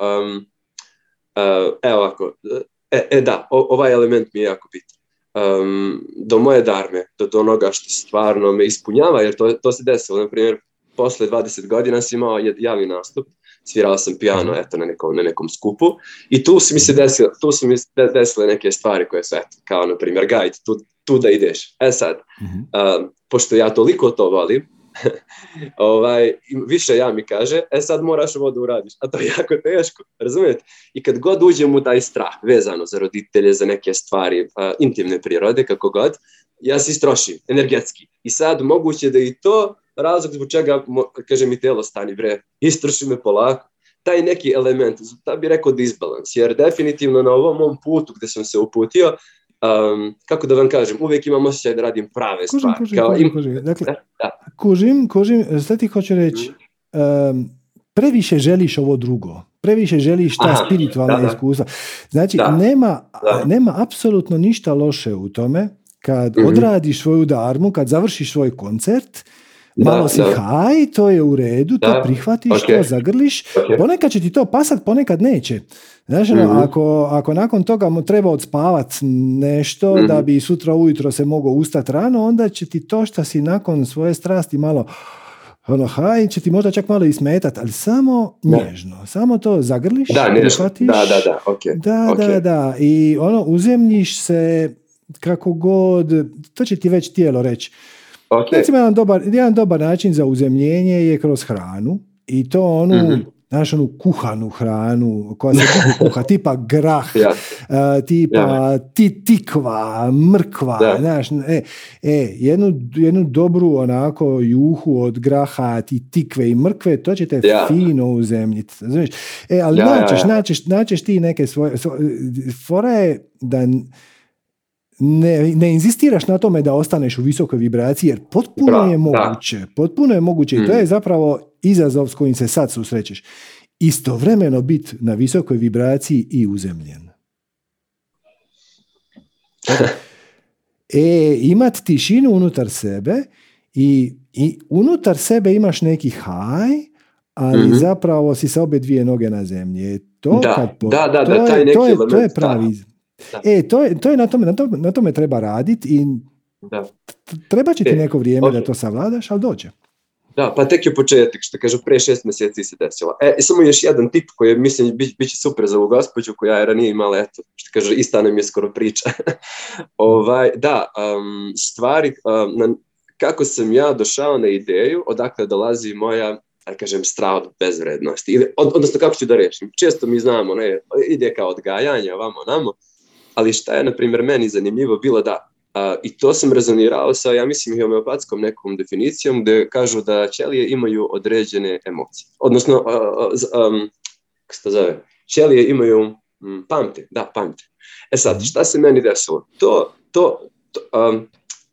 um, uh, evo ovako, e, e da, o- ovaj element mi je jako bitan. Um, do moje darme, do, do onoga što stvarno me ispunjava, jer to, to se desilo, na primjer, posle 20 godina sam imao javni nastup, svirao sam piano eto, na, nekom, na nekom skupu i tu su mi se desile, tu su mi desile neke stvari koje su, eto, kao na primjer, guide, tu, tu da ideš. E sad, Mhm. um, pošto ja toliko to volim, ovaj, više ja mi kaže, e sad moraš ovo da uradiš, a to je jako teško, razumijete? I kad god uđem u taj strah, vezano za roditelje, za neke stvari a, intimne prirode, kako god, ja se istrošim, energetski. I sad moguće da i to razlog zbog čega, mo- kaže mi telo, stani bre, istroši me polako, taj neki element, da bi rekao disbalans, jer definitivno na ovom mom putu gde sam se uputio, um, kako da vam kažem, uvijek imam osjećaj da radim prave Kužim, stvari. kužim, Kao, kužim, im- kužim. Dakle, da. kužim, kužim, šta ti hoću reći? Em, previše želiš ovo drugo. Previše želiš ta Aha, spiritualna da, da. iskustva. Znači, Da, nema, da. nema apsolutno ništa loše u tome kad Mhm. odradiš svoju darmu, kad završiš svoj koncert, malo si haj, to je u redu, to prihvatiš, ok. to zagrliš. Ponekad će ti to pasat, ponekad neće. Znaš, Mhm. ako, ako nakon toga mu treba odspavat nešto Mhm. da bi sutra ujutro se mogao ustati rano, onda će ti to što si nakon svoje strasti malo ono, haj, će ti možda čak malo i smetat, ali samo Da. nježno. Samo to zagrliš, Da, prihvatiš. Da, da, da, ok. Da, ok. da, da. I ono, uzemljiš se kako god, to će ti već tijelo reći. Ok. Recimo, jedan dobar, jedan dobar način za uzemljenje je kroz hranu i to onu, Mhm. znaš, onu kuhanu hranu koja se dugo kuha, tipa grah, Ja. a, tipa ti, tikva, mrkva, Da. znaš, e, e, jednu, jednu dobru onako juhu od graha, ti tikve i mrkve, to će te Ja. fino uzemljiti, razumiješ? E, ali Ja, ja, naćeš, ja. naćeš, naćeš ti neke svoje, svo- fora je da ne, ne inzistiraš na tome da ostaneš u visokoj vibraciji, jer potpuno Bravo, je da. moguće. Potpuno je moguće i to Mm. je zapravo izazov s kojim se sad susrećeš. Istovremeno biti na visokoj vibraciji i uzemljen. E, imat tišinu unutar sebe i, i unutar sebe imaš neki haj, ali Mhm. zapravo si sa obje dvije noge na zemlji. E, To Da, kad po- da, da, to da, je- taj neki to je, to je pravi. da. Da. E, to je, to je na tome, na tome, na tome treba raditi i Da. treba će ti E, neko vrijeme da ok. to savladaš, ali dođe. Da, pa tek je početak, što kažu, pre šest mjeseci se desilo. E, samo još jedan tip koji je, mislim, bit, bit će super za ovu gospođu koja je ranije imala, eto, što kaže, ista nam je skoro priča. ovaj, da, um, stvari, um, na, kako sam ja došao na ideju, odakle dolazi moja, da kažem, strah od bezvrednosti. Ili, od, odnosno, kako ću da rešim? Često mi znamo, ne, ide kao odgajanje, ovamo, namo, ali šta je, na primjer, meni zanimljivo bilo da I to sam rezonirao sa, ja mislim, homeopatskom nekom definicijom gdje kažu da ćelije imaju određene emocije. Odnosno, kako se to zove, ćelije imaju um, pamte, da, pamte. E sad, šta se meni desilo? To, to, to um,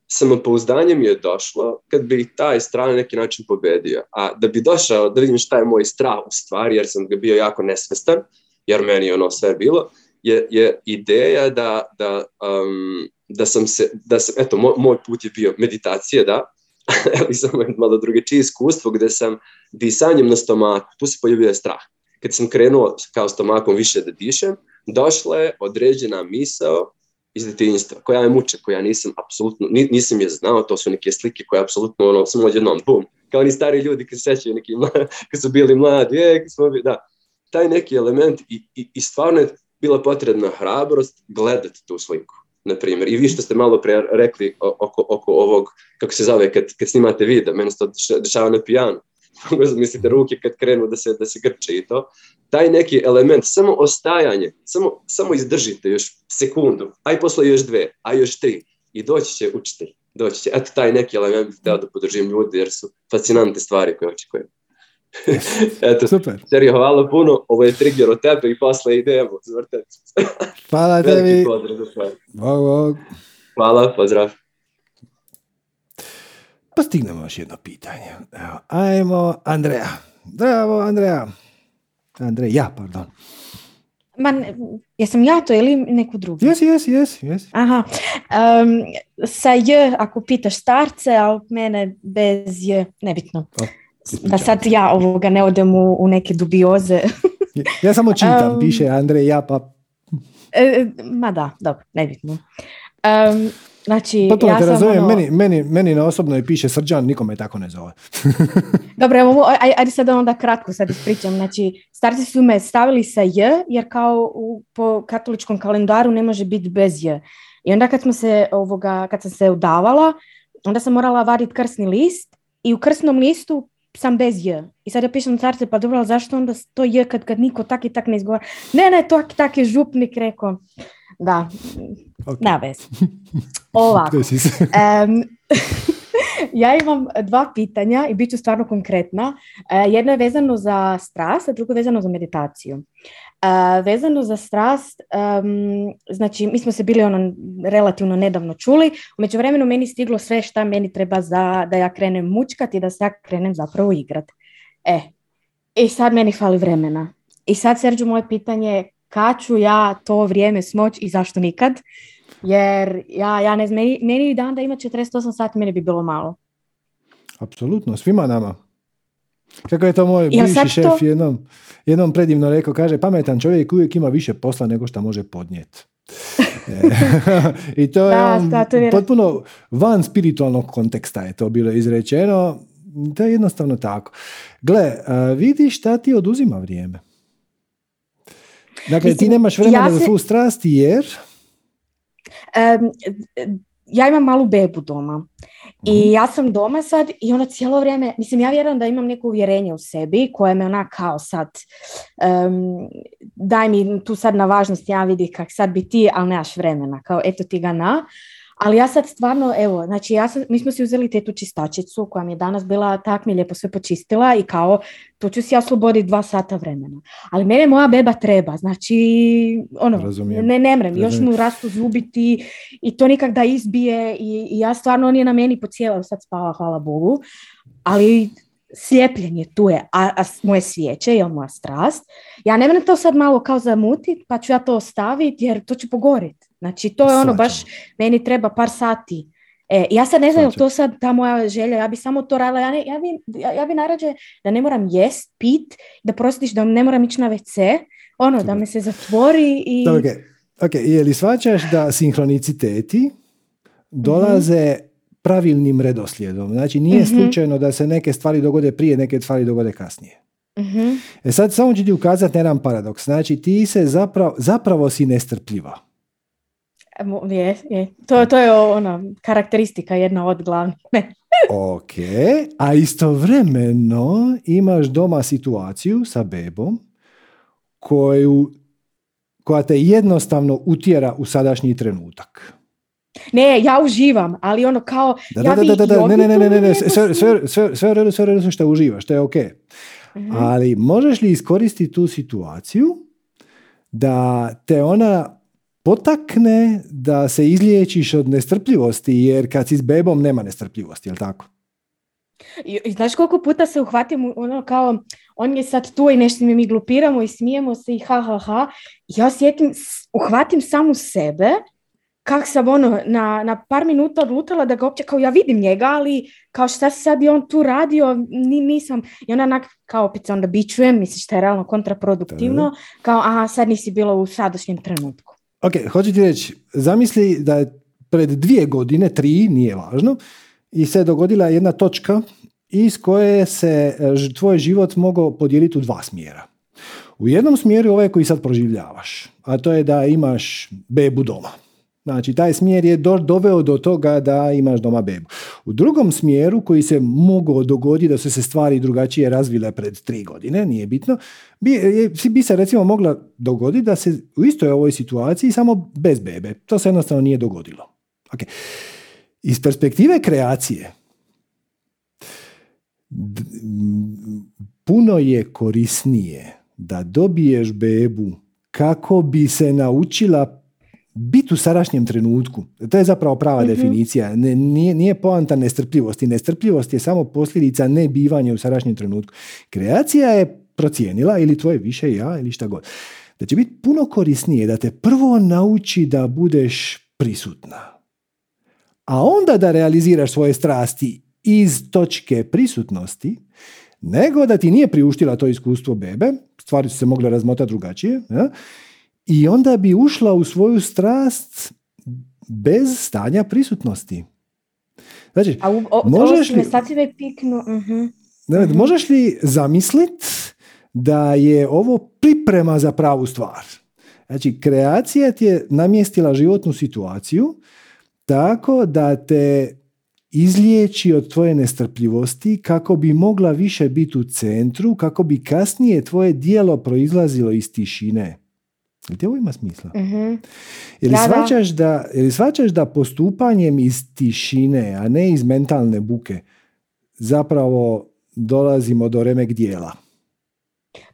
samopouzdanje mi je došlo kad bi taj strah na neki način pobedio. A da bi došao da vidim šta je moj strah u stvari, jer sam ga bio jako nesvestan, jer meni je ono sve bilo, je, je ideja da, da, um, da sam se, da sam, eto, moj, moj put je bio meditacija, da, ali sam malo drugačije iskustvo gde sam disanjem na stomaku, tu se pojavio strah. Kad sam krenuo kao stomakom više da dišem, došla je određena misao iz detinjstva, koja je muče, koja nisam apsolutno, nisam je znao, to su neke slike koje apsolutno ono, samo odjednom, bum, kao oni stari ljudi kad se sećaju neki mladi, kad su bili mladi, je, kad smo, da, taj neki element i, i, i stvarno je bila potrebna hrabrost gledati tu sliku, na primjer. I vi što ste malo pre rekli oko, oko ovog, kako se zove, kad, kad snimate video, meni se to dešava na pijanu, mislite ruke kad krenu da se, da se grče i to, taj neki element, samo ostajanje, samo, samo izdržite još sekundu, aj posle još dve, a još tri i doći će učitelj, doći će. Eto taj neki element bih da podržim ljudi jer su fascinante stvari koje očekujem. Eto, Super. Sergio, hvala puno. Ovo je trigger od tebe i posle idemo. Zvrtec. Hvala tebi. Bog, Hvala, pozdrav. Pa stignemo još jedno pitanje. Evo, ajmo, Andreja. Zdravo, Andreja. Andreja, pardon. Ma, jesam ja to ili neko drugi? Jesi, jesi, jesi. jesi. Aha. Um, sa J, ako pitaš starce, a mene bez J, nebitno. O, da sad ja ovoga ne odem u, u neke dubioze. ja samo čitam, um, piše Andreja, pa... E, ma da, dobro, nebitno. Um, Znači, Potpuno ja te razumijem, ono... meni, meni, meni na osobnoj piše srđan, nikome tako ne zove. Dobro, evo, aj, ajde sad onda kratko sad ispričam. Znači, starci su me stavili sa J, jer kao u, po katoličkom kalendaru ne može biti bez J. I onda kad, smo se, ovoga, kad sam se udavala, onda sam morala vaditi krsni list i u krsnom listu sam bez J. I sad ja pišem starce, pa dobro, zašto onda to J kad, kad niko tak i tak ne izgovara? Ne, ne, to tak je župnik rekao. Da, okay. na vez. Ovako. um, ja imam dva pitanja i bit ću stvarno konkretna. Uh, jedno je vezano za strast, a drugo je vezano za meditaciju. Uh, vezano za strast, um, znači mi smo se bili ono relativno nedavno čuli, u međuvremenu meni stiglo sve šta meni treba za da ja krenem mučkati i da se ja krenem zapravo igrat. E, i sad meni fali vremena. I sad, Serđu, moje pitanje je kad ću ja to vrijeme smoć i zašto nikad? Jer ja, ja ne znam, meni, meni dan da ima 48 sati, meni bi bilo malo. Apsolutno, svima nama. Kako je to moj bivši šef to... jednom, jednom predivno rekao, kaže, pametan čovjek uvijek ima više posla nego što može podnijeti. I to je, da, da, to je potpuno van spiritualnog konteksta je to bilo izrečeno. To je jednostavno tako. Gle, vidiš šta ti oduzima vrijeme. Dakle, ti nemaš vremena ja se... za svu strast jer... Um, ja imam malu bebu doma i mhm. ja sam doma sad i ona cijelo vrijeme, mislim ja vjerujem da imam neko uvjerenje u sebi koje me ona kao sad um, daj mi tu sad na važnost ja vidi kak sad bi ti, ali nemaš vremena, kao eto ti ga na. Ali ja sad stvarno, evo, znači ja sam, mi smo si uzeli tetu čistačicu koja mi je danas bila tak mi lijepo sve počistila i kao to ću si ja sloboditi dva sata vremena. Ali mene moja beba treba, znači ono, ne nemrem, još mu rastu zubiti i to nikak da izbije i, i ja stvarno on je na meni pocijela, sad spava, hvala Bogu, ali slijepljenje tu je, a, a moje svijeće je moja strast. Ja ne to sad malo kao zamutit, pa ću ja to ostaviti jer to će pogoriti. Znači to je ono baš, meni treba par sati. E, ja sad ne znam je to sad ta moja želja, ja bi samo to radila, ja, ne, ja, bi, ja, ja bi narađe da ne moram jest, pit, da prostiš da ne moram ići na WC, ono, da me se zatvori i... Ok, okay. je li svačaš da sinhroniciteti dolaze mm pravilnim redoslijedom? Znači nije mm slučajno da se neke stvari dogode prije, neke stvari dogode kasnije. mm E sad samo ću ti ukazati na jedan paradoks. Znači ti se zapravo, zapravo si nestrpljiva. Je, je. To, to je ona karakteristika jedna od glavnih. ok, a istovremeno imaš doma situaciju sa bebom koju, koja te jednostavno utjera u sadašnji trenutak. Ne, ja uživam, ali ono kao... Da, ja da, da, da, da, ne, ne, ne, ne, ne, ne, jogicu sve, sve, sve, sve u redu, sve u redu što uživaš, to je ok. Mhm. Ali možeš li iskoristiti tu situaciju da te ona potakne da se izliječiš od nestrpljivosti, jer kad si s bebom nema nestrpljivosti, jel tako? I, i znaš koliko puta se uhvatim ono kao, on je sad tu i nešto mi mi glupiramo i smijemo se i ha ha ha. Ja sjetim, uhvatim samu sebe, kak sam ono na, na par minuta odlutala da ga uopće, kao ja vidim njega, ali kao šta se sad i on tu radio, ni, nisam, i onda onak, kao opet se onda bičujem, misliš što je realno kontraproduktivno, kao aha, sad nisi bilo u sadašnjem trenutku. Ok, hoću ti reći, zamisli da je pred dvije godine, tri, nije važno, i se dogodila jedna točka iz koje se e, tvoj život mogao podijeliti u dva smjera. U jednom smjeru je ovaj koji sad proživljavaš, a to je da imaš bebu doma. Znači, taj smjer je do- doveo do toga da imaš doma bebu. U drugom smjeru koji se mogao dogoditi da su se stvari drugačije razvile pred tri godine, nije bitno, bi, je- bi se recimo mogla dogoditi da se u istoj ovoj situaciji samo bez bebe. To se jednostavno nije dogodilo. Ok. Iz perspektive kreacije, d- puno je korisnije da dobiješ bebu kako bi se naučila biti u sadašnjem trenutku. To je zapravo prava definicija. Ne, nije, nije poanta nestrpljivosti. Nestrpljivost je samo posljedica ne bivanja u sadašnjem trenutku. Kreacija je procijenila, ili tvoje više ja, ili šta god, da će biti puno korisnije da te prvo nauči da budeš prisutna. A onda da realiziraš svoje strasti iz točke prisutnosti, nego da ti nije priuštila to iskustvo bebe, stvari su se mogle razmotati drugačije, ja? I onda bi ušla u svoju strast bez stanja prisutnosti. Znači, A u, o, Možeš li- piknuo, mhm. ne, možeš li zamislit da je ovo priprema za pravu stvar? Znači, kreacija ti je namjestila životnu situaciju tako da te izliječi od tvoje nestrpljivosti kako bi mogla više biti u centru, kako bi kasnije tvoje dijelo proizlazilo iz tišine. Ti ovo ima smisla? Mhm. Je li Da, da. da postupanjem iz tišine, a ne iz mentalne buke, zapravo dolazimo do remek dijela?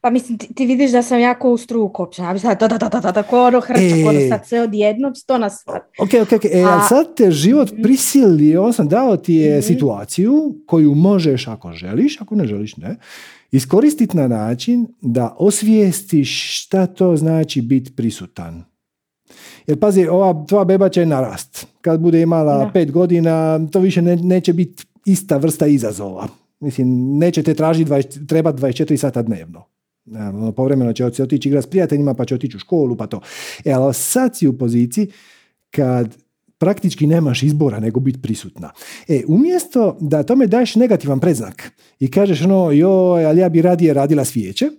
Pa mislim, ti, ti vidiš da sam jako u struju kopčena. Ja bi sad, da, da, da, da, da, ono hrčak, E. ono sad sve odjednom, sto na sat. Ok, ok, ok. E, a sad te život prisilio, on sam dao ti je Mhm. situaciju koju možeš ako želiš, ako ne želiš ne, iskoristiti na način da osvijestiš šta to znači biti prisutan. Jer pazi, ova tvoja beba će narast. Kad bude imala Da. pet godina, to više ne, neće biti ista vrsta izazova. Mislim, neće te tražiti, treba 24 sata dnevno. E, ono, Povremeno će otići igrati s prijateljima, pa će otići u školu, pa to. E, ali sad si u poziciji kad praktički nemaš izbora nego biti prisutna. E, umjesto da tome daš negativan predznak i kažeš ono, joj, ali ja bi radije radila svijeće,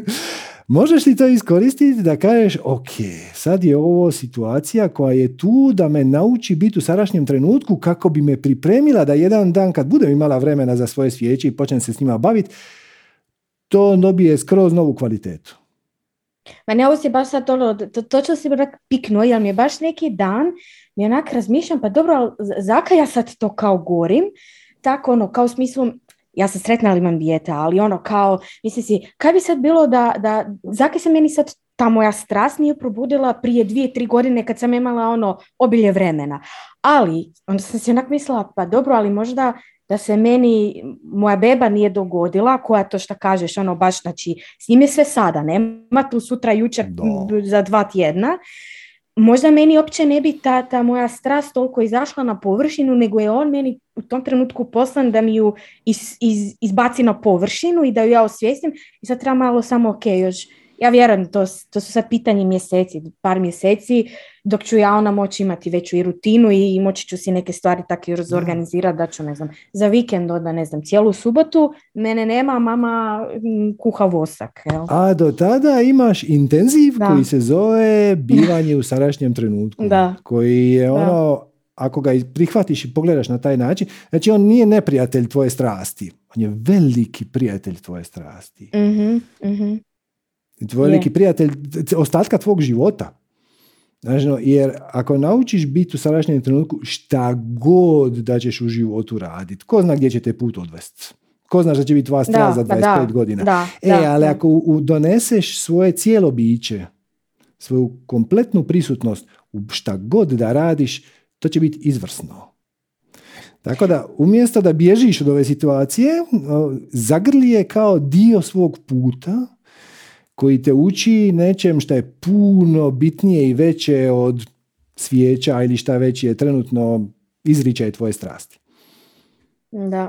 možeš li to iskoristiti da kažeš, ok, sad je ovo situacija koja je tu da me nauči biti u sadašnjem trenutku kako bi me pripremila da jedan dan kad budem imala vremena za svoje svijeće i počnem se s njima baviti, to dobije skroz novu kvalitetu. Ma ne, ovo si baš sad ono, to, točno si me onak piknuo, jer mi je baš neki dan, mi onak razmišljam, pa dobro, ali zaka ja sad to kao gorim, tako ono, kao u smislu, ja sam sretna ali imam dijete, ali ono kao, misli si, kaj bi sad bilo da, da zaka se meni sad ta moja strast nije probudila prije dvije, tri godine kad sam imala ono obilje vremena. Ali, onda sam si onak mislila, pa dobro, ali možda da se meni moja beba nije dogodila, koja to što kažeš, ono baš, znači, s njim je sve sada, nema tu sutra, jučer, m, za dva tjedna. Možda meni uopće ne bi ta, ta moja strast toliko izašla na površinu, nego je on meni u tom trenutku poslan da mi ju iz, iz- izbaci na površinu i da ju ja osvijestim. I sad treba malo samo, ok, još, ja vjerujem, to, to su sad pitanje mjeseci, par mjeseci, dok ću ja ona moći imati veću i rutinu i, moći ću si neke stvari tako i organizirati da ću, ne znam, za vikend onda, ne znam, cijelu subotu, mene nema, mama mm, kuha vosak, jel? A do tada imaš intenziv Da. koji se zove bivanje u sadašnjem trenutku. Da. Koji je ono, ako ga prihvatiš i pogledaš na taj način, znači on nije neprijatelj tvoje strasti. On je veliki prijatelj tvoje strasti. Mhm, mhm. Tvoj Je. veliki prijatelj ostatka tvog života. Znači, jer ako naučiš biti u sadašnjem trenutku šta god da ćeš u životu raditi, ko zna gdje će te put odvesti. Ko zna da će biti tvoja stvar za 25 pa godina. Da, e, ali ako u, doneseš svoje cijelo biće, svoju kompletnu prisutnost u šta god da radiš, to će biti izvrsno. Tako da, umjesto da bježiš od ove situacije, zagrli je kao dio svog puta koji te uči nečem što je puno bitnije i veće od svijeća ili šta već je trenutno izričaj tvoje strasti. Da.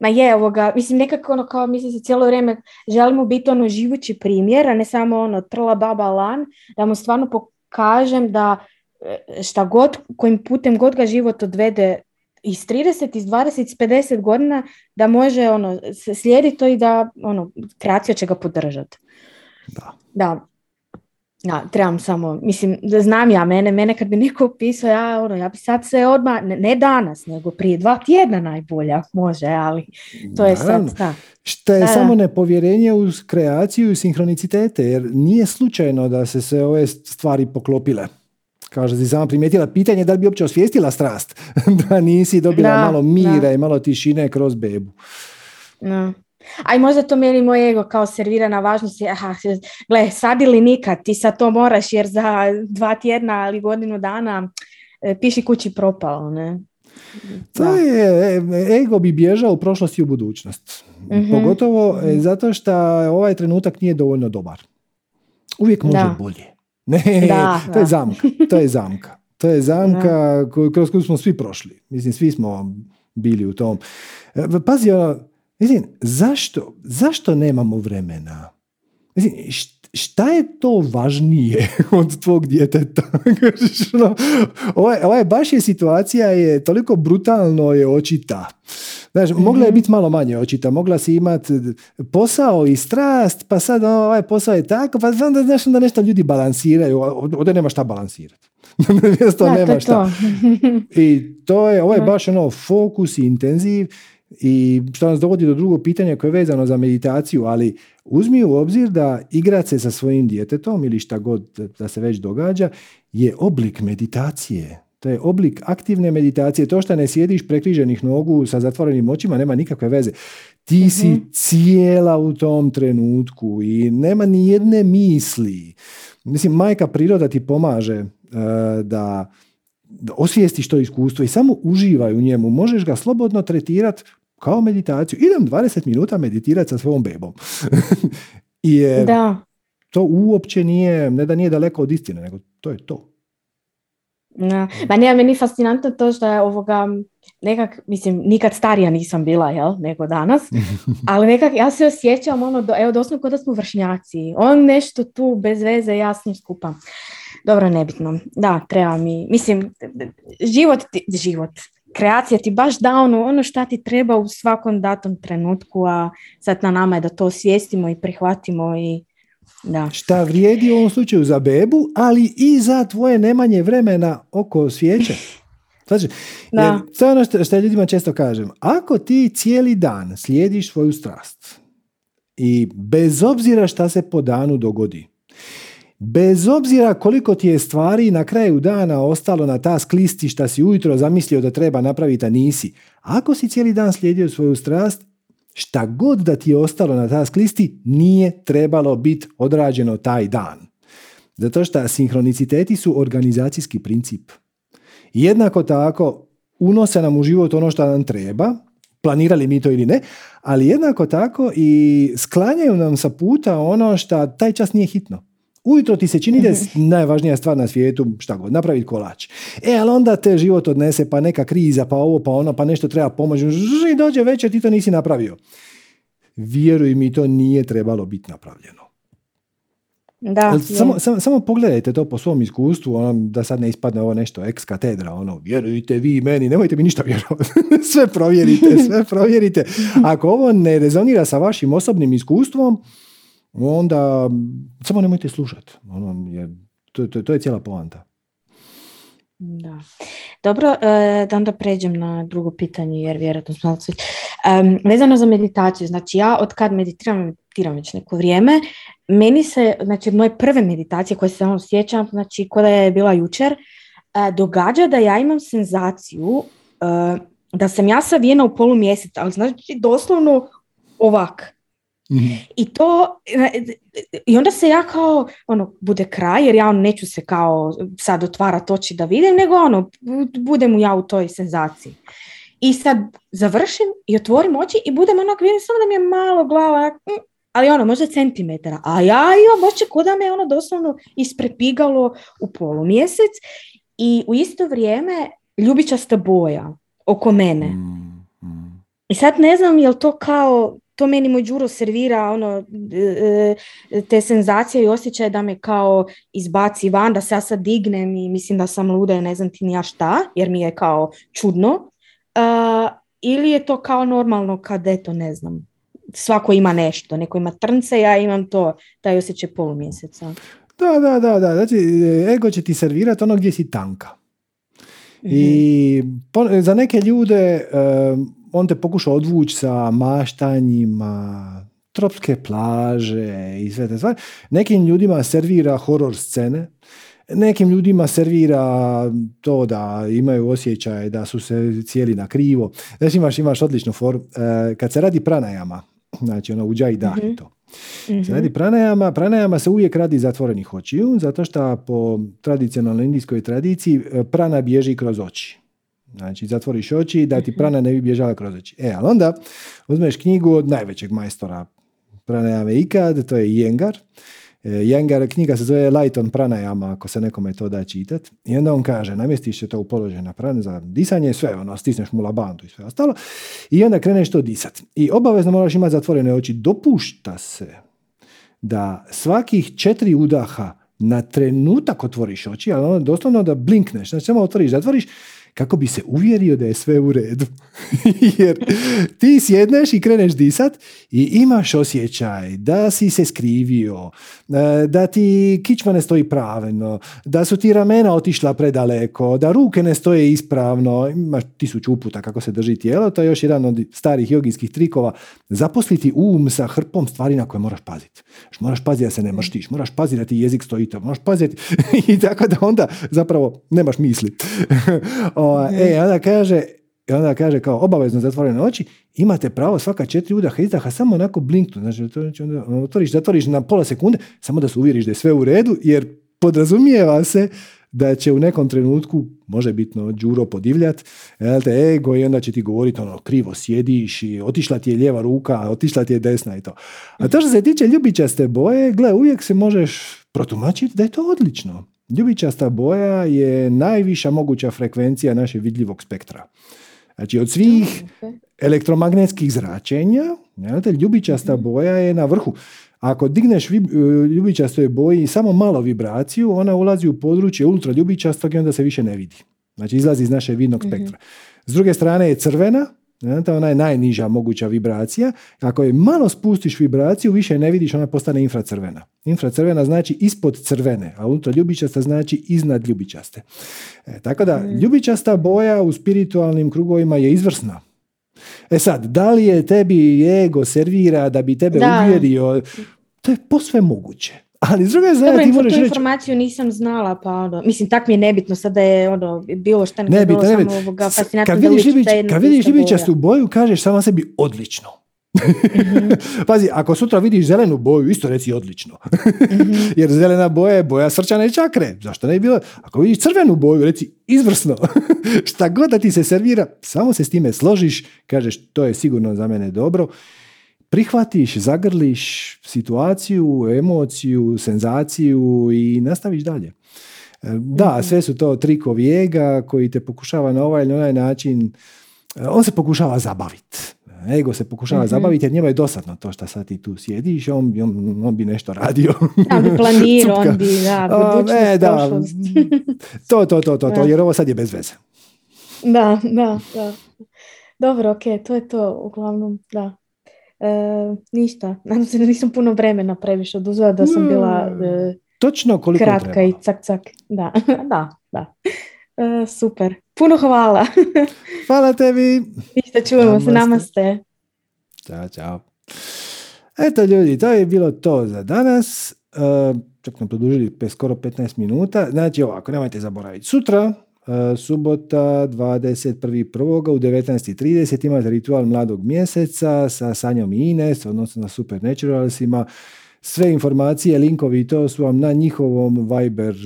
Ma je, ovoga, mislim nekako ono kao mislim se cijelo vrijeme želimo biti ono živući primjer, a ne samo ono trla baba lan, da mu stvarno pokažem da e, šta god, kojim putem god ga život odvede iz 30, iz 20, iz 50 godina, da može ono, slijediti to i da ono, kreacija će ga podržati. Da. Da. Ja, trebam samo, mislim, da znam ja mene, mene kad bi neko pisao, ja, ono, ja bi sad se odmah, ne, danas, nego prije dva tjedna najbolja, može, ali to je sad, da. Što je samo nepovjerenje u kreaciju i sinhronicitete, jer nije slučajno da se se ove stvari poklopile. Kaže, si sama primijetila pitanje da li bi uopće osvijestila strast, da nisi dobila malo mira i malo tišine kroz bebu. No. A i možda to meni moj ego kao servira na važnosti, aha, gle, sad ili nikad, ti sad to moraš jer za dva tjedna ili godinu dana e, piši kući propalo, ne? To je, e, ego bi bježao u prošlost i u budućnost. mm Pogotovo e, zato što ovaj trenutak nije dovoljno dobar. Uvijek može bolje. Ne, da, to je zamka. To je zamka. To je zamka kroz koju smo svi prošli. Mislim, svi smo bili u tom. Pazi, ono, Mislim, zašto, zašto nemamo vremena? Mislim, šta je to važnije od tvog djeteta? Ono, ovaj, ovaj baš je situacija je toliko brutalno je očita. Znači, mogla je mhm. biti malo manje očita, mogla si imati posao i strast, pa sad ono, ovaj posao je tako, pa znam da, znaš, da nešto ljudi balansiraju, ovdje nema šta balansirati. Mjesto nema šta. I to je, ovo je baš ono fokus i intenziv i što nas dovodi do drugog pitanja koje je vezano za meditaciju, ali uzmi u obzir da igrat se sa svojim djetetom ili šta god da se već događa je oblik meditacije. To je oblik aktivne meditacije. To što ne sjediš prekriženih nogu sa zatvorenim očima nema nikakve veze. Ti si mhm. cijela u tom trenutku i nema ni jedne misli. Mislim, majka priroda ti pomaže uh, da da osvijestiš to iskustvo i samo uživaj u njemu. Možeš ga slobodno tretirati kao meditaciju. Idem 20 minuta meditirati sa svojom bebom. I da. to uopće nije, ne da nije daleko od istine, nego to je to. No. Ma ne, meni je fascinantno to što je ovoga, nekak, mislim, nikad starija nisam bila, jel, nego danas, ali nekak, ja se osjećam, ono, do, evo, doslovno kod da smo vršnjaci, on nešto tu bez veze, ja s njim skupa. Dobro, nebitno. Da, treba mi, mislim, život, život, kreacija ti baš da ono, ono šta ti treba u svakom datom trenutku, a sad na nama je da to osvijestimo i prihvatimo i da. Šta vrijedi u ovom slučaju za bebu, ali i za tvoje nemanje vremena oko svijeće. Znači, da. to je ono što, što ljudima često kažem. Ako ti cijeli dan slijediš svoju strast i bez obzira šta se po danu dogodi, bez obzira koliko ti je stvari na kraju dana ostalo na task listi šta si ujutro zamislio da treba napraviti, a nisi. Ako si cijeli dan slijedio svoju strast, šta god da ti je ostalo na task listi, nije trebalo biti odrađeno taj dan. Zato što sinhroniciteti su organizacijski princip. Jednako tako, unose nam u život ono što nam treba, planirali mi to ili ne, ali jednako tako i sklanjaju nam sa puta ono što taj čas nije hitno. Ujutro ti se čini da je najvažnija stvar na svijetu, šta god, napraviti kolač. E, ali onda te život odnese, pa neka kriza, pa ovo, pa ono, pa nešto treba pomoći. I dođe večer, ti to nisi napravio. Vjeruj mi, to nije trebalo biti napravljeno. Da, samo, samo, samo, pogledajte to po svom iskustvu, ono, da sad ne ispadne ovo nešto ex katedra, ono, vjerujte vi meni, nemojte mi ništa vjerovati. sve provjerite, sve provjerite. Ako ovo ne rezonira sa vašim osobnim iskustvom, onda samo nemojte slušati. Ono, je, to, to, to je cijela poanta. Da. Dobro, e, da onda pređem na drugo pitanje jer vjerojatno smo um, vezano za meditaciju, znači ja od kad meditiram meditiram već neko vrijeme, meni se, znači moje prve meditacije koje se ono sjećam, znači koja je bila jučer, e, događa da ja imam senzaciju e, da sam ja savijena u polu mjeseca, ali znači doslovno ovak. Mhm. I to, i onda se ja kao, ono, bude kraj, jer ja ono, neću se kao sad otvarat oči da vidim, nego ono, budem ja u toj senzaciji. I sad završim i otvorim oči i budem onak, vidim samo da mi je malo glava, mm, ali ono, možda centimetara. A ja imam oče ko da me ono doslovno isprepigalo u polumjesec i u isto vrijeme ljubičasta boja oko mene. Mm, mm. I sad ne znam je li to kao, to meni moj Đuro servira ono, e, e, te senzacije i osjećaje da me kao izbaci van, da se ja sad dignem i mislim da sam luda i ne znam ti ni ja šta, jer mi je kao čudno. Uh, ili je to kao normalno kad eto ne znam, svako ima nešto, neko ima trnce, ja imam to, taj osjećaj polumjeseca. Da, da, da, da. Znači, ego će ti servirati ono gdje si tanka. I po- za neke ljude um, on te pokuša odvući sa maštanjima, tropske plaže i sve te stvari. Nekim ljudima servira horor scene, nekim ljudima servira to da imaju osjećaj da su se cijeli na krivo. Znači imaš, imaš odličnu foru. E, kad se radi pranajama, znači ono uđa i dah i to. Se radi pranajama, pranajama se uvijek radi zatvorenih očiju, zato što po tradicionalnoj indijskoj tradiciji e, prana bježi kroz oči. Znači, zatvoriš oči da ti prana ne bi bježala kroz oči. E, ali onda uzmeš knjigu od najvećeg majstora pranajame ikad, to je Iyengar. E, Iyengar, knjiga se zove Light on pranajama, ako se nekome to da čitat. I onda on kaže, namjestiš se to u položaj na prane za disanje, sve ono, stisneš mu labandu i sve ostalo. I onda kreneš to disat. I obavezno moraš imati zatvorene oči. Dopušta se da svakih četiri udaha na trenutak otvoriš oči, ali ono doslovno da blinkneš, znači samo otvoriš, zatvoriš, kako bi se uvjerio da je sve u redu. Jer ti sjedneš i kreneš disat i imaš osjećaj da si se skrivio, e, da ti kičma ne stoji pravilno, da su ti ramena otišla predaleko, da ruke ne stoje ispravno, imaš tisuću uputa kako se drži tijelo, to je još jedan od starih jogijskih trikova, zaposliti um sa hrpom stvari na koje moraš paziti. Moraš paziti da se ne mrštiš, moraš paziti da ti jezik stoji to, moraš paziti i tako da onda zapravo nemaš misli. O, e, onda kaže, i onda kaže kao obavezno zatvorene oči, imate pravo svaka četiri udaha izdaha samo onako blinknu. Znači, to znači onda otvoriš, zatvoriš na pola sekunde, samo da se uvjeriš da je sve u redu, jer podrazumijeva se da će u nekom trenutku može bitno đuro podivljat, jel te ego i onda će ti govoriti ono krivo sjediš i otišla ti je lijeva ruka, otišla ti je desna i to. A to što se tiče ljubičaste boje, gle, uvijek se možeš protumačiti da je to odlično. Ljubičasta boja je najviša moguća frekvencija našeg vidljivog spektra. Znači od svih elektromagnetskih zračenja, znate, ljubičasta boja je na vrhu. Ako digneš e, ljubičastoj boji samo malo vibraciju, ona ulazi u područje ultraljubičastog i onda se više ne vidi. Znači izlazi iz našeg vidnog spektra. S druge strane je crvena, znate, ona je najniža moguća vibracija. Ako je malo spustiš vibraciju, više ne vidiš, ona postane infracrvena. Infracrvena znači ispod crvene, a ultraljubičasta znači iznad ljubičaste. E, tako da, ljubičasta boja u spiritualnim krugovima je izvrsna. E sad, da li je tebi ego servira da bi tebe Da. uvjerio, to je posve moguće. Ali s druge strane ti moraš tu reći, informaciju nisam znala, pa ono, mislim, tak mi je nebitno sad da je ono, bilo šta ne ne bi, bilo samo ovoga fascinantno Kad vidiš, jedna kad vidiš ljubičastu boja. boju, kažeš sama sebi odlično. Mhm. Pazi, ako sutra vidiš zelenu boju, isto reci odlično. Mhm. Jer zelena boja je boja srčane čakre. Zašto ne bi bilo? Ako vidiš crvenu boju, reci izvrsno. Šta god da ti se servira, samo se s time složiš, kažeš to je sigurno za mene dobro. Prihvatiš, zagrliš situaciju, emociju, senzaciju i nastaviš dalje. E, Da, sve su to trikovi ega koji te pokušava na ovaj ili onaj način, e, on se pokušava zabaviti. Ego se pokušava zabaviti jer njemu je dosadno to što sad ti tu sjediš, on, bi- on, on bi nešto radio. On bi planirao, on bi, da, budućnost, e, da. To, to, to, to, to, Da. jer ovo sad je bez veze. Da, da, da. Dobro, ok, to je to, uglavnom, da. E, ništa, nadam se da nisam puno vremena previše oduzela, da sam bila e, Točno koliko kratka treba. i cak cak. Da, da, da. E, super. Puno hvala. Hvala tebi. Ništa, čujemo se, Namaste. namaste. Ćao, čao. Eto ljudi, to je bilo to za danas. Uh, čak nam produžili skoro 15 minuta. Znači ovako, nemojte zaboraviti. Sutra, subota 21.1. u 19.30 imate ritual mladog mjeseca sa Sanjom i Ines, odnosno na Supernaturalsima. Sve informacije, linkovi to su vam na njihovom Viber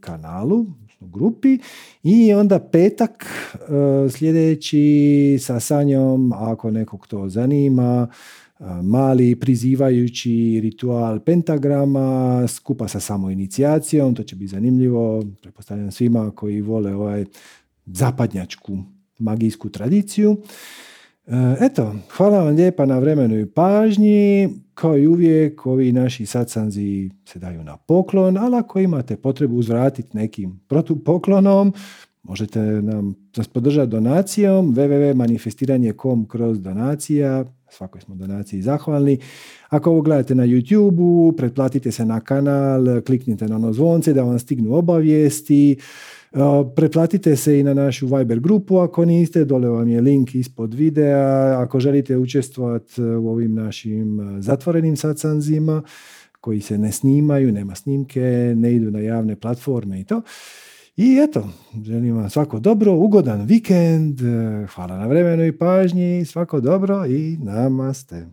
kanalu, grupi i onda petak sljedeći sa Sanjom, ako nekog to zanima, mali prizivajući ritual pentagrama skupa sa samoinicijacijom, to će biti zanimljivo, pretpostavljam svima koji vole ovaj zapadnjačku magijsku tradiciju. E, eto, hvala vam lijepa na vremenu i pažnji. Kao i uvijek, ovi naši satsanzi se daju na poklon, ali ako imate potrebu uzvratiti nekim protupoklonom, možete nam nas podržati donacijom www.manifestiranje.com kroz donacija svakoj smo donaciji zahvalni. Ako ovo gledate na YouTube-u, pretplatite se na kanal, kliknite na ono zvonce da vam stignu obavijesti. E, pretplatite se i na našu Viber grupu ako niste, dole vam je link ispod videa. Ako želite učestvovati u ovim našim e, zatvorenim sacanzima koji se ne snimaju, nema snimke, ne idu na javne platforme i to. I eto, želim vam svako dobro, ugodan vikend, hvala na vremenu i pažnji, svako dobro i namaste.